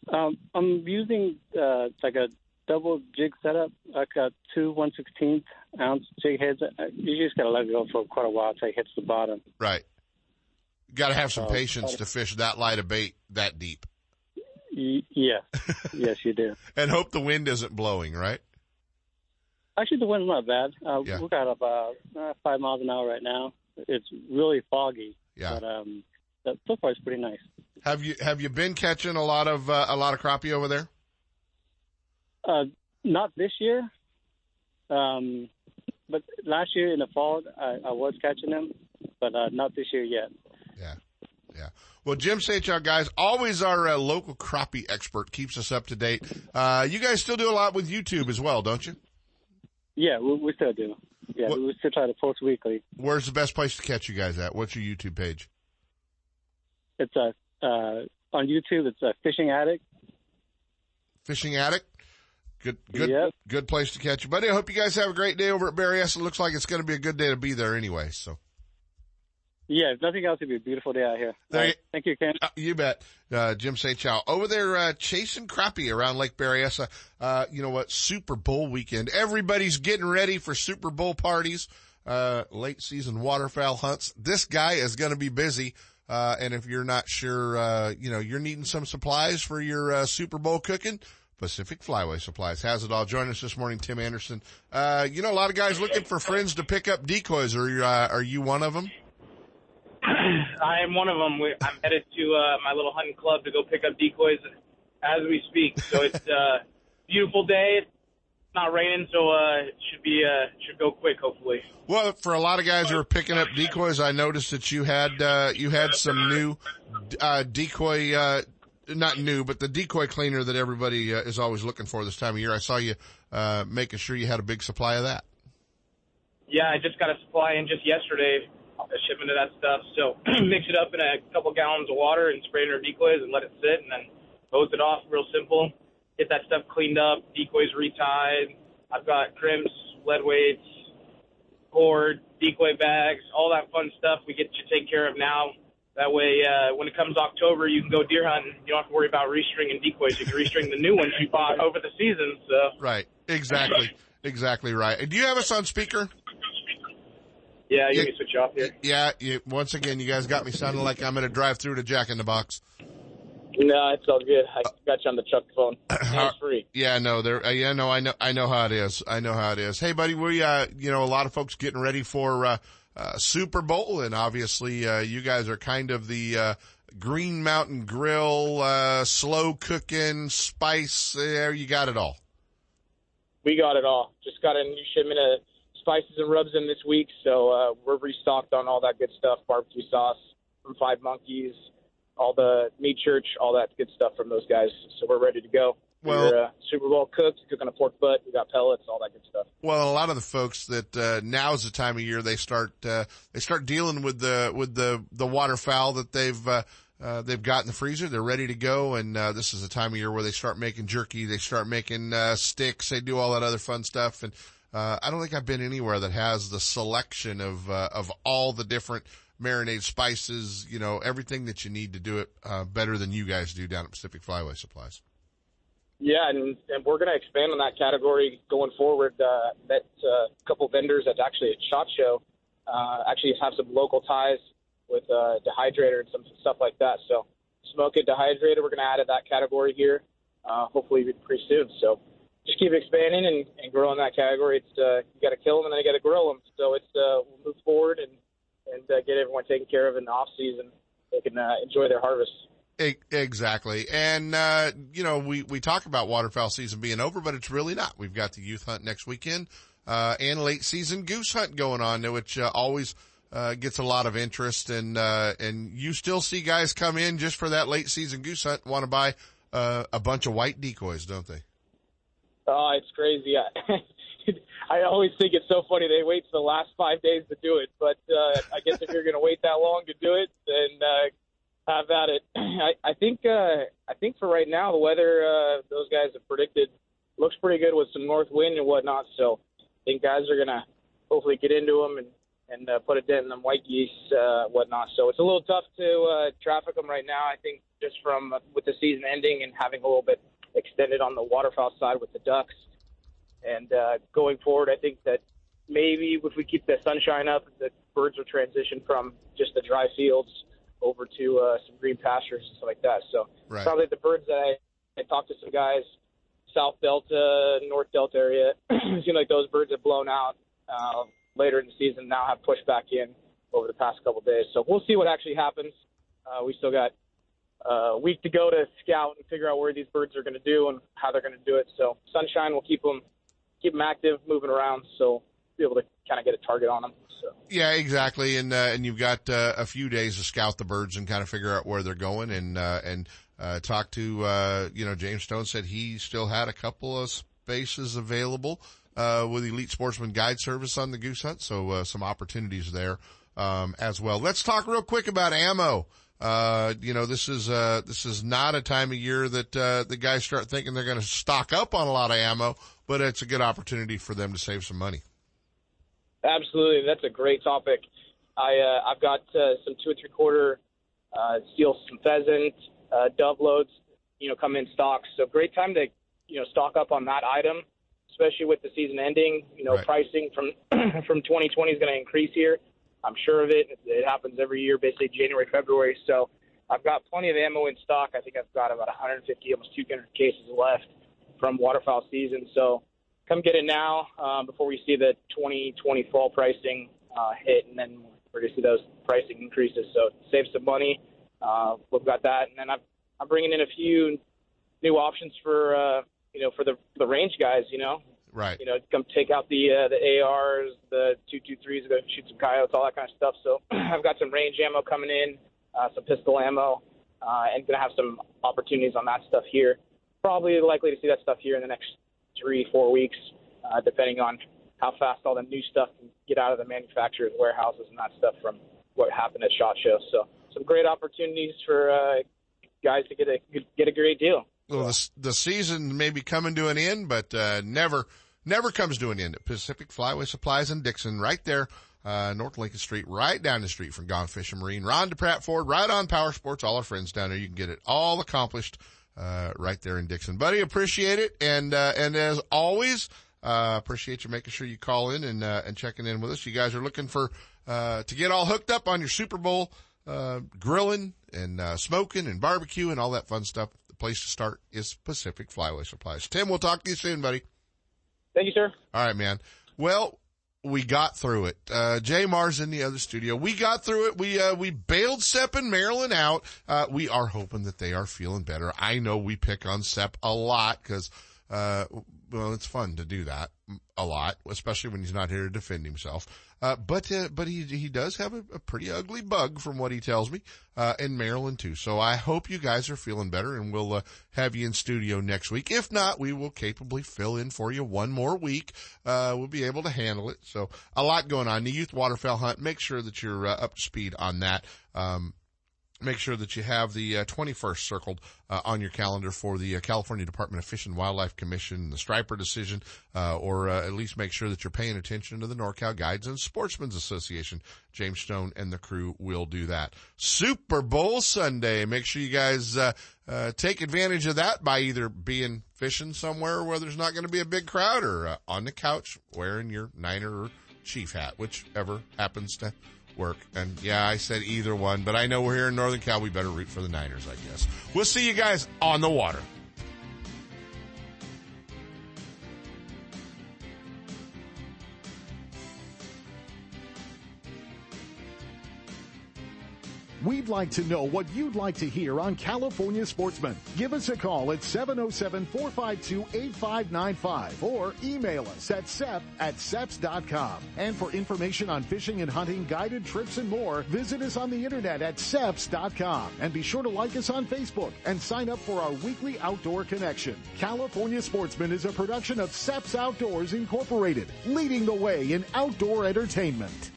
Um, I'm using uh, like a double jig setup. I got two 116th ounce jig heads. You just got to let it go for quite a while until it hits the bottom. Right. Got to have some Uh, patience to fish that light of bait that deep. Y- yes, yes, you do. And hope the wind isn't blowing, right? Actually, the wind's not bad. Uh, Yeah. We got about uh, five miles an hour right now. It's really foggy, Yeah. but um, that, so far it's pretty nice. Have you have you been catching a lot of uh, a lot of crappie over there? Uh, not this year, um, but last year in the fall I, I was catching them, but uh, not this year yet. Yeah. Yeah. Well, Jim Sachow, guys, always our uh, local crappie expert, keeps us up to date. Uh, you guys still do a lot with YouTube as well, don't you? Yeah, we, we still do. Yeah, we still try to post weekly. Where's the best place to catch you guys at? What's your YouTube page? It's a uh, on YouTube. It's a fishing addict. Fishing Addict. Good, good, Yep. good place to catch you, buddy. I hope you guys have a great day over at Berryessa. It looks like it's going to be a good day to be there anyway. So Yeah, if nothing else, it'd be a beautiful day out here. There All you- Thank you, Ken. Uh, you bet. Uh, Jim Sachow over there, uh, chasing crappie around Lake Berryessa. Uh, you know what? Super Bowl weekend. Everybody's getting ready for Super Bowl parties, uh, late season waterfowl hunts. This guy is going to be busy. Uh, and if you're not sure, uh, you know, you're needing some supplies for your, uh, Super Bowl cooking, Pacific Flyway Supplies has it all. Join us this morning, Tim Anderson. Uh, you know, a lot of guys looking for friends to pick up decoys. Are you, uh, are you one of them? I am one of them. We, I'm headed to uh, my little hunting club to go pick up decoys as we speak. So it's a uh, beautiful day. It's not raining, so uh, it should be uh, should go quick. Hopefully. Well, for a lot of guys who are picking up decoys, I noticed that you had uh, you had some new uh, decoy, uh, not new, but the decoy cleaner that everybody uh, is always looking for this time of year. I saw you uh, making sure you had a big supply of that. Yeah, I just got a supply in just yesterday, a shipment of that stuff. So mix it up in a couple gallons of water and spray it in our decoys and let it sit, and then hose it off. Real simple. Get that stuff cleaned up. Decoys retied. I've got crimps, lead weights, cord, decoy bags, all that fun stuff. We get you taken care of now. That way, uh, when it comes October, you can go deer hunting. You don't have to worry about restringing decoys. You can restring the new ones you bought over the season. So Right. Exactly. exactly right. And do you have us on speaker? Yeah, you can switch off here. Yeah. You, once again, you guys got me sounding like I'm going to drive through to Jack in the Box. No, it's all good. I got you on the Chuck phone. Free. Yeah, no, there. Uh, yeah, no, I know, I know how it is. I know how it is. Hey, buddy, we, uh, you know, a lot of folks getting ready for uh, uh, Super Bowl, and obviously, uh, you guys are kind of the uh, Green Mountain Grill, uh, slow cooking, spice. There, you got it all. We got it all. Just got a new shipment of spices and rubs in this week, so uh, we're restocked on all that good stuff. Barbecue sauce from Five Monkeys, all the meat church, all that good stuff from those guys. So we're ready to go. Well- we're uh, Super Bowl cooked, cooking a pork butt. We got pellets, all that good stuff. Well, a lot of the folks that uh, is the time of year they start uh, they start dealing with the with the the waterfowl that they've uh, uh, they've got in the freezer. They're ready to go, and uh, this is the time of year where they start making jerky. They start making uh, sticks. They do all that other fun stuff. And uh, I don't think I've been anywhere that has the selection of uh, of all the different marinade spices. You know, everything that you need to do it uh, better than you guys do down at Pacific Flyway Supplies. Yeah, and, and we're going to expand on that category going forward. Uh, that uh, couple vendors that's actually at Shot Show uh, actually have some local ties with uh, Dehydrator and some stuff like that. So Smoke It Dehydrator, we're going to add to that category here, uh, hopefully pretty soon. So just keep expanding and, and growing that category. It's uh, you got to kill them and then you got to grill them. So it's uh, we'll move forward and and uh, get everyone taken care of in the off season. They can uh, enjoy their harvest. Exactly. And, uh, you know, we, we talk about waterfowl season being over, but it's really not. We've got the youth hunt next weekend, uh, and late season goose hunt going on, which, uh, always, uh, gets a lot of interest and, uh, and you still see guys come in just for that late season goose hunt, want to buy, uh, a bunch of white decoys, don't they? Oh, it's crazy. I, I always think it's so funny they wait for the last five days to do it. But uh, I guess if you're going to wait that long to do it, then uh, have at it. I, I think uh, I think for right now the weather uh, those guys have predicted looks pretty good with some north wind and whatnot. So I think guys are going to hopefully get into them and and uh, put a dent in them white geese uh, whatnot. So it's a little tough to uh, traffic them right now. I think just from uh, with the season ending and having a little bit extended on the waterfowl side with the ducks. And uh, going forward, I think that maybe if we keep the sunshine up, the birds will transition from just the dry fields over to uh, some green pastures and stuff like that. So Right. probably the birds that I, I talked to some guys, South Delta, North Delta area, it seemed like those birds have blown out uh, later in the season. Now have pushed back in over the past couple of days. So we'll see what actually happens. Uh, we still got a week to go to scout and figure out where these birds are going to do and how they're going to do it. So sunshine will keep them keep them active, moving around. So be able to kind of get a target on them. So Yeah, exactly. And, uh, and you've got, uh, a few days to scout the birds and kind of figure out where they're going and, uh, and, uh, talk to, uh, you know, James Stone said he still had a couple of spaces available, uh, with Elite Sportsman Guide Service on the goose hunt. So, uh, some opportunities there, um, as well. Let's talk real quick about ammo. Uh, you know, this is, uh, this is not a time of year that, uh, the guys start thinking they're going to stock up on a lot of ammo, but it's a good opportunity for them to save some money. absolutely, that's a great topic. I uh, I've got uh, some two and three quarter uh, steel, some pheasant, uh, dove loads, you know, come in stock. So great time to you know stock up on that item, especially with the season ending. You know, Right. pricing from from 2020 is going to increase here. I'm sure of it. It happens every year, basically January, February. So I've got plenty of ammo in stock. I think I've got about 150, almost 200 cases left from waterfowl season. So come get it now um, before we see the 2020 fall pricing uh, hit, and then we're going to see those pricing increases. So save some money. Uh, we've got that, and then I'm, I'm bringing in a few new options for uh, you know for the the range guys. You know, Right. you know, come take out the uh, the ARs, the two two threes, go shoot some coyotes, all that kind of stuff. So I've got some range ammo coming in, uh, some pistol ammo, uh, and gonna have some opportunities on that stuff here. Probably likely to see that stuff here in the next three four weeks, uh, depending on how fast all the new stuff can get out of the manufacturers' warehouses and that stuff from what happened at Shot Show. So some great opportunities for uh, guys to get a get a great deal. Well, the, the season may be coming to an end, but uh, never never comes to an end at Pacific Flyway Supplies in Dixon, right there. Uh, North Lincoln Street, right down the street from Gone Fishing Marine. Ron Dupratt Ford, right on Power Sports. All our friends down there. You can get it all accomplished, uh, right there in Dixon. Buddy, appreciate it. And, uh, and as always, uh, appreciate you making sure you call in and, uh, and checking in with us. You guys are looking for, uh, to get all hooked up on your Super Bowl, uh, grilling and, uh, smoking and barbecue and all that fun stuff. The place to start is Pacific Flyway Supplies. Tim, we'll talk to you soon, buddy. Thank you, sir. All right, man. Well, we got through it. Uh, Jay Mars in the other studio. We got through it. We, uh, we bailed Sep and Marilyn out. Uh, we are hoping that they are feeling better. I know we pick on Sep a lot because, uh, well, it's fun to do that a lot, especially when he's not here to defend himself. Uh, but, uh, but he, he does have a, a, pretty ugly bug from what he tells me, uh, in Marilyn too. So I hope you guys are feeling better and we'll, uh, have you in studio next week. If not, we will capably fill in for you one more week. Uh, we'll be able to handle it. So a lot going on. The youth waterfowl hunt, make sure that you're uh, up to speed on that. Um, make sure that you have the uh, 21st circled uh, on your calendar for the uh, California Department of Fish and Wildlife Commission, the Striper decision, uh, or uh, at least make sure that you're paying attention to the NorCal Guides and Sportsmen's Association. James Stone and the crew will do that. Super Bowl Sunday. Make sure you guys take advantage of that by either being fishing somewhere where there's not going to be a big crowd or on the couch wearing your Niner or Chief hat, whichever happens to work. And yeah, I said either one, but I know we're here in Northern Cal. We better root for the Niners, I guess. We'll see you guys on the water. We'd like to know what you'd like to hear on California Sportsman. Give us a call at 707-452-8595 or email us at sep at seps.com. And for information on fishing and hunting, guided trips and more, visit us on the internet at seps.com. And be sure to like us on Facebook and sign up for our weekly outdoor connection. California Sportsman is a production of Seps Outdoors Incorporated, leading the way in outdoor entertainment.